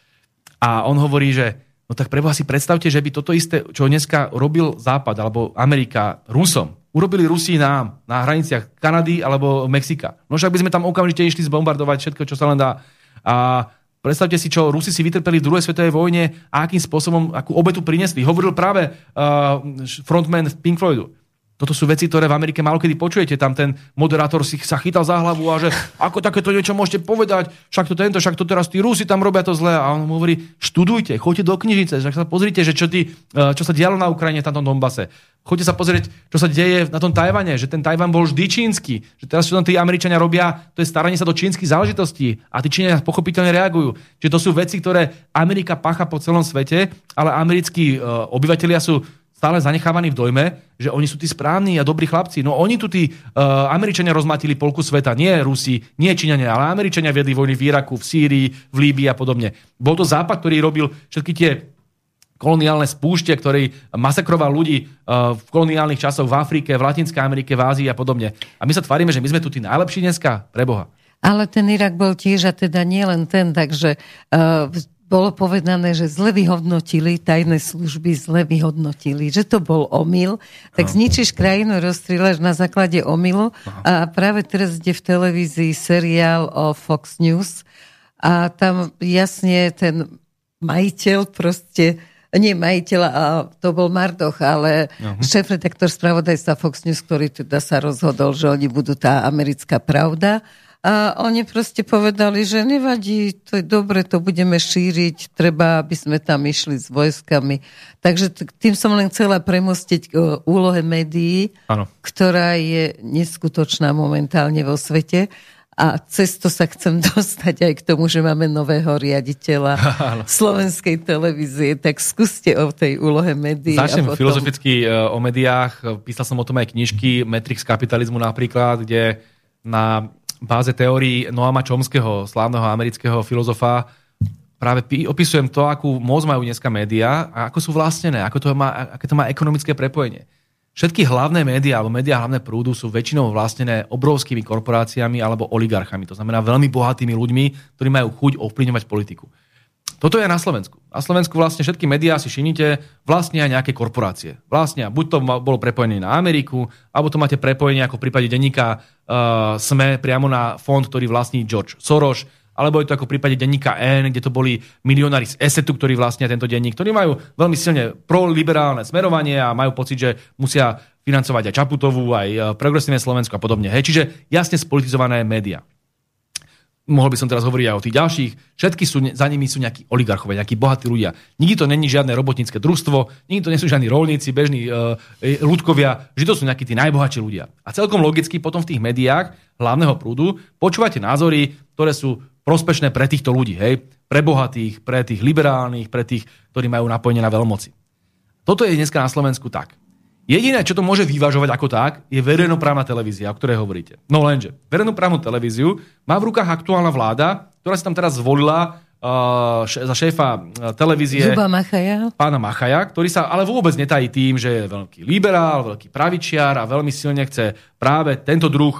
B: A on hovorí, že no tak preboha si predstavte, že by toto isté, čo dneska robil Západ alebo Amerika Rusom, urobili Rusi nám na hraniciach Kanady alebo Mexika. No však by sme tam okamžite išli zbombardovať všetko, čo sa len dá. A predstavte si, čo Rusi si vytrpeli v druhej svetovej vojne a akým spôsobom, akú obetu priniesli. Hovoril práve uh, frontman Pink Floydu. Toto sú veci, ktoré v Amerike málo kedy počujete. Tam ten moderátor si sa chytal za hlavu a že ako takéto niečo môžete povedať, však to tento, však to teraz tí Rusi tam robia to zle. A on mu hovorí, študujte, choďte do knižnice, však sa pozrite, že čo, tí, eh, čo sa dialo na Ukrajine v tom Donbase. Choďte sa pozrieť, čo sa deje na tom Tajvane, že ten Tajvan bol vždy čínsky, že teraz čo tam tí Američania robia, to je staranie sa do čínskych záležitostí a tí Číňania pochopiteľne reagujú. Čiže to sú veci, ktoré Amerika pacha po celom svete, ale americkí uh, obyvateľia sú stále zanechávaní v dojme, že oni sú tí správni a dobrí chlapci. No oni tu tí uh, Američania rozmatili polku sveta, nie Rusi, nie Číňania, ale Američania viedli vojny v Iraku, v Sýrii, v Líbii a podobne. Bol to Západ, ktorý robil všetky tie koloniálne spúšte, ktorý masakroval ľudí uh, v koloniálnych časoch v Afrike, v Latinskej Amerike, v Ázii a podobne. A my sa tvárime, že my sme tu tí najlepší dneska, pre Boha.
A: Ale ten Irak bol tiež, a teda nie len ten, takže uh, bolo povedané, že zle vyhodnotili, tajné služby zle vyhodnotili, že to bol omyl, tak no. zničíš krajinu, rozstrieľaš na základe omylu. A práve teraz ide v televízii seriál o Fox News. A tam jasne ten majiteľ proste nie majiteľ, a to bol Mardoch, ale uh-huh. šéf-redaktor spravodajstva Fox News, ktorý teda sa rozhodol, že oni budú tá americká pravda a oni proste povedali, že nevadí, to je dobre, to budeme šíriť, treba, aby sme tam išli s vojskami. Takže tým som len chcela premostiť k úlohe médií, ano. ktorá je neskutočná momentálne vo svete. A cez to sa chcem dostať aj k tomu, že máme nového riaditeľa slovenskej televízie. Tak skúste o tej úlohe médií.
B: Začnem potom... filozoficky e, o médiách. Písal som o tom aj knižky Matrix kapitalizmu napríklad, kde na báze teórií Noama Chomského, slávneho amerického filozofa, práve opisujem to, akú moc majú dneska médiá a ako sú vlastnené, ako to má, aké to má ekonomické prepojenie. Všetky hlavné médiá alebo médiá hlavné prúdu sú väčšinou vlastnené obrovskými korporáciami alebo oligarchami. To znamená veľmi bohatými ľuďmi, ktorí majú chuť ovplyvňovať politiku. Toto je na Slovensku. Na Slovensku vlastne všetky médiá si všimnite vlastnia nejaké korporácie. Vlastnia, buď to bolo prepojené na Ameriku, alebo to máte prepojenie ako v prípade denníka uh, SME priamo na fond, ktorý vlastní George Soros, alebo je to ako v prípade denníka N, kde to boli milionári z Esetu, ktorí vlastnia tento denník, ktorí majú veľmi silne proliberálne smerovanie a majú pocit, že musia financovať aj Čaputovú, aj e, progresívne Slovensko a podobne. Hej. Čiže jasne spolitizované médiá mohol by som teraz hovoriť aj o tých ďalších, všetky sú, za nimi sú nejakí oligarchovia, nejakí bohatí ľudia. Nikdy to není žiadne robotnícke družstvo, nikdy to nie sú žiadni rolníci, bežní uh, ľudkovia, že to sú nejakí tí najbohatší ľudia. A celkom logicky potom v tých médiách hlavného prúdu počúvate názory, ktoré sú prospešné pre týchto ľudí, hej? pre bohatých, pre tých liberálnych, pre tých, ktorí majú napojenie na veľmoci. Toto je dneska na Slovensku tak. Jediné, čo to môže vyvažovať ako tak, je verejnoprávna televízia, o ktorej hovoríte. No lenže, verejnoprávnu televíziu má v rukách aktuálna vláda, ktorá si tam teraz zvolila uh, za šéfa uh, televízie
A: Zuba Machaja.
B: pána Machaja, ktorý sa ale vôbec netají tým, že je veľký liberál, veľký pravičiar a veľmi silne chce práve tento druh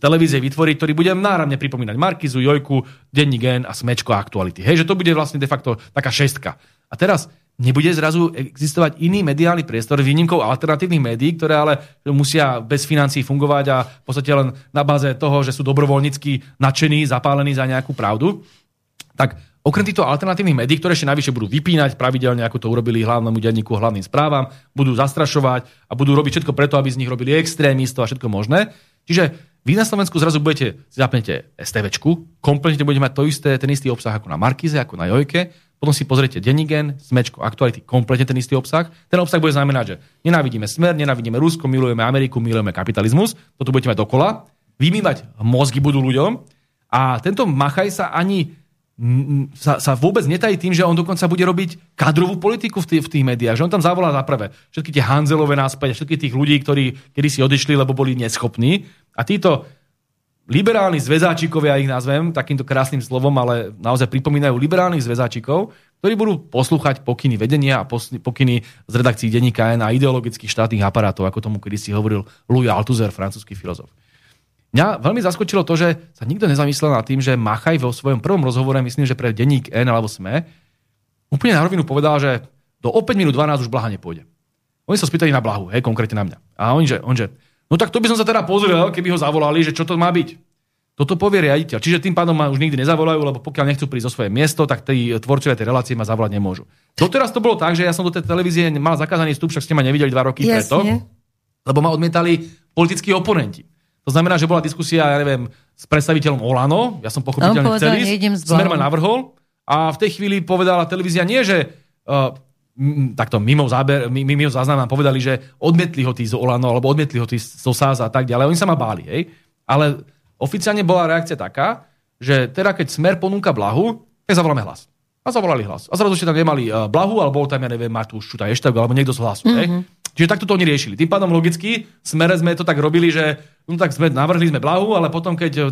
B: televízie vytvoriť, ktorý bude náramne pripomínať Markizu, Jojku, Denní gen a Smečko a aktuality. Hej, že to bude vlastne de facto taká šestka. A teraz nebude zrazu existovať iný mediálny priestor výnimkou alternatívnych médií, ktoré ale musia bez financií fungovať a v podstate len na báze toho, že sú dobrovoľnícky nadšení, zapálení za nejakú pravdu. Tak okrem týchto alternatívnych médií, ktoré ešte navyše budú vypínať pravidelne, ako to urobili hlavnému denníku, hlavným správam, budú zastrašovať a budú robiť všetko preto, aby z nich robili extrémistov a všetko možné. Čiže vy na Slovensku zrazu budete, zapnete STVčku, kompletne budete mať to isté, ten istý obsah ako na Markize, ako na Jojke, potom si pozriete Denigen, Smečko, Aktuality, kompletne ten istý obsah. Ten obsah bude znamenať, že nenávidíme smer, nenávidíme Rusko, milujeme Ameriku, milujeme kapitalizmus. Toto budete mať dokola. Vymývať mozgy budú ľuďom. A tento Machaj sa ani sa, sa vôbec netají tým, že on dokonca bude robiť kadrovú politiku v, tých, v tých médiách. Že on tam zavolá za prvé všetky tie Hanzelové náspäť, všetky tých ľudí, ktorí kedy si odišli, lebo boli neschopní. A títo liberálni zväzáčikovia, ich nazvem takýmto krásnym slovom, ale naozaj pripomínajú liberálnych zväzáčikov, ktorí budú poslúchať pokyny vedenia a pokyny z redakcií denníka N a ideologických štátnych aparátov, ako tomu kedy si hovoril Louis Althusser, francúzsky filozof. Mňa veľmi zaskočilo to, že sa nikto nezamyslel nad tým, že Machaj vo svojom prvom rozhovore, myslím, že pre denník N alebo SME, úplne na rovinu povedal, že do o 5 minút 12 už Blaha nepôjde. Oni sa spýtali na Blahu, hej, konkrétne na mňa. A on že, on že No tak to by som sa teda pozrel, keby ho zavolali, že čo to má byť. Toto povie riaditeľ. Čiže tým pádom ma už nikdy nezavolajú, lebo pokiaľ nechcú prísť zo svoje miesto, tak tí tvorcovia tej relácie ma zavolať nemôžu. Doteraz to bolo tak, že ja som do tej televízie mal zakázaný vstup, však ste ma nevideli dva roky Jasne. preto, lebo ma odmietali politickí oponenti. To znamená, že bola diskusia, ja neviem, s predstaviteľom Olano, ja som pochopiteľne chcel ísť, Smer ma navrhol a v tej chvíli povedala televízia nie, že uh, takto mimo, záber, mimo záznam nám povedali, že odmietli ho tí z Olano, alebo odmietli ho tí zo SAS a tak ďalej. Oni sa ma báli, hej. Ale oficiálne bola reakcia taká, že teda keď Smer ponúka blahu, tak zavoláme hlas. A zavolali hlas. A zrazu ste tam nemali uh, blahu, alebo bol tam, ja neviem, Matúš Čuta Eštak, alebo niekto z hlasu. Mm-hmm. Hej. Mhm. Čiže takto to oni riešili. Tým pádom logicky, smere sme to tak robili, že no tak sme navrhli sme blahu, ale potom, keď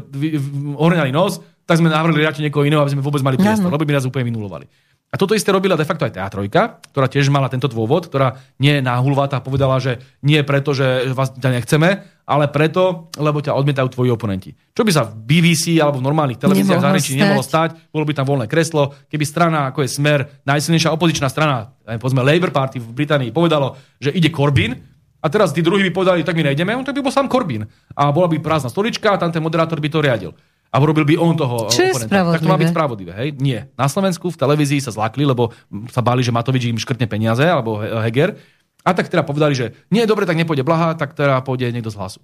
B: ohrňali nos, tak sme navrhli radšej niekoho iného, aby sme vôbec mali priestor, lebo by nás úplne minulovali. A toto isté robila de facto aj teatrojka, ktorá tiež mala tento dôvod, ktorá nie je náhulvatá, povedala, že nie preto, že vás ťa nechceme, ale preto, lebo ťa odmietajú tvoji oponenti. Čo by sa v BBC alebo v normálnych televíziách zahraničí nemohlo stať, bolo by tam voľné kreslo, keby strana, ako je Smer, najsilnejšia opozičná strana, povedzme Labour Party v Británii, povedalo, že ide Corbyn, a teraz tí druhí by povedali, tak my nejdeme, on tak by bol sám Corbyn. A bola by prázdna stolička a tam ten moderátor by to riadil a urobil by on toho
A: Čo oponenta.
B: Tak to má byť spravodlivé, hej? Nie. Na Slovensku v televízii sa zlakli, lebo sa báli, že Matovič im škrtne peniaze, alebo Heger. A tak teda povedali, že nie je dobre, tak nepôjde Blaha, tak teda pôjde niekto z hlasu.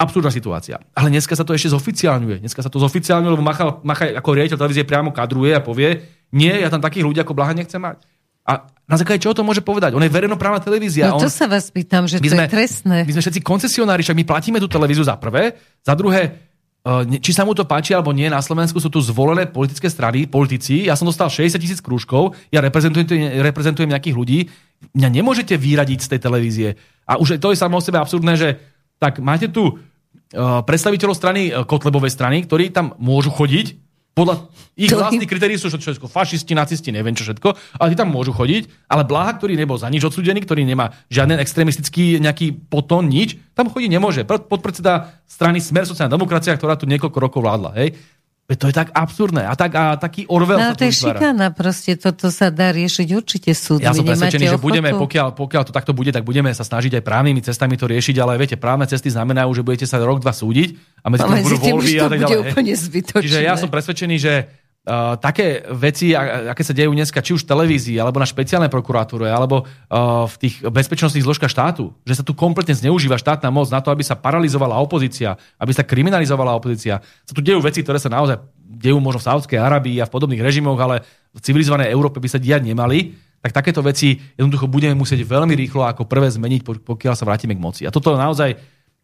B: Absurdná situácia. Ale dneska sa to ešte zoficiálňuje. Dneska sa to zoficiálňuje, lebo Machal, Machal ako riaditeľ televízie priamo kadruje a povie, nie, ja tam takých ľudí ako Blaha nechcem mať. A na základe čoho to môže povedať? On je verejnoprávna televízia.
A: No to on, sa vás pýtam, že to sme, je trestné.
B: My sme všetci koncesionári, však my platíme tú televíziu za prvé. Za druhé, či sa mu to páči alebo nie, na Slovensku sú tu zvolené politické strany, politici. Ja som dostal 60 tisíc krúžkov, ja reprezentujem, reprezentujem nejakých ľudí. Mňa nemôžete vyradiť z tej televízie. A už to je samo o sebe absurdné, že tak máte tu predstaviteľov strany Kotlebovej strany, ktorí tam môžu chodiť, podľa ich vlastných kritérií sú všetko fašisti, nacisti, neviem čo všetko, ale tí tam môžu chodiť, ale Blaha, ktorý nebol za nič odsudený, ktorý nemá žiaden extrémistický nejaký potón, nič, tam chodiť nemôže. Podpredseda strany Smer sociálna demokracia, ktorá tu niekoľko rokov vládla. Hej. To je tak absurdné a, tak, a taký Orwell
A: no,
B: sa to
A: je šikana, proste toto sa dá riešiť určite súdmi.
B: Ja som presvedčený, že budeme, pokiaľ, pokiaľ to takto bude, tak budeme sa snažiť aj právnymi cestami to riešiť, ale viete, právne cesty znamenajú, že budete sa rok, dva súdiť a medzi tým budú voľby a tak ďalej. Čiže ja som presvedčený, že Uh, také veci, aké sa dejú dneska, či už v televízii, alebo na špeciálnej prokuratúre, alebo uh, v tých bezpečnostných zložkách štátu, že sa tu kompletne zneužíva štátna moc na to, aby sa paralizovala opozícia, aby sa kriminalizovala opozícia. Sa tu dejú veci, ktoré sa naozaj dejú možno v Saudskej Arabii a v podobných režimoch, ale v civilizovanej Európe by sa diať nemali tak takéto veci jednoducho budeme musieť veľmi rýchlo ako prvé zmeniť, pokiaľ sa vrátime k moci. A toto naozaj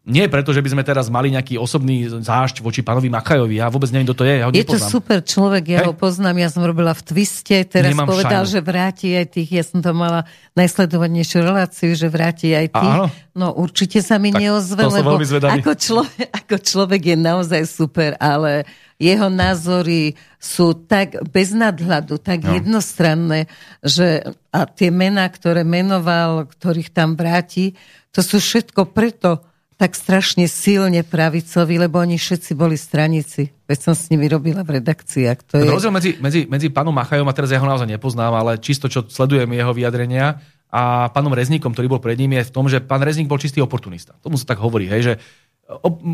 B: nie preto, že by sme teraz mali nejaký osobný zášť voči pánovi Machajovi. Ja vôbec neviem, kto to je. Ja ho
A: je to super človek, ja Hej. ho poznám. Ja som robila v Twiste, teraz Nemám povedal, šajnu. že vráti aj tých. Ja som to mala najsledovanejšiu reláciu, že vráti aj tých. Áno. No určite sa mi tak neozve, lebo ako človek, ako človek je naozaj super, ale jeho názory sú tak bez nadhľadu, tak no. jednostranné, že a tie mená, ktoré menoval, ktorých tam vráti, to sú všetko preto, tak strašne silne pravicovi, lebo oni všetci boli stranici. Veď som s nimi robila v redakciách. To je...
B: Rozdiel medzi, medzi, medzi pánom Machajom, a teraz ja ho naozaj nepoznám, ale čisto čo sledujem jeho vyjadrenia, a pánom Rezníkom, ktorý bol pred ním, je v tom, že pán Rezník bol čistý oportunista. Tomu sa tak hovorí, hej, že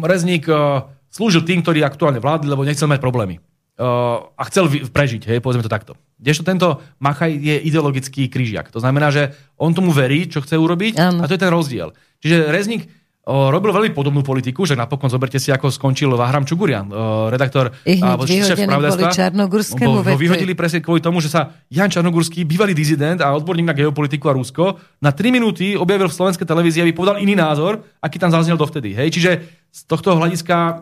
B: Rezník uh, slúžil tým, ktorí aktuálne vládli, lebo nechcel mať problémy. Uh, a chcel prežiť, hej, povedzme to takto. Kdežto tento Machaj je ideologický krížiak. To znamená, že on tomu verí, čo chce urobiť ano. a to je ten rozdiel. Čiže Rezník robil veľmi podobnú politiku, že napokon zoberte si, ako skončil Vahram Čugurian, redaktor
A: a šéf pravdactva. Čarnogurskému
B: ho vyhodili presne kvôli tomu, že sa Jan Čarnogurský, bývalý dizident a odborník na geopolitiku a Rusko, na 3 minúty objavil v slovenskej televízii, aby povedal iný názor, aký tam zaznel dovtedy. Hej? Čiže z tohto hľadiska e,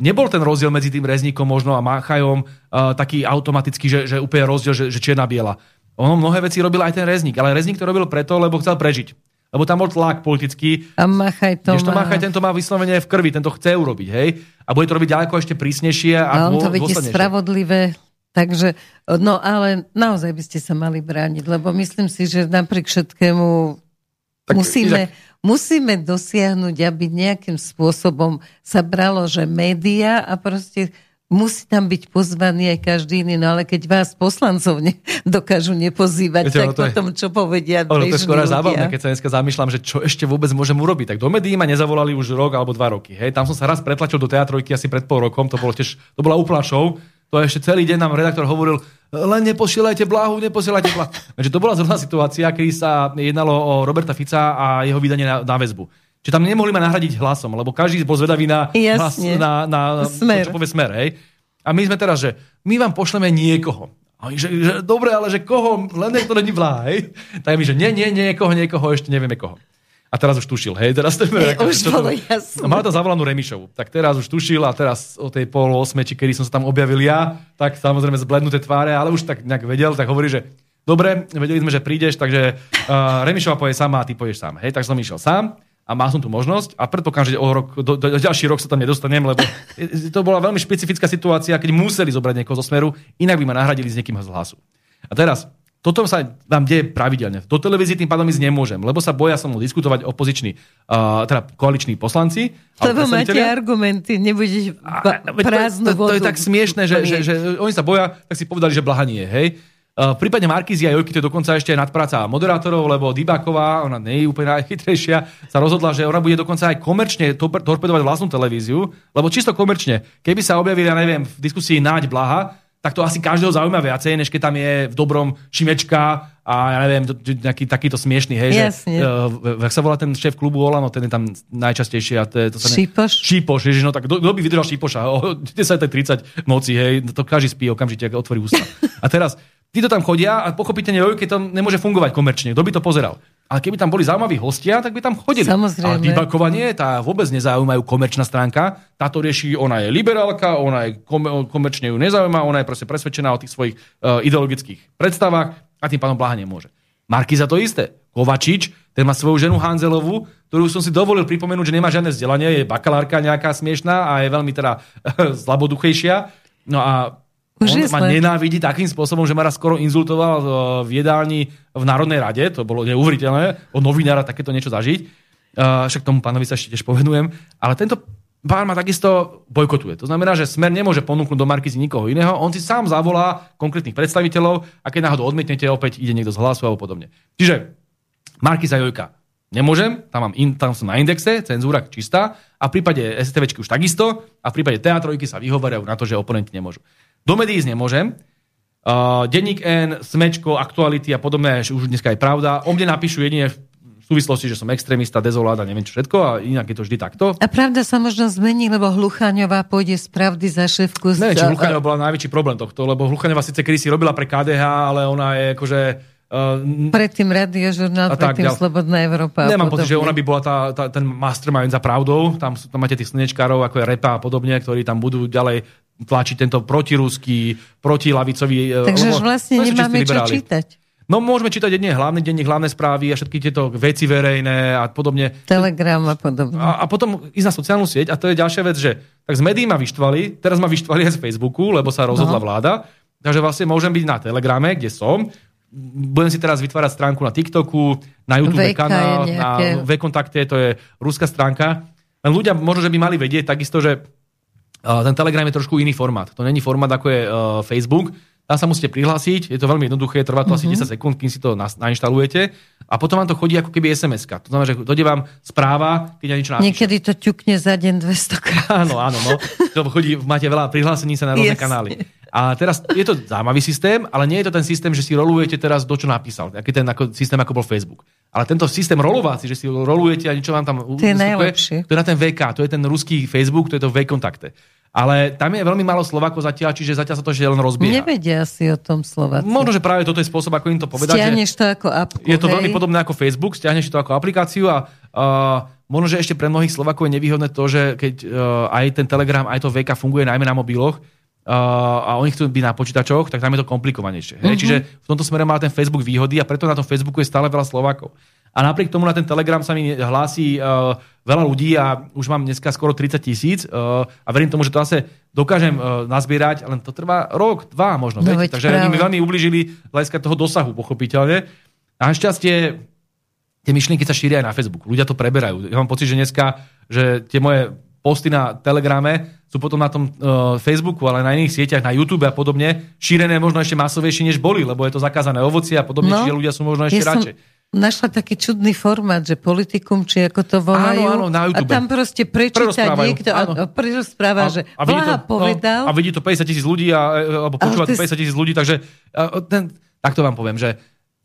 B: nebol ten rozdiel medzi tým rezníkom možno a Máchajom e, taký automatický, že, že úplne rozdiel, že, že čierna biela. Ono mnohé veci robil aj ten rezník, ale rezník to robil preto, lebo chcel prežiť lebo tam bol tlak politický.
A: A Machaj to má...
B: Machaj tento má vyslovene v krvi, tento chce urobiť, hej? A bude to robiť ďaleko ešte prísnejšie. A,
A: a on to vidí spravodlivé. Takže, no ale naozaj by ste sa mali brániť, lebo myslím si, že napriek všetkému tak, musíme, musíme dosiahnuť, aby nejakým spôsobom sa bralo, že média a proste musí tam byť pozvaný aj každý iný, no ale keď vás poslancov ne, dokážu nepozývať, Viete, tak je, potom čo povedia
B: ono, to je skoro zábavné, keď sa dneska zamýšľam, že čo ešte vôbec môžem urobiť. Tak do médií ma nezavolali už rok alebo dva roky. Hej. Tam som sa raz pretlačil do teatrojky asi pred pol rokom, to, bolo tiež, to bola úplná show. To ešte celý deň nám redaktor hovoril, len neposielajte blahu, neposielajte blahu. Takže to bola zrovna situácia, kedy sa jednalo o Roberta Fica a jeho vydanie na, na väzbu. Čiže tam nemohli ma nahradiť hlasom, lebo každý bol zvedavý na, hlas, na, na
A: smer.
B: To, čo povie smer. Hej? A my sme teraz, že my vám pošleme niekoho. A oni, že, že dobre, ale že koho, len to není vlá, hej? Tak my, že nie, nie, niekoho, niekoho, ešte nevieme koho. A teraz už tušil, hej, teraz to
A: je, už to, bolo jasné.
B: Mal tam zavolanú Remišovu, tak teraz už tušil a teraz o tej pol osme, či kedy som sa tam objavil ja, tak samozrejme zblednuté tváre, ale už tak nejak vedel, tak hovorí, že dobre, vedeli sme, že prídeš, takže uh, Remišova povie sama a ty poješ sám, hej, tak som išiel sám a mal som tu možnosť a predpokladám, že o rok, do, do, ďalší rok sa tam nedostanem, lebo to bola veľmi špecifická situácia, keď museli zobrať niekoho zo smeru, inak by ma nahradili s niekým z hlasu. A teraz, toto sa vám deje pravidelne. Do televízie tým pádom ísť nemôžem, lebo sa boja so mnou diskutovať opoziční, uh, teda koaliční poslanci.
A: Lebo máte argumenty, nebudeš prázdnu
B: to, to, to, je tak smiešne, že, že, že, oni sa boja, tak si povedali, že blaha nie, hej. Eh, v prípade Markízy a Jojky to je dokonca ešte nadpráca moderátorov, lebo Dybáková, ona nie je úplne najchytrejšia, sa rozhodla, že ona bude dokonca aj komerčne torpedovať vlastnú televíziu, lebo čisto komerčne. Keby sa objavili, ja neviem, v diskusii Náď Blaha, tak to asi každého zaujíma viacej, než keď tam je v dobrom Šimečka a ja neviem, nejaký takýto smiešný, hej,
A: Jasne. že,
B: uh, sa volá ten šéf klubu Olano, ten je tam najčastejšie. A to, to sa
A: ne... Šípoš?
B: Šípoš, ježiš, no tak kto by vydržal Šípoša? O 10.30 noci, hej, to každý spí okamžite, ak otvorí ústa. A teraz, Títo tam chodia a pochopiteľne keď to nemôže fungovať komerčne. Kto by to pozeral? Ale keby tam boli zaujímaví hostia, tak by tam chodili.
A: Samozrejme.
B: A Dybakova nie, tá vôbec nezaujímajú komerčná stránka. Táto rieši, ona je liberálka, ona je komerčne ju nezaujíma, ona je proste presvedčená o tých svojich uh, ideologických predstavách a tým pádom Blaha nemôže. za to isté. Kovačič, ten má svoju ženu Hanzelovú, ktorú som si dovolil pripomenúť, že nemá žiadne vzdelanie, je bakalárka nejaká smiešná a je veľmi teda slaboduchejšia. No a už on ma nenávidí takým spôsobom, že ma raz skoro inzultoval e, v jedálni v Národnej rade, to bolo neuveriteľné, od novinára takéto niečo zažiť. Uh, však tomu pánovi sa ešte tiež povedujem. Ale tento pán ma takisto bojkotuje. To znamená, že Smer nemôže ponúknuť do Markizy nikoho iného, on si sám zavolá konkrétnych predstaviteľov a keď náhodou odmietnete, opäť ide niekto z hlasu alebo podobne. Čiže Markiza Jojka. Nemôžem, tam, mám in, tam som na indexe, cenzúra čistá a v prípade STVčky už takisto a v prípade teatrojky sa vyhovarajú na to, že oponenti nemôžu. Do médií nemôžem, Uh, Denník N, Smečko, Aktuality a podobné, už dneska je pravda. O mne napíšu jedine v súvislosti, že som extrémista, dezoláda, neviem čo všetko a inak je to vždy takto.
A: A pravda sa možno zmení, lebo Hluchaňová pôjde z pravdy za šéfku.
B: Neviem, či Hluchaňová bola najväčší problém tohto, lebo Hluchaňová síce kedy si robila pre KDH, ale ona je akože
A: Uh, predtým radiožurnál, predtým ďal... Slobodná Európa.
B: Nemám pocit, že ona by bola tá, tá, ten mastermind za pravdou. Tam, tam máte tých slnečkárov, ako je Repa a podobne, ktorí tam budú ďalej tlačiť tento protiruský, protilavicový...
A: E, Takže už vlastne nemáme čo čítať.
B: No môžeme čítať jedne hlavné denní, hlavné správy a všetky tieto veci verejné a podobne.
A: Telegram a podobne.
B: A, a potom ísť na sociálnu sieť a to je ďalšia vec, že tak z médií ma vyštvali, teraz ma vyštvali aj z Facebooku, lebo sa rozhodla no. vláda, takže vlastne môžem byť na Telegrame, kde som, budem si teraz vytvárať stránku na TikToku, na YouTube VK kanál, na V-kontakte, to je ruská stránka. Len ľudia možno, že by mali vedieť takisto, že ten Telegram je trošku iný formát. To není formát, ako je uh, Facebook. Tam sa musíte prihlásiť, je to veľmi jednoduché, trvá to mm-hmm. asi 10 mhm. sekúnd, kým si to nainštalujete a potom vám to chodí ako keby sms To znamená, že dojde vám správa, keď ja niečo napíšem.
A: Niekedy to ťukne za deň 200 krát.
B: Áno, áno, no. To chodí, máte veľa prihlásení sa na rôzne yes. kanály. A teraz je to zaujímavý systém, ale nie je to ten systém, že si rolujete teraz do čo napísal. Aký ten ako, systém, ako bol Facebook. Ale tento systém rolovací, že si rolujete a niečo vám tam...
A: To je najlepšie.
B: To je na ten VK, to je ten ruský Facebook, to je to V-kontakte. Ale tam je veľmi málo Slovákov zatiaľ, čiže zatiaľ sa to ešte len rozbieha.
A: Nevedia si o tom Slováci.
B: Možno, že práve toto je spôsob, ako im to povedať.
A: Stiahneš to ako apku,
B: Je to hej? veľmi podobné ako Facebook, stiahneš to ako aplikáciu a uh, možno, že ešte pre mnohých Slovákov je nevýhodné to, že keď uh, aj ten Telegram, aj to VK funguje najmä na mobiloch, a oni chcú byť na počítačoch, tak tam je to komplikovanejšie. Mm-hmm. Čiže v tomto smere má ten Facebook výhody a preto na tom Facebooku je stále veľa Slovákov. A napriek tomu na ten Telegram sa mi hlási uh, veľa ľudí a už mám dneska skoro 30 tisíc uh, a verím tomu, že to zase dokážem uh, nazbierať, len to trvá rok, dva možno. No, veď, Takže práve. oni mi veľmi ubližili hľadiska toho dosahu, pochopiteľne. A našťastie tie myšlienky sa šíria aj na Facebooku. Ľudia to preberajú. Ja mám pocit, že dneska, že tie moje posty na Telegrame sú potom na tom uh, Facebooku, ale na iných sieťach, na YouTube a podobne, šírené možno ešte masovejšie, než boli, lebo je to zakázané ovocie a podobne, no, čiže ľudia sú možno ešte ja radšej.
A: Našla taký čudný formát, že politikum, či ako to volajú.
B: Áno, áno, na YouTube.
A: A tam proste prečíta niekto a prerozpráva, že a Vláha to, povedal.
B: No, a vidí to 50 tisíc ľudí, a, e, alebo počúva to 50 tisíc ľudí, takže a, ten, takto vám poviem, že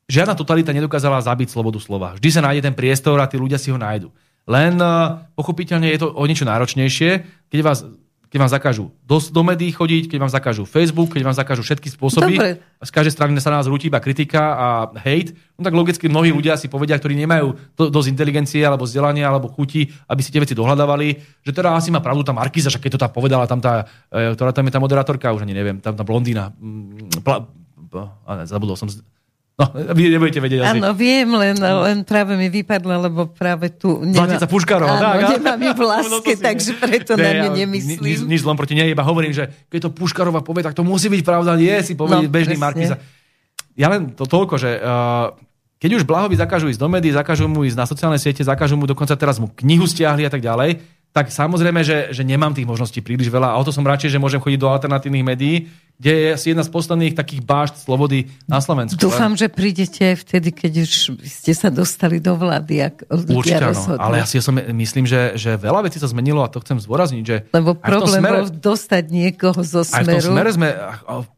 B: žiadna totalita nedokázala zabiť slobodu slova. Vždy sa nájde ten priestor a tí ľudia si ho nájdu. Len uh, pochopiteľne je to o niečo náročnejšie, keď vás keď vám zakážu do, do médií chodiť, keď vám zakážu Facebook, keď vám zakážu všetky spôsoby. Dobre. Z každej strany sa na nás rúti iba kritika a hate. No tak logicky mnohí ľudia si povedia, ktorí nemajú to, dosť inteligencie alebo vzdelania alebo chuti, aby si tie veci dohľadávali, že teda asi má pravdu tá Markiza, že keď to tá povedala, tam tá, e, ktorá tam je tá moderátorka, už ani neviem, tam tá blondína, mm, pla, zabudol som, No, vy nebudete vedieť
A: asi. Áno, viem, len, len práve mi vypadla, lebo práve tu...
B: Nemá... Zlatica Puškarová,
A: tak? Áno, nemám ju v láske, no, takže preto ne, na ňu nemyslím. Nič,
B: nič zlom proti nej, iba hovorím, že keď to Puškarová povie, tak to musí byť pravda, nie si povie no, bežný Markiza. Ja len to toľko, že uh, keď už Blahovi zakážu ísť do médií, zakážu mu ísť na sociálne siete, zakážu mu dokonca teraz mu knihu stiahli a tak ďalej, tak samozrejme, že, že nemám tých možností príliš veľa a o to som radšej, že môžem chodiť do alternatívnych médií, kde je asi jedna z posledných takých bášt slobody na Slovensku.
A: Dúfam, že prídete vtedy, keď už ste sa dostali do vlády. Ak
B: Určite áno, ale ja si som myslím, že, že veľa vecí sa zmenilo a to chcem zdôrazniť. Že
A: Lebo problém smere, bol dostať niekoho zo smeru. Aj v tom
B: smere sme,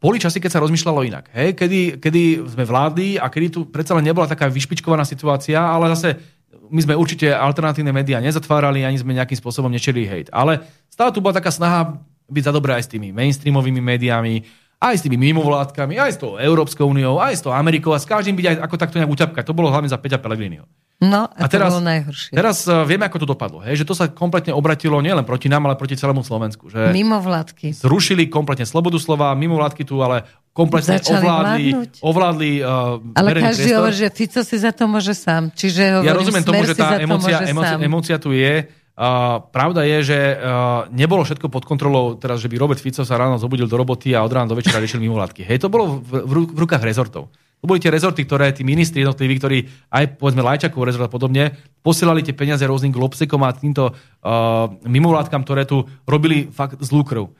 B: boli časy, keď sa rozmýšľalo inak. Hej? Kedy, kedy sme vládli a kedy tu predsa len nebola taká vyšpičkovaná situácia, ale zase my sme určite alternatívne médiá nezatvárali, ani sme nejakým spôsobom nečeli hejt. Ale stále tu bola taká snaha byť za dobré aj s tými mainstreamovými médiami, aj s tými mimovládkami, aj s tou Európskou úniou, aj s tou Amerikou a s každým byť aj ako takto nejak uťapkať. To bolo hlavne za Peťa Pellegriniho.
A: No, a, a teraz, to bolo najhoršie.
B: Teraz uh, vieme, ako to dopadlo. Hej? Že to sa kompletne obratilo nielen proti nám, ale proti celému Slovensku. Že
A: mimovládky.
B: Zrušili kompletne slobodu slova, mimovládky tu, ale kompletne Začali ovládli, ovládli uh,
A: Ale každý hovorí, že Fico si za to môže sám. Čiže hovorím,
B: ja rozumiem tomu, že tá emócia, emócia, emócia tu je, Uh, pravda je, že uh, nebolo všetko pod kontrolou, teraz, že by Robert Fico sa ráno zobudil do roboty a od rána do večera riešil mimovládky. Hej, to bolo v, v, v rukách rezortov. To boli tie rezorty, ktoré tí ministri jednotliví, ktorí aj povedzme Lajčakov rezort a podobne, posielali tie peniaze rôznym globsekom a týmto uh, mimovládkam, ktoré tu robili fakt z krv.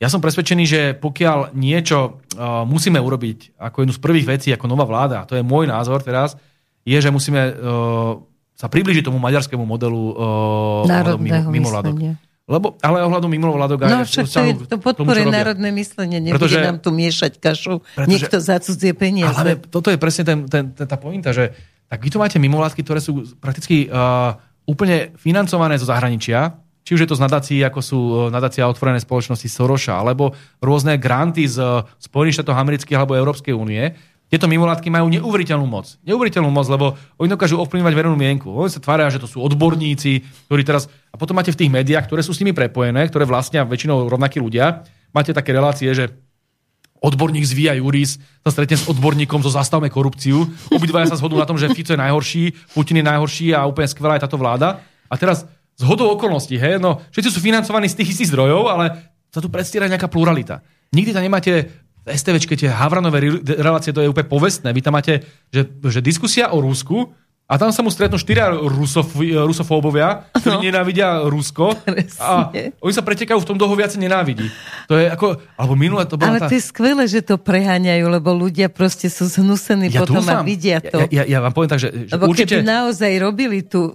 B: Ja som presvedčený, že pokiaľ niečo uh, musíme urobiť ako jednu z prvých vecí, ako nová vláda, a to je môj názor teraz, je, že musíme uh, sa približiť tomu maďarskému modelu uh,
A: Národného mimovládok.
B: Lebo, ale ohľadom mimovládok...
A: No však to, je, to podporuje národné myslenie, nebude pretože, nám tu miešať kašu, pretože, niekto za cudzie peniaze.
B: Ale toto je presne ten, ten, ten, tá pointa, že tak vy tu máte mimovládky, ktoré sú prakticky uh, úplne financované zo zahraničia, či už je to z nadácií, ako sú uh, nadácia otvorené spoločnosti Soroša, alebo rôzne granty z uh, Spojených štátov amerických alebo Európskej únie, tieto mimovládky majú neuveriteľnú moc. Neuveriteľnú moc, lebo oni dokážu ovplyvňovať verejnú mienku. Oni sa tvária, že to sú odborníci, ktorí teraz... A potom máte v tých médiách, ktoré sú s nimi prepojené, ktoré vlastnia väčšinou rovnakí ľudia, máte také relácie, že odborník z Via Juris sa stretne s odborníkom zo Zastavme korupciu. Obidvaja sa zhodnú na tom, že Fico je najhorší, Putin je najhorší a úplne skvelá je táto vláda. A teraz z hodou okolností, hej, no všetci sú financovaní z tých istých zdrojov, ale sa tu predstiera nejaká pluralita. Nikdy tam nemáte STVčke tie Havranové relácie, to je úplne povestné. Vy tam máte, že, že diskusia o Rusku a tam sa mu stretnú štyria rusof, rusofóbovia, ktorí no. nenávidia Rusko. Presne. A oni sa pretekajú v tom, kto ho viacej nenávidí. To je ako, alebo minule to
A: bolo
B: Ale
A: tá... to je skvelé, že to preháňajú, lebo ľudia proste sú zhnusení ja potom dúfam. a vidia to.
B: Ja, ja, ja vám poviem tak, že,
A: že lebo
B: určite...
A: keby naozaj robili tú,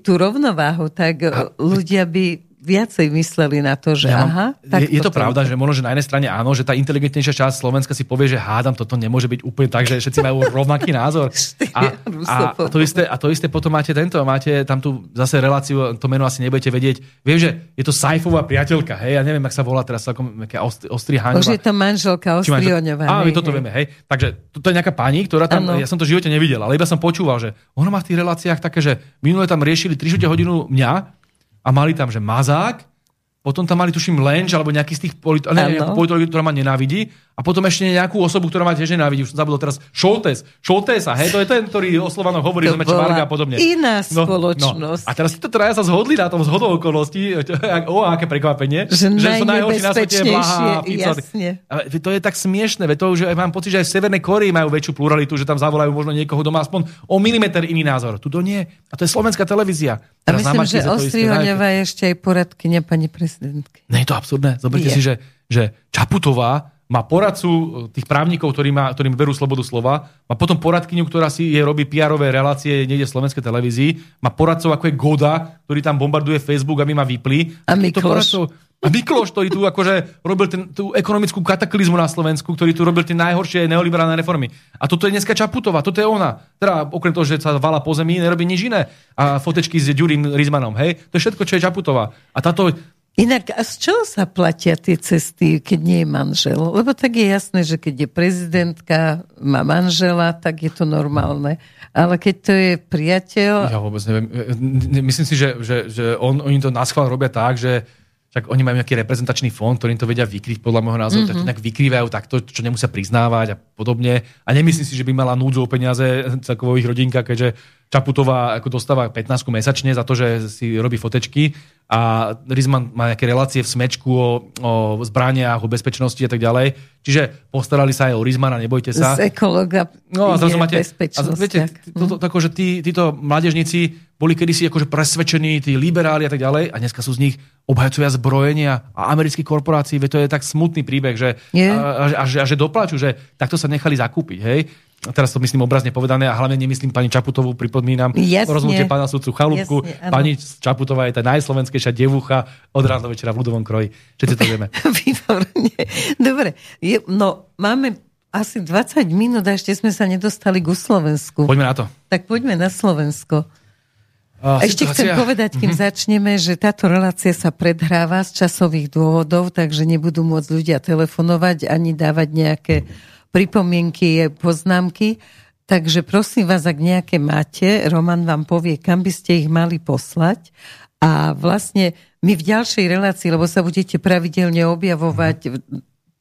A: tú rovnováhu, tak a... ľudia by viacej mysleli na to, že ja, aha.
B: Tak je, je to, to pravda, to... že možno, že na jednej strane áno, že tá inteligentnejšia časť Slovenska si povie, že hádam, toto nemôže byť úplne tak, že všetci majú rovnaký názor. A, a, to isté, a to isté potom máte tento, máte tam tu zase reláciu, to meno asi nebudete vedieť. Viem, že je to Saifová priateľka, hej, ja neviem, ak sa volá teraz celkom Ostrihaňová.
A: Už je to manželka Ostrihoňová.
B: Áno, my toto hej. vieme, hej. Takže to je nejaká pani, ktorá tam, ano. ja som to v živote nevidel, ale iba som počúval, že ona má v tých reláciách také, že minule tam riešili 3 hodinu mňa a mali tam, že mazák, potom tam mali, tuším, Lenč alebo nejaký z tých politologov, ktorá ma nenávidí. A potom ešte nejakú osobu, ktorá ma tiež nenávidí. Už som zabudol teraz. Šoltes. Šoltesa, hej, to je ten, ktorý o Slovanoch hovorí, že a podobne.
A: Iná spoločnosť.
B: No, no. A teraz títo traja sa zhodli na tom zhodou okolností. O, aké prekvapenie.
A: Že, že sú najhorší na svete Blaha.
B: A to je tak smiešne. To, že mám pocit, že aj v Severnej Koreji majú väčšiu pluralitu, že tam zavolajú možno niekoho, má aspoň o milimeter iný názor. Tu to nie. A to je slovenská televízia.
A: A myslím, že Ostrihoňová je ešte aj poradkynia pani prezidentky.
B: Nie je to absurdné. Zoberte si, že, že Čaputová má poradcu e, tých právnikov, ktorí má, ktorým berú slobodu slova, má potom poradkyňu, ktorá si je robí pr relácie niekde v slovenskej televízii, má poradcov ako je Goda, ktorý tam bombarduje Facebook, aby ma vypli.
A: A Mikloš.
B: A Mikloš, ktorý tu akože robil ten, tú ekonomickú kataklizmu na Slovensku, ktorý tu robil tie najhoršie neoliberálne reformy. A toto je dneska Čaputová, toto je ona. Teda okrem toho, že sa vala po zemi, nerobí nič iné. A fotečky s Ďurím Rizmanom, hej? To je všetko, čo je Čaputová. A táto,
A: Inak, a z čoho sa platia tie cesty, keď nie je manžel? Lebo tak je jasné, že keď je prezidentka, má manžela, tak je to normálne. Ale keď to je priateľ...
B: Ja vôbec neviem. Myslím si, že, že, že on, oni to na schvál robia tak, že tak oni majú nejaký reprezentačný fond, ktorým to vedia vykryť podľa môjho názoru, mm-hmm. tak to nejak vykrývajú takto, čo nemusia priznávať a podobne. A nemyslím si, že by mala núdzu o peniaze celkovo ich rodinka, keďže Čaputová ako dostáva 15 mesačne za to, že si robí fotečky a Rizman má nejaké relácie v smečku o, o zbraniach, o bezpečnosti a tak ďalej. Čiže postarali sa aj o Rizmana, nebojte sa.
A: Z ekologa
B: no, a zrazu máte, a viete, to, to, že tí, títo mládežníci boli kedysi akože presvedčení, tí liberáli a tak ďalej a dneska sú z nich obhajcovia zbrojenia a amerických korporácií. Veď to je tak smutný príbeh, že, a, a, a, a, že doplaču, že takto sa nechali zakúpiť. Hej? Teraz to myslím obrazne povedané a hlavne nemyslím pani Čaputovú, pripomínam rozhodnutie pána sudcu Chalúbku. Jasne, pani Čaputová je tá najslovenskejšia devucha od rána do večera v ľudovom kroji. Všetci to vieme.
A: Výborne. Dobre, je, no máme asi 20 minút a ešte sme sa nedostali ku Slovensku.
B: Poďme na to.
A: Tak poďme na Slovensko. Uh, Ešte situácia... chcem povedať, kým mm-hmm. začneme, že táto relácia sa predhráva z časových dôvodov, takže nebudú môcť ľudia telefonovať ani dávať nejaké pripomienky, poznámky. Takže prosím vás, ak nejaké máte, Roman vám povie, kam by ste ich mali poslať. A vlastne my v ďalšej relácii, lebo sa budete pravidelne objavovať v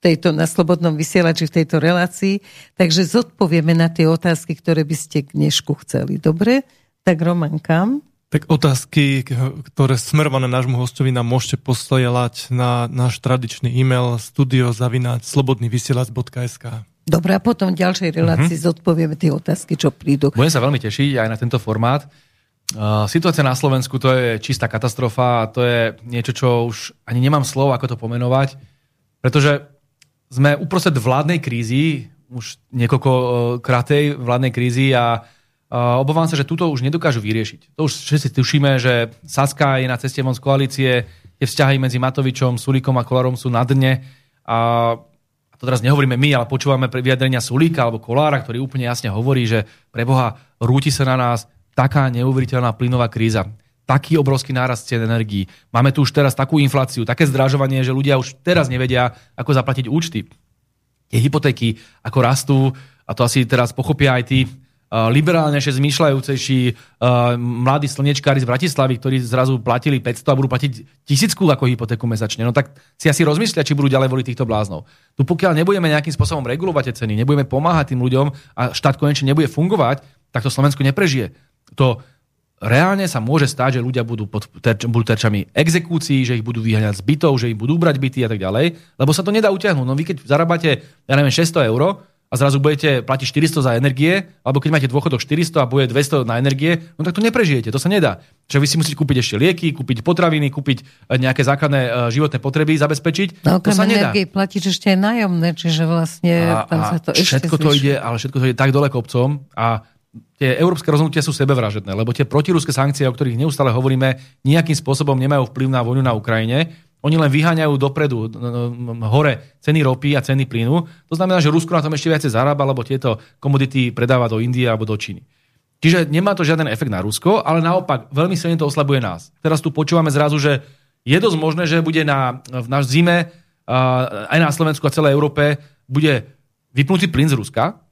A: tejto, na Slobodnom vysielači v tejto relácii, takže zodpovieme na tie otázky, ktoré by ste k dnešku chceli. Dobre? Tak Roman, kam?
C: Tak otázky, ktoré smerované nášmu hostovi nám môžete posielať na náš tradičný e-mail studiozavináč slobodnyvysielac.sk
A: Dobre, a potom v ďalšej relácii uh-huh. zodpovieme tie otázky, čo prídu.
B: Budem sa veľmi tešiť aj na tento formát. Uh, situácia na Slovensku to je čistá katastrofa a to je niečo, čo už ani nemám slov, ako to pomenovať, pretože sme uprostred vládnej krízy, už niekoľko uh, krátej vládnej krízy a uh, obávam sa, že túto už nedokážu vyriešiť. To už všetci tušíme, že Saska je na ceste von z koalície, tie vzťahy medzi Matovičom, Sulikom a Kolarom sú na dne a a to teraz nehovoríme my, ale počúvame vyjadrenia Sulíka alebo Kolára, ktorý úplne jasne hovorí, že pre Boha rúti sa na nás taká neuveriteľná plynová kríza, taký obrovský nárast cien energií. Máme tu už teraz takú infláciu, také zdražovanie, že ľudia už teraz nevedia, ako zaplatiť účty. Tie hypotéky ako rastú, a to asi teraz pochopia aj tí liberálnejšie, zmýšľajúcejší mladí slnečkári z Bratislavy, ktorí zrazu platili 500 a budú platiť tisícku ako hypotéku mesačne. No tak si asi rozmyslia, či budú ďalej voliť týchto bláznov. Tu pokiaľ nebudeme nejakým spôsobom regulovať tie ceny, nebudeme pomáhať tým ľuďom a štát konečne nebude fungovať, tak to Slovensku neprežije. To reálne sa môže stať, že ľudia budú, pod terč, budú terčami exekúcií, že ich budú vyháňať z bytov, že ich budú brať byty a tak ďalej, lebo sa to nedá utiahnuť. No vy keď zarábate, ja neviem, 600 eur, a zrazu budete platiť 400 za energie, alebo keď máte dôchodok 400 a bude 200 na energie, no tak to neprežijete, to sa nedá. Čiže vy si musíte kúpiť ešte lieky, kúpiť potraviny, kúpiť e, nejaké základné e, životné potreby, zabezpečiť.
A: No, to sa nedá. platíš ešte aj nájomné, čiže vlastne
B: a, tam sa to a ešte všetko to ide, ale všetko to ide tak dole kopcom a tie európske rozhodnutia sú sebevražedné, lebo tie protiruské sankcie, o ktorých neustále hovoríme, nejakým spôsobom nemajú vplyv na vojnu na Ukrajine oni len vyháňajú dopredu hore ceny ropy a ceny plynu. To znamená, že Rusko na tom ešte viacej zarába, lebo tieto komodity predáva do Indie alebo do Číny. Čiže nemá to žiaden efekt na Rusko, ale naopak veľmi silne to oslabuje nás. Teraz tu počúvame zrazu, že je dosť možné, že bude na, v náš zime aj na Slovensku a celej Európe bude vypnutý plyn z Ruska.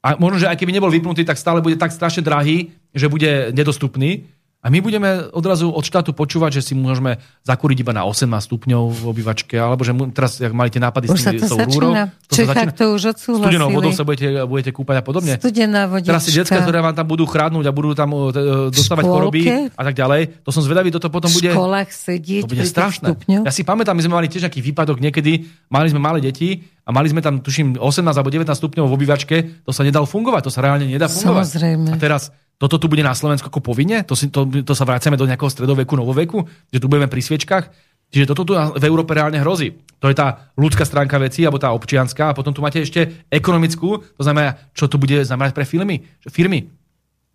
B: A možno, že aj keby nebol vypnutý, tak stále bude tak strašne drahý, že bude nedostupný. A my budeme odrazu od štátu počúvať, že si môžeme zakúriť iba na 18 stupňov v obývačke, alebo že teraz, ak mali tie nápady
A: už s tým, sa to rúrou, to sa začína. to už odsúhlasili.
B: Studenou vodou sa budete, budete kúpať a podobne.
A: Studená vodička.
B: Teraz si detská, ktoré vám tam budú chrádnuť a budú tam uh, dostávať choroby a tak ďalej. To som zvedavý, toto potom bude...
A: V školách sedieť
B: to bude strašné. Stupňov. Ja si pamätám, my sme mali tiež nejaký výpadok niekedy, mali sme malé deti a mali sme tam, tuším, 18 alebo 19 stupňov v obývačke, to sa nedalo fungovať, to sa reálne nedá fungovať.
A: Samozrejme.
B: A teraz toto tu bude na Slovensku ako povinne? To, si, to, to sa vracame do nejakého stredoveku, novoveku? Že tu budeme pri sviečkách? Čiže toto tu v Európe reálne hrozí. To je tá ľudská stránka veci, alebo tá občianská. A potom tu máte ešte ekonomickú, to znamená, čo tu bude znamenať pre firmy. Firmy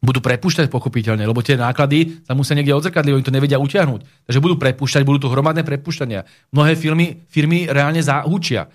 B: budú prepúšťať pochopiteľne, lebo tie náklady sa musia niekde odzrkadliť, oni to nevedia utiahnuť. Takže budú prepúšťať, budú tu hromadné prepúšťania. Mnohé firmy, firmy reálne zahučia.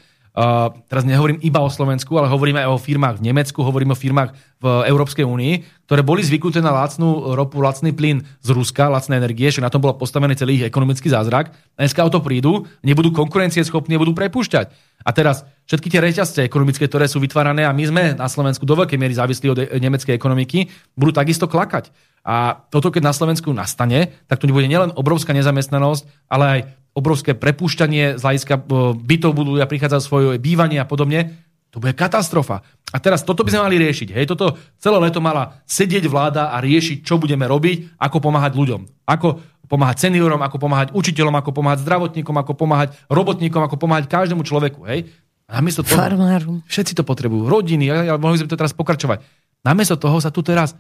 B: Teraz nehovorím iba o Slovensku, ale hovorím aj o firmách v Nemecku, hovorím o firmách v Európskej únii, ktoré boli zvyknuté na lacnú ropu, lacný plyn z Ruska, lacné energie, že na tom bol postavený celý ich ekonomický zázrak. Dneska o to prídu, nebudú konkurencieschopní, nebudú prepúšťať. A teraz všetky tie reťazce ekonomické, ktoré sú vytvárané a my sme na Slovensku do veľkej miery závislí od nemeckej ekonomiky, budú takisto klakať. A toto, keď na Slovensku nastane, tak tu bude nielen obrovská nezamestnanosť, ale aj obrovské prepušťanie z hľadiska e, bytov budú ľudia prichádzať svoje bývanie a podobne, to bude katastrofa. A teraz toto by sme mali riešiť. Hej? Toto celé leto mala sedieť vláda a riešiť, čo budeme robiť, ako pomáhať ľuďom. Ako pomáhať seniorom, ako pomáhať učiteľom, ako pomáhať zdravotníkom, ako pomáhať robotníkom, ako pomáhať každému človeku. Hej? A namiesto toho,
A: Farmárom.
B: Všetci to potrebujú. Rodiny, ale mohli sme to teraz pokračovať. Namiesto toho sa tu teraz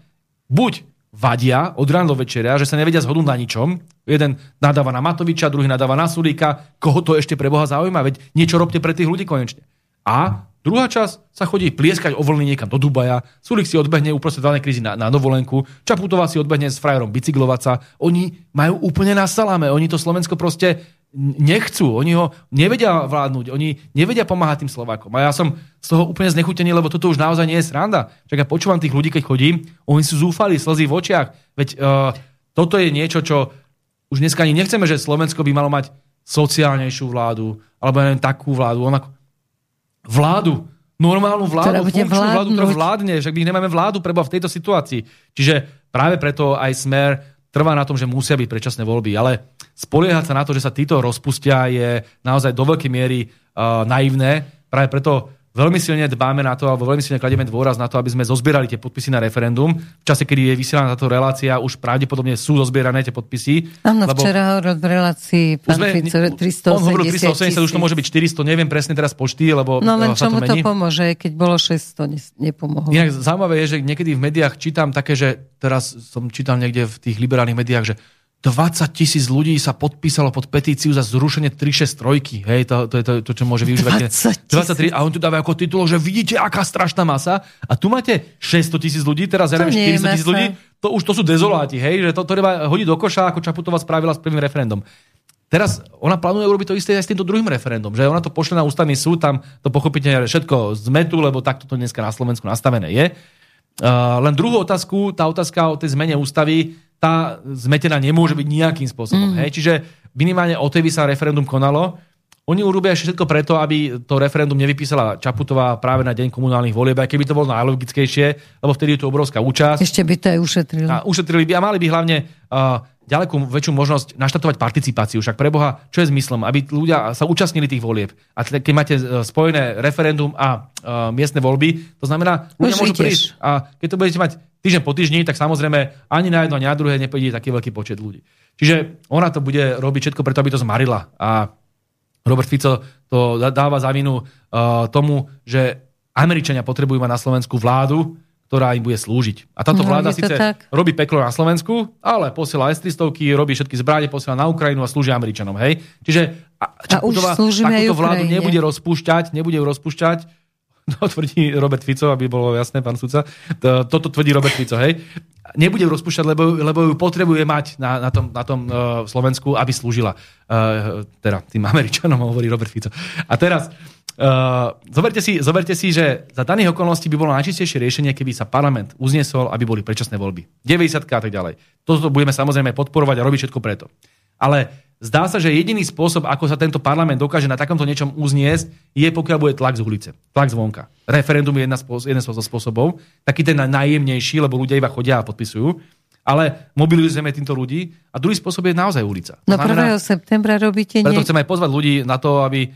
B: buď vadia od rána do večera, že sa nevedia zhodnúť na ničom. Jeden nadáva na Matoviča, druhý nadáva na Sulíka. Koho to ešte pre Boha zaujíma? Veď niečo robte pre tých ľudí konečne. A druhá časť sa chodí plieskať o vlny niekam do Dubaja. Sulík si odbehne uprostred valnej krízy na, na dovolenku. Čaputová si odbehne s frajerom bicyklovať sa. Oni majú úplne na saláme. Oni to Slovensko proste nechcú, oni ho nevedia vládnuť, oni nevedia pomáhať tým Slovákom. A ja som z toho úplne znechutený, lebo toto už naozaj nie je sranda. Čak ja počúvam tých ľudí, keď chodím, oni sú zúfali, slzy v očiach. Veď uh, toto je niečo, čo už dneska ani nechceme, že Slovensko by malo mať sociálnejšiu vládu, alebo neviem, takú vládu, onako. Vládu, normálnu vládu, funkčnú vládu, ktorá vládne, však my nemáme vládu preba v tejto situácii. Čiže práve preto aj Smer trvá na tom, že musia byť predčasné voľby. Ale spoliehať sa na to, že sa títo rozpustia, je naozaj do veľkej miery uh, naivné. Práve preto veľmi silne dbáme na to, alebo veľmi silne kladieme dôraz na to, aby sme zozbierali tie podpisy na referendum. V čase, kedy je vysielaná táto relácia, už pravdepodobne sú zozbierané tie podpisy.
A: Áno, lebo včera hovoril v relácii pán sme, Fico, 380
B: On hovoril 380, už to môže byť 400, neviem presne teraz počty, lebo
A: No len
B: čo
A: mu to pomôže, keď bolo 600, nepomohlo.
B: Inak zaujímavé je, že niekedy v médiách čítam také, že teraz som čítal niekde v tých liberálnych médiách, že 20 tisíc ľudí sa podpísalo pod petíciu za zrušenie 363. Hej, to, to je to, to, čo môže využívať.
A: 20
B: 23, a on tu dáva ako titul, že vidíte, aká strašná masa. A tu máte 600 tisíc ľudí, teraz ja neviem, 400 tisíc ľudí. To už to sú dezoláti, hej, že to, to treba hodiť do koša, ako Čaputová spravila s prvým referendum. Teraz ona plánuje urobiť to isté aj s týmto druhým referendum, že ona to pošle na ústavný súd, tam to pochopiteľne všetko zmetu, lebo takto to dneska na Slovensku nastavené je. Uh, len druhú otázku, tá otázka o tej zmene ústavy, tá zmetená nemôže byť nejakým spôsobom. Mm. Hej? Čiže minimálne o tej by sa referendum konalo. Oni urobia všetko preto, aby to referendum nevypísala Čaputová práve na deň komunálnych volieb, aj keby to bolo najlogickejšie, lebo vtedy je to obrovská účasť.
A: Ešte by to aj ušetrili.
B: A ušetrili by a mali by hlavne uh, ďaleko väčšiu možnosť naštatovať participáciu. Však pre Boha, čo je zmyslom? Aby ľudia sa účastnili tých volieb. A keď máte e, spojené referendum a uh, miestne voľby, to znamená, ľudia môžu prísť. A keď to budete mať týždeň po týždni, tak samozrejme ani na jedno, ani na druhé nepôjde taký veľký počet ľudí. Čiže ona to bude robiť všetko preto, aby to zmarila. A Robert Fico to dáva za vinu uh, tomu, že Američania potrebujú mať na Slovensku vládu, ktorá im bude slúžiť. A táto no, vláda síce tak. robí peklo na Slovensku, ale posiela S-300, robí všetky zbranie, posiela na Ukrajinu a slúži Američanom. Hej? Čiže a,
A: Čaputová takúto
B: vládu nebude rozpúšťať, nebude ju rozpúšťať, to tvrdí Robert Fico, aby bolo jasné, pán sudca. To, toto tvrdí Robert Fico, hej. Nebude ju rozpúšťať, lebo, lebo ju potrebuje mať na, na tom, na tom uh, Slovensku, aby slúžila. Uh, teda tým Američanom, hovorí Robert Fico. A teraz, uh, zoberte, si, zoberte si, že za daných okolností by bolo najčistejšie riešenie, keby sa parlament uznesol, aby boli predčasné voľby. 90 a tak ďalej. Toto budeme samozrejme podporovať a robiť všetko preto. Ale zdá sa, že jediný spôsob, ako sa tento parlament dokáže na takomto niečom uzniesť, je pokiaľ bude tlak z ulice, tlak zvonka. Referendum je jedna spôsob, jeden zo spôsobov, taký ten najjemnejší, lebo ľudia iba chodia a podpisujú. Ale mobilizujeme týmto ľudí. A druhý spôsob je naozaj ulica.
A: No znamená, 1. septembra robíte...
B: Preto nie... chceme aj pozvať ľudí na to, aby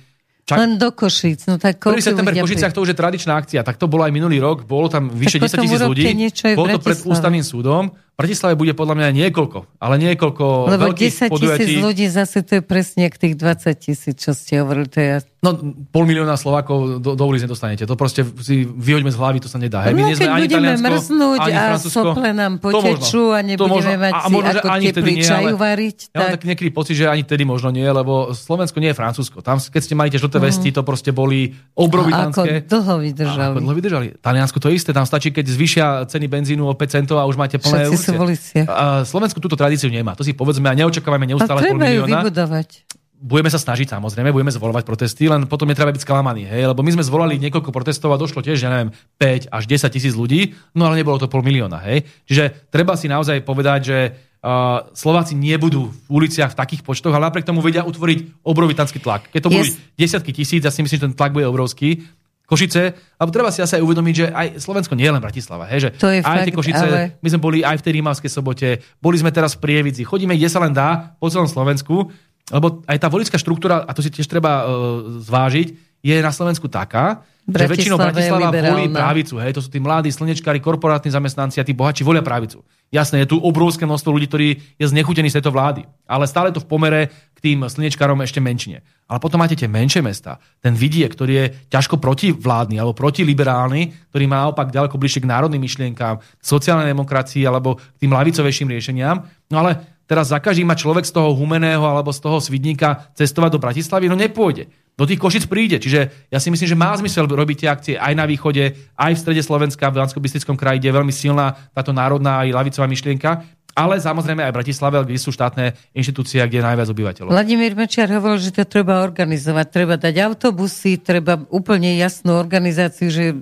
A: Čak... Len do Košic. No tak
B: 1. september v Košiciach to už je tradičná akcia. Tak to bolo aj minulý rok. Bolo tam vyše 10 tisíc ľudí. Bolo to pred ústavným súdom. Bratislave bude podľa mňa niekoľko, ale niekoľko
A: Lebo 10 tisíc ľudí zase to je presne k tých 20 tisíc, čo ste hovorili. To je...
B: No, pol milióna Slovákov do, do ulic nedostanete. To proste si vyhoďme z hlavy, to sa nedá.
A: Hej. My no, nie sme ani budeme mrznúť ani a sople nám potečú a nebudeme mať a si možno, ako ani teplý nie, čaju variť.
B: Ja tak... mám tak niekedy pocit, že ani tedy možno nie, lebo Slovensko nie je Francúzsko. Tam, keď ste mali tie žlté mm. vesty, to proste boli obrovitánske.
A: Ako dlho vydržali.
B: Ako dlho vydržali. Taliansko to isté, tam stačí, keď zvyšia ceny benzínu o 5 centov a už máte plné
A: Všetci ulice.
B: A Slovensku túto tradíciu nemá. To si povedzme a neočakávame neustále pol milióna.
A: vybudovať.
B: Budeme sa snažiť samozrejme, budeme zvolovať protesty, len potom netreba byť sklamaný. Hej? Lebo my sme zvolali niekoľko protestov a došlo tiež, ja neviem, 5 až 10 tisíc ľudí, no ale nebolo to pol milióna. Hej? Čiže treba si naozaj povedať, že uh, Slováci nebudú v uliciach v takých počtoch, ale napriek tomu vedia utvoriť obrovitánsky tlak. Keď to yes. budú desiatky tisíc, ja si myslím, že ten tlak bude obrovský. Košice, alebo treba si asi aj uvedomiť, že aj Slovensko nie je len Bratislava. Hej, že
A: to je
B: aj
A: fakt,
B: tie Košice, ale... my sme boli aj v tej Rímavskej sobote, boli sme teraz v Prievidzi, chodíme kde sa len dá po celom Slovensku, lebo aj tá volická štruktúra, a to si tiež treba uh, zvážiť, je na Slovensku taká, Bratislava že väčšinou Bratislava volí právicu. Hej, to sú tí mladí slnečkári, korporátni zamestnanci a tí bohači volia právicu. Jasné, je tu obrovské množstvo ľudí, ktorí je znechutený z tejto vlády. Ale stále to v pomere k tým slnečkárom ešte menšine. Ale potom máte tie menšie mesta. Ten vidie, ktorý je ťažko protivládny alebo protiliberálny, ktorý má naopak ďaleko bližšie k národným myšlienkám, sociálnej demokracii alebo k tým lavicovejším riešeniam. No ale teraz za každý má človek z toho humeného alebo z toho svidníka cestovať do Bratislavy, no nepôjde do tých Košic príde. Čiže ja si myslím, že má zmysel robiť tie akcie aj na východe, aj v strede Slovenska, v bansko kraji, kde je veľmi silná táto národná aj lavicová myšlienka. Ale samozrejme aj v Bratislave, kde sú štátne inštitúcie, kde je najviac obyvateľov.
A: Vladimír Mečiar hovoril, že to treba organizovať. Treba dať autobusy, treba úplne jasnú organizáciu, že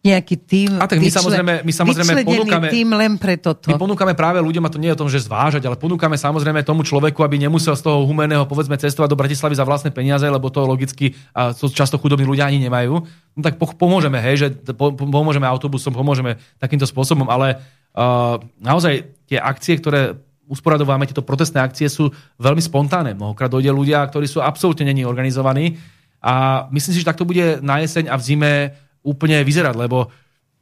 A: nejaký tým.
B: A tak my samozrejme, my samozrejme ponúkame,
A: tým len pre toto.
B: My ponúkame práve ľuďom, a to nie je o tom, že zvážať, ale ponúkame samozrejme tomu človeku, aby nemusel z toho humeného povedzme cestovať do Bratislavy za vlastné peniaze, lebo to logicky a to často chudobní ľudia ani nemajú. No tak pomôžeme, hej, že pomôžeme autobusom, pomôžeme takýmto spôsobom, ale uh, naozaj tie akcie, ktoré usporadováme, tieto protestné akcie sú veľmi spontánne. Mnohokrát dojde ľudia, ktorí sú absolútne není organizovaní A myslím si, že takto bude na jeseň a v zime úplne vyzerať, lebo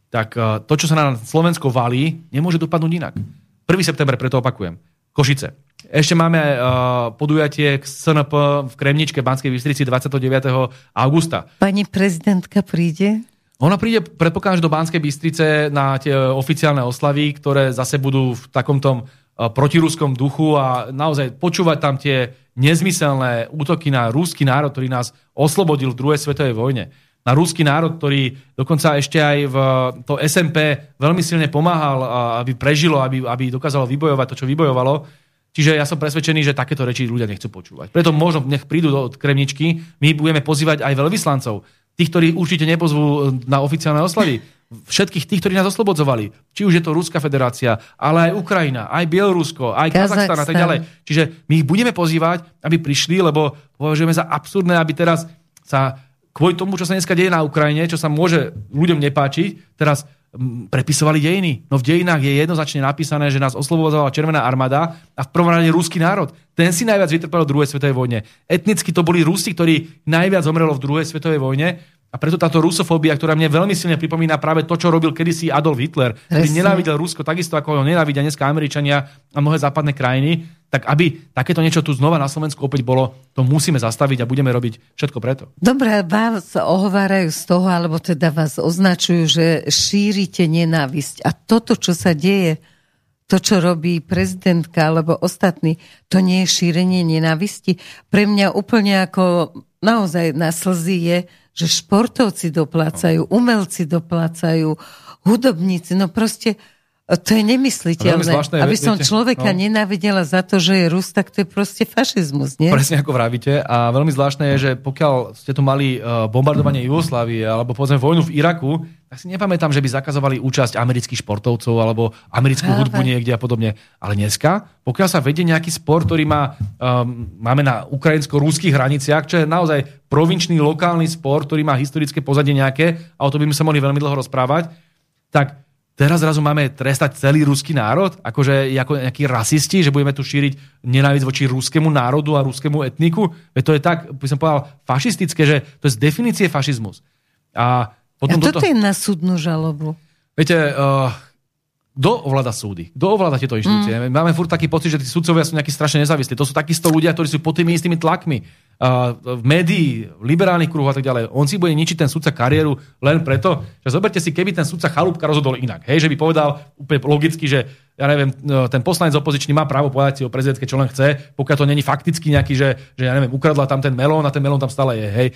B: tak e, to, čo sa na Slovensko valí, nemôže dopadnúť inak. 1. september, preto opakujem. Košice. Ešte máme uh, podujatie k SNP v Kremničke Banskej Bystrici 29. augusta.
A: Pani prezidentka príde?
B: Ona príde, predpokladám, do Banskej Bystrice na tie oficiálne oslavy, ktoré zase budú v takomto uh, protiruskom duchu a naozaj počúvať tam tie nezmyselné útoky na rúsky národ, ktorý nás oslobodil v druhej svetovej vojne na rúský národ, ktorý dokonca ešte aj v to SMP veľmi silne pomáhal, aby prežilo, aby, aby dokázalo vybojovať to, čo vybojovalo. Čiže ja som presvedčený, že takéto reči ľudia nechcú počúvať. Preto možno nech prídu do Kremničky, my budeme pozývať aj veľvyslancov, tých, ktorí určite nepozvú na oficiálne oslavy, všetkých tých, ktorí nás oslobodzovali. Či už je to Ruská federácia, ale aj Ukrajina, aj Bielorusko, aj Kazachstan a tak ďalej. Čiže my ich budeme pozývať, aby prišli, lebo považujeme za absurdné, aby teraz sa kvôli tomu, čo sa dneska deje na Ukrajine, čo sa môže ľuďom nepáčiť, teraz prepisovali dejiny. No v dejinách je jednoznačne napísané, že nás oslobozovala Červená armáda a v prvom rade ruský národ. Ten si najviac vytrpel v druhej svetovej vojne. Etnicky to boli Rusi, ktorí najviac zomrelo v druhej svetovej vojne a preto táto rusofóbia, ktorá mne veľmi silne pripomína práve to, čo robil kedysi Adolf Hitler, ktorý nenávidel Rusko takisto, ako ho nenávidia dneska Američania a mnohé západné krajiny, tak aby takéto niečo tu znova na Slovensku opäť bolo, to musíme zastaviť a budeme robiť všetko preto.
A: Dobre, vás ohovárajú z toho, alebo teda vás označujú, že šírite nenávisť. A toto, čo sa deje, to, čo robí prezidentka alebo ostatní, to nie je šírenie nenávisti. Pre mňa úplne ako naozaj na slzy je, že športovci doplácajú, umelci doplácajú, hudobníci, no proste to je nemysliteľné. Zvláštne, Aby som viete, človeka no. nenávidela za to, že je Rus, tak to je proste fašizmus, nie?
B: Presne ako vravíte. A veľmi zvláštne je, že pokiaľ ste tu mali e, bombardovanie Jugoslávie alebo povedzme vojnu v Iraku, tak si nepamätám, že by zakazovali účasť amerických športovcov alebo americkú Práve. hudbu niekde a podobne. Ale dneska, pokiaľ sa vedie nejaký sport, ktorý má, um, máme na ukrajinsko-rúských hraniciach, čo je naozaj provinčný, lokálny sport, ktorý má historické pozadie nejaké, a o to by sme sa mohli veľmi dlho rozprávať, tak teraz zrazu máme trestať celý ruský národ, akože ako nejakí rasisti, že budeme tu šíriť nenávisť voči ruskému národu a ruskému etniku. Veď to je tak, by som povedal, fašistické, že to je z definície fašizmus.
A: A, potom a toto toto... je na súdnu žalobu.
B: Viete, uh, kto ovláda súdy? Kto ovláda tieto inštitúcie? Mm. Máme furt taký pocit, že tí sudcovia sú nejakí strašne nezávislí. To sú takisto ľudia, ktorí sú pod tými istými tlakmi. V médií, v liberálnych kruhoch a tak ďalej. On si bude ničiť ten sudca kariéru len preto, že zoberte si, keby ten sudca Chalúbka rozhodol inak. Hej, že by povedal úplne logicky, že ja neviem, ten poslanec opozičný má právo povedať si o prezidentke, čo len chce, pokiaľ to není fakticky nejaký, že, že ja neviem, ukradla tam ten melón a ten melón tam stále je. Hej,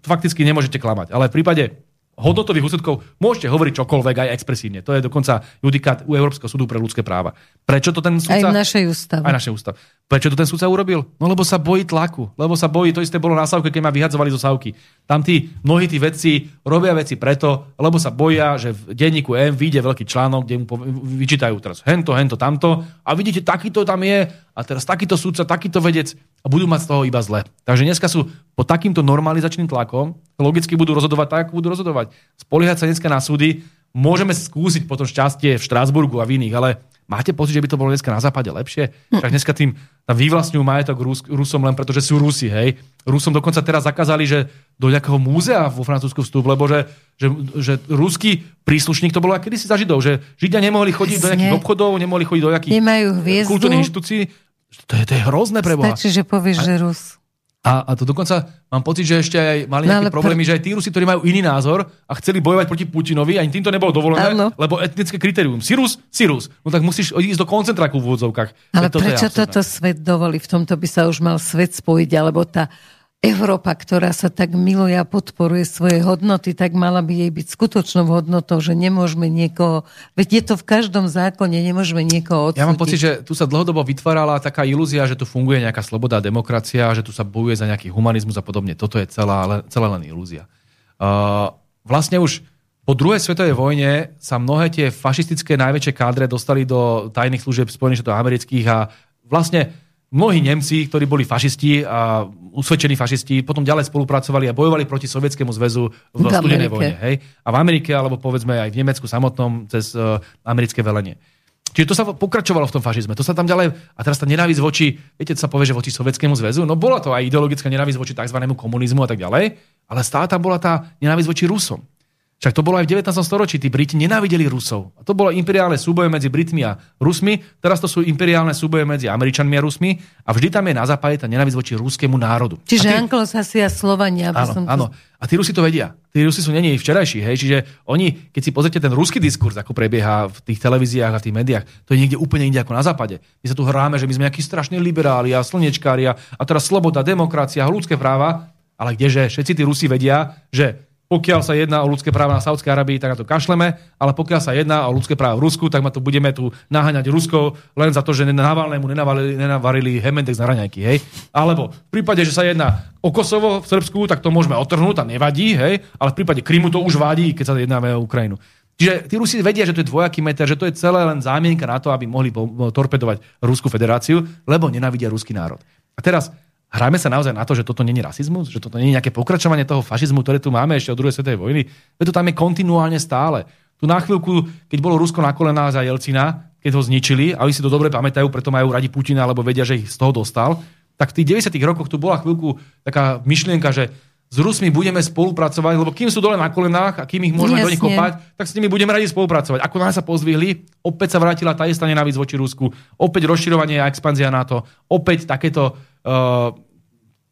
B: fakticky nemôžete klamať. Ale v prípade hodnotových úsudkov môžete hovoriť čokoľvek aj expresívne. To je dokonca judikát u Európskeho súdu pre ľudské práva. Prečo to ten súdca...
A: Aj v našej ústave.
B: Aj našej ústave. Prečo to ten súdca urobil? No lebo sa bojí tlaku. Lebo sa bojí, to isté bolo na Sávke, keď ma vyhadzovali zo Sávky. Tam tí, mnohí tí vedci robia veci preto, lebo sa boja, že v denníku M vyjde veľký článok, kde mu vyčítajú teraz hento, hento, tamto a vidíte, takýto tam je a teraz takýto súdca, takýto vedec a budú mať z toho iba zle. Takže dneska sú pod takýmto normalizačným tlakom, logicky budú rozhodovať tak, ako budú rozhodovať. Spoliehať sa dneska na súdy, môžeme skúsiť potom šťastie v Štrásburgu a v iných, ale máte pocit, že by to bolo dneska na západe lepšie? Tak dneska tým vyvlastňujú majetok Rus, Rusom len preto, že sú Rusi, hej? Rusom dokonca teraz zakázali, že do nejakého múzea vo Francúzsku vstup, lebo že, že, že ruský príslušník to bolo akedy si za Židov, že Židia nemohli chodiť do nejakých obchodov, nemohli chodiť do nejakých
A: Nemajú
B: kultúrnych inštitúcií, to je, to je hrozné pre Boha.
A: Stačí, že povieš, a, že Rus.
B: A, a to dokonca mám pocit, že ešte aj mali no, nejaké no, problémy, pr- že aj tí Rusi, ktorí majú iný názor a chceli bojovať proti Putinovi, ani tým to nebolo dovolené, ano. lebo etnické kritérium. Si Rus, si Rus. No tak musíš ísť do koncentráku v úvodzovkách.
A: Ale prečo toto svet dovolí? V tomto by sa už mal svet spojiť, alebo tá Európa, ktorá sa tak miluje a podporuje svoje hodnoty, tak mala by jej byť skutočnou hodnotou, že nemôžeme niekoho, veď je to v každom zákone, nemôžeme niekoho odsúdiť.
B: Ja mám pocit, že tu sa dlhodobo vytvárala taká ilúzia, že tu funguje nejaká sloboda a demokracia, že tu sa bojuje za nejaký humanizmus a podobne. Toto je celá, celá len ilúzia. Uh, vlastne už po druhej svetovej vojne sa mnohé tie fašistické najväčšie kádre dostali do tajných služieb Spojených štátov amerických a vlastne mnohí Nemci, ktorí boli fašisti a usvedčení fašisti, potom ďalej spolupracovali a bojovali proti Sovietskému zväzu v, v studenej vojne. Hej? A v Amerike, alebo povedzme aj v Nemecku samotnom, cez uh, americké velenie. Čiže to sa pokračovalo v tom fašizme. To sa tam ďalej... A teraz tá nenávisť voči, viete, sa povie, že voči Sovietskému zväzu, no bola to aj ideologická nenávisť voči tzv. komunizmu a tak ďalej, ale stále tam bola tá nenávisť voči Rusom. Však to bolo aj v 19. storočí. Tí Briti nenávideli Rusov. A to bolo imperiálne súboje medzi Britmi a Rusmi. Teraz to sú imperiálne súboje medzi Američanmi a Rusmi. A vždy tam je na západe tá nenávisť voči ruskému národu.
A: Čiže
B: a tí...
A: anglosasi a Slovania.
B: Áno,
A: som to...
B: áno. A tí Rusi to vedia. Tí Rusi sú není včerajší. Hej? Čiže oni, keď si pozrite ten ruský diskurs, ako prebieha v tých televíziách a v tých médiách, to je niekde úplne inde ako na západe. My sa tu hráme, že my sme nejakí strašní liberáli a slnečkári a teraz sloboda, demokracia, ľudské práva. Ale kdeže všetci tí Rusi vedia, že pokiaľ sa jedná o ľudské práva na Saudskej Arabii, tak na to kašleme, ale pokiaľ sa jedná o ľudské práva v Rusku, tak ma tu budeme tu naháňať Rusko len za to, že Navalnému nenavarili, nenavarili Hemendex na raňajky, hej. Alebo v prípade, že sa jedná o Kosovo v Srbsku, tak to môžeme otrhnúť a nevadí, hej, ale v prípade Krymu to už vadí, keď sa jednáme o Ukrajinu. Čiže tí Rusi vedia, že to je dvojaký meter, že to je celé len zámienka na to, aby mohli torpedovať Rusku federáciu, lebo nenávidia ruský národ. A teraz Hrajme sa naozaj na to, že toto není rasizmus, že toto není nejaké pokračovanie toho fašizmu, ktoré tu máme ešte od druhej svetovej vojny. Veď to tam je kontinuálne stále. Tu na chvíľku, keď bolo Rusko na kolenách za Jelcina, keď ho zničili, a oni si to dobre pamätajú, preto majú radi Putina, lebo vedia, že ich z toho dostal, tak v tých 90. rokoch tu bola chvíľku taká myšlienka, že s Rusmi budeme spolupracovať, lebo kým sú dole na kolenách a kým ich môžeme Jasne. do nich kopať, tak s nimi budeme radi spolupracovať. Ako nás sa pozvihli, opäť sa vrátila tá istá nenávisť voči Rusku, opäť rozširovanie a expanzia NATO, opäť takéto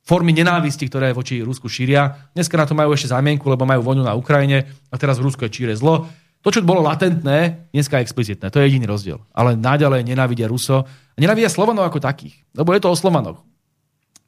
B: formy nenávisti, ktoré voči Rusku šíria. Dneska na to majú ešte zámienku, lebo majú vojnu na Ukrajine a teraz v Rusku je číre zlo. To, čo bolo latentné, dneska je explicitné. To je jediný rozdiel. Ale naďalej nenávidia Ruso. A nenávidia Slovanov ako takých. Lebo je to o Slovanoch.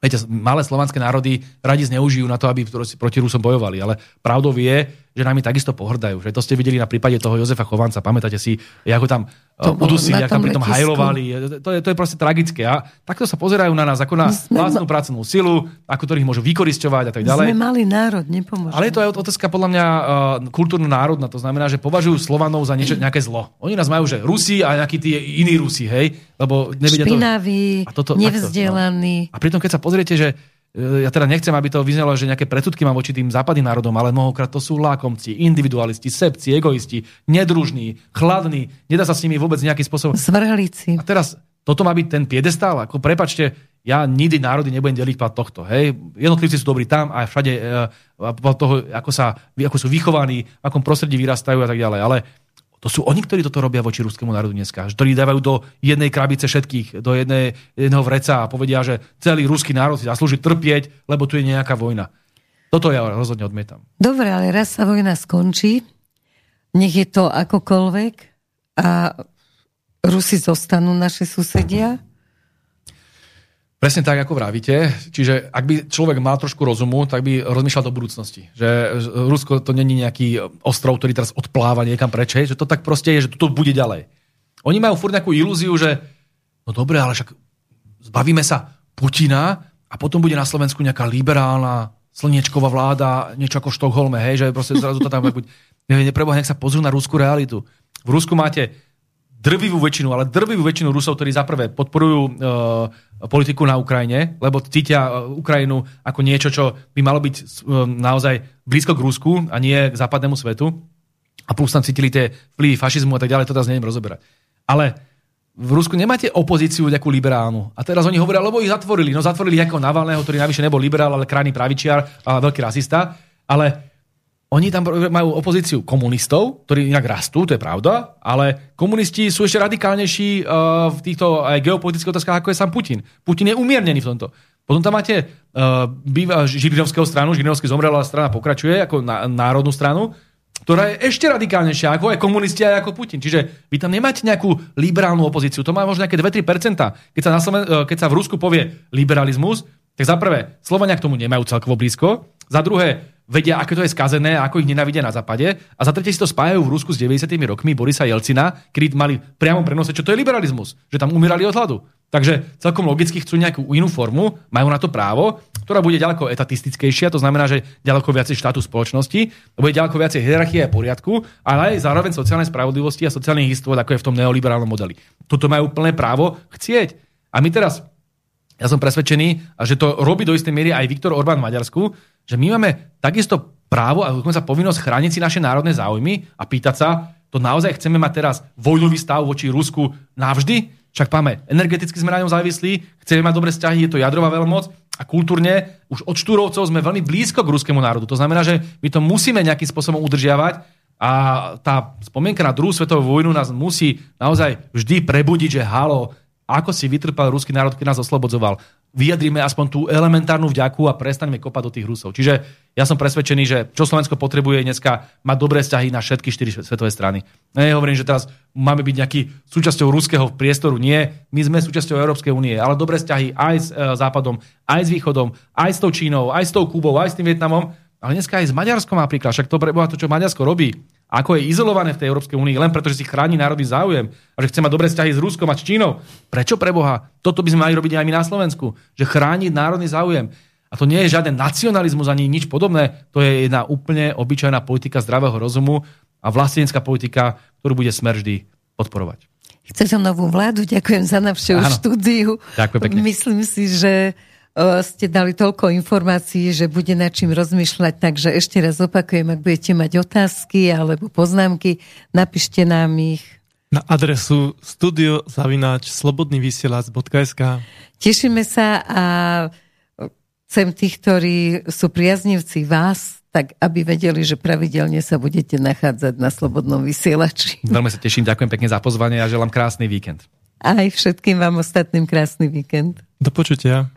B: Viete, malé slovanské národy radi zneužijú na to, aby proti Rusom bojovali. Ale pravdou je, že nami takisto pohrdajú. Že to ste videli na prípade toho Jozefa Chovanca. Pamätáte si, ako tam to udusili, ako tam pri tom hajlovali. To je, to je proste tragické. A takto sa pozerajú na nás ako na vlastnú ma... pracovnú silu, ako ktorých môžu vykoristovať a tak ďalej.
A: Sme mali národ, nepomôžeme.
B: Ale je to aj otázka podľa mňa uh, kultúrno národná. To znamená, že považujú Slovanov za niečo, nejaké zlo. Oni nás majú, že Rusi a nejakí tí iní Rusi, hej? Lebo nevedia
A: Špinaví, to... a toto, nevzdelaní.
B: no. A pritom, keď sa pozriete, že ja teda nechcem, aby to vyznelo, že nejaké predsudky mám voči tým západným národom, ale mnohokrát to sú lákomci, individualisti, sebci, egoisti, nedružní, chladní, nedá sa s nimi vôbec nejaký spôsob...
A: Zvrhlici.
B: A teraz toto má byť ten piedestál, ako prepačte, ja nikdy národy nebudem deliť pod tohto. Hej? Jednotlivci sú dobrí tam a všade e, toho, ako, sa, ako sú vychovaní, v akom prostredí vyrastajú a tak ďalej. Ale to sú oni, ktorí toto robia voči ruskému národu dneska. Ktorí dávajú do jednej krabice všetkých, do jednej, jedného vreca a povedia, že celý ruský národ si zaslúži trpieť, lebo tu je nejaká vojna. Toto ja rozhodne odmietam.
A: Dobre, ale raz sa vojna skončí, nech je to akokoľvek a Rusi zostanú naše susedia
B: Presne tak, ako vravíte. Čiže ak by človek mal trošku rozumu, tak by rozmýšľal do budúcnosti. Že Rusko to není nejaký ostrov, ktorý teraz odpláva niekam preč, že to tak proste je, že to bude ďalej. Oni majú furt nejakú ilúziu, že no dobre, ale však zbavíme sa Putina a potom bude na Slovensku nejaká liberálna slniečková vláda, niečo ako Štokholme, hej, že proste zrazu to tam bude. Nepreboha, nech sa pozrú na ruskú realitu. V Rusku máte drvivú väčšinu, ale drvivú väčšinu Rusov, ktorí zaprvé podporujú e, politiku na Ukrajine, lebo cítia e, Ukrajinu ako niečo, čo by malo byť e, naozaj blízko k Rusku a nie k západnému svetu. A plus tam cítili tie vplyvy fašizmu a tak ďalej, to teraz neviem rozoberať. Ale v Rusku nemáte opozíciu nejakú liberálnu. A teraz oni hovoria, lebo ich zatvorili. No zatvorili ako Navalného, ktorý navyše nebol liberál, ale krajný pravičiar a veľký rasista. Ale oni tam majú opozíciu komunistov, ktorí inak rastú, to je pravda, ale komunisti sú ešte radikálnejší uh, v týchto aj geopolitických otázkach, ako je sám Putin. Putin je umiernený v tomto. Potom tam máte uh, býva Žirinovského stranu, Žirinovský zomrel, ale strana pokračuje ako na, národnú stranu, ktorá je ešte radikálnejšia ako aj komunisti a ako Putin. Čiže vy tam nemáte nejakú liberálnu opozíciu. To má možno nejaké 2-3%. Keď uh, keď sa v Rusku povie liberalizmus, tak za prvé, Slovania k tomu nemajú celkovo blízko. Za druhé, vedia, aké to je skazené a ako ich nenavidia na západe. A za tretie si to spájajú v Rusku s 90. rokmi Borisa Jelcina, kedy mali priamo prenose, čo to je liberalizmus, že tam umierali od hladu. Takže celkom logicky chcú nejakú inú formu, majú na to právo, ktorá bude ďaleko etatistickejšia, to znamená, že ďaleko viacej štátu spoločnosti, bude ďaleko viacej hierarchie a poriadku, ale aj zároveň sociálnej spravodlivosti a sociálnych istôt, ako je v tom neoliberálnom modeli. Toto majú plné právo chcieť. A my teraz, ja som presvedčený, a že to robí do istej miery aj Viktor Orbán v Maďarsku, že my máme takisto právo a dokonca povinnosť chrániť si naše národné záujmy a pýtať sa, To naozaj chceme mať teraz vojnový stav voči Rusku navždy? Však máme, energeticky sme na ňom závislí, chceme mať dobré vzťahy, je to jadrová veľmoc a kultúrne už od Štúrovcov sme veľmi blízko k ruskému národu. To znamená, že my to musíme nejakým spôsobom udržiavať a tá spomienka na druhú svetovú vojnu nás musí naozaj vždy prebudiť, že halo, ako si vytrpel ruský národ, keď nás oslobodzoval vyjadrime aspoň tú elementárnu vďaku a prestaňme kopať do tých Rusov. Čiže ja som presvedčený, že čo Slovensko potrebuje dneska mať dobré vzťahy na všetky štyri svetové strany. Ne, hovorím, že teraz máme byť nejaký súčasťou ruského priestoru. Nie, my sme súčasťou Európskej únie, ale dobré vzťahy aj s e, Západom, aj s Východom, aj s tou Čínou, aj s tou Kubou, aj s tým Vietnamom, ale dneska aj s Maďarskom napríklad. Však to preboha to, čo Maďarsko robí ako je izolované v tej Európskej únii len preto, že si chráni národný záujem a že chce mať dobré vzťahy s Ruskom a s Čínou. Prečo pre Boha? Toto by sme mali robiť aj my na Slovensku. Že chrániť národný záujem. A to nie je žiaden nacionalizmus ani nič podobné. To je jedna úplne obyčajná politika zdravého rozumu a vlastnícka politika, ktorú bude smer vždy podporovať.
A: Chcete novú vládu? Ďakujem za navštevu štúdiu.
B: Ďakujem pekne.
A: Myslím si, že ste dali toľko informácií, že bude nad čím rozmýšľať, takže ešte raz opakujem, ak budete mať otázky alebo poznámky, napíšte nám ich.
D: Na adresu studiozavináč.slobodnyvysielac.sk
A: Tešíme sa a chcem tých, ktorí sú priaznivci vás, tak aby vedeli, že pravidelne sa budete nachádzať na Slobodnom vysielači.
B: Veľmi sa teším, ďakujem pekne za pozvanie a želám krásny víkend.
A: Aj všetkým vám ostatným krásny víkend.
D: Do počutia.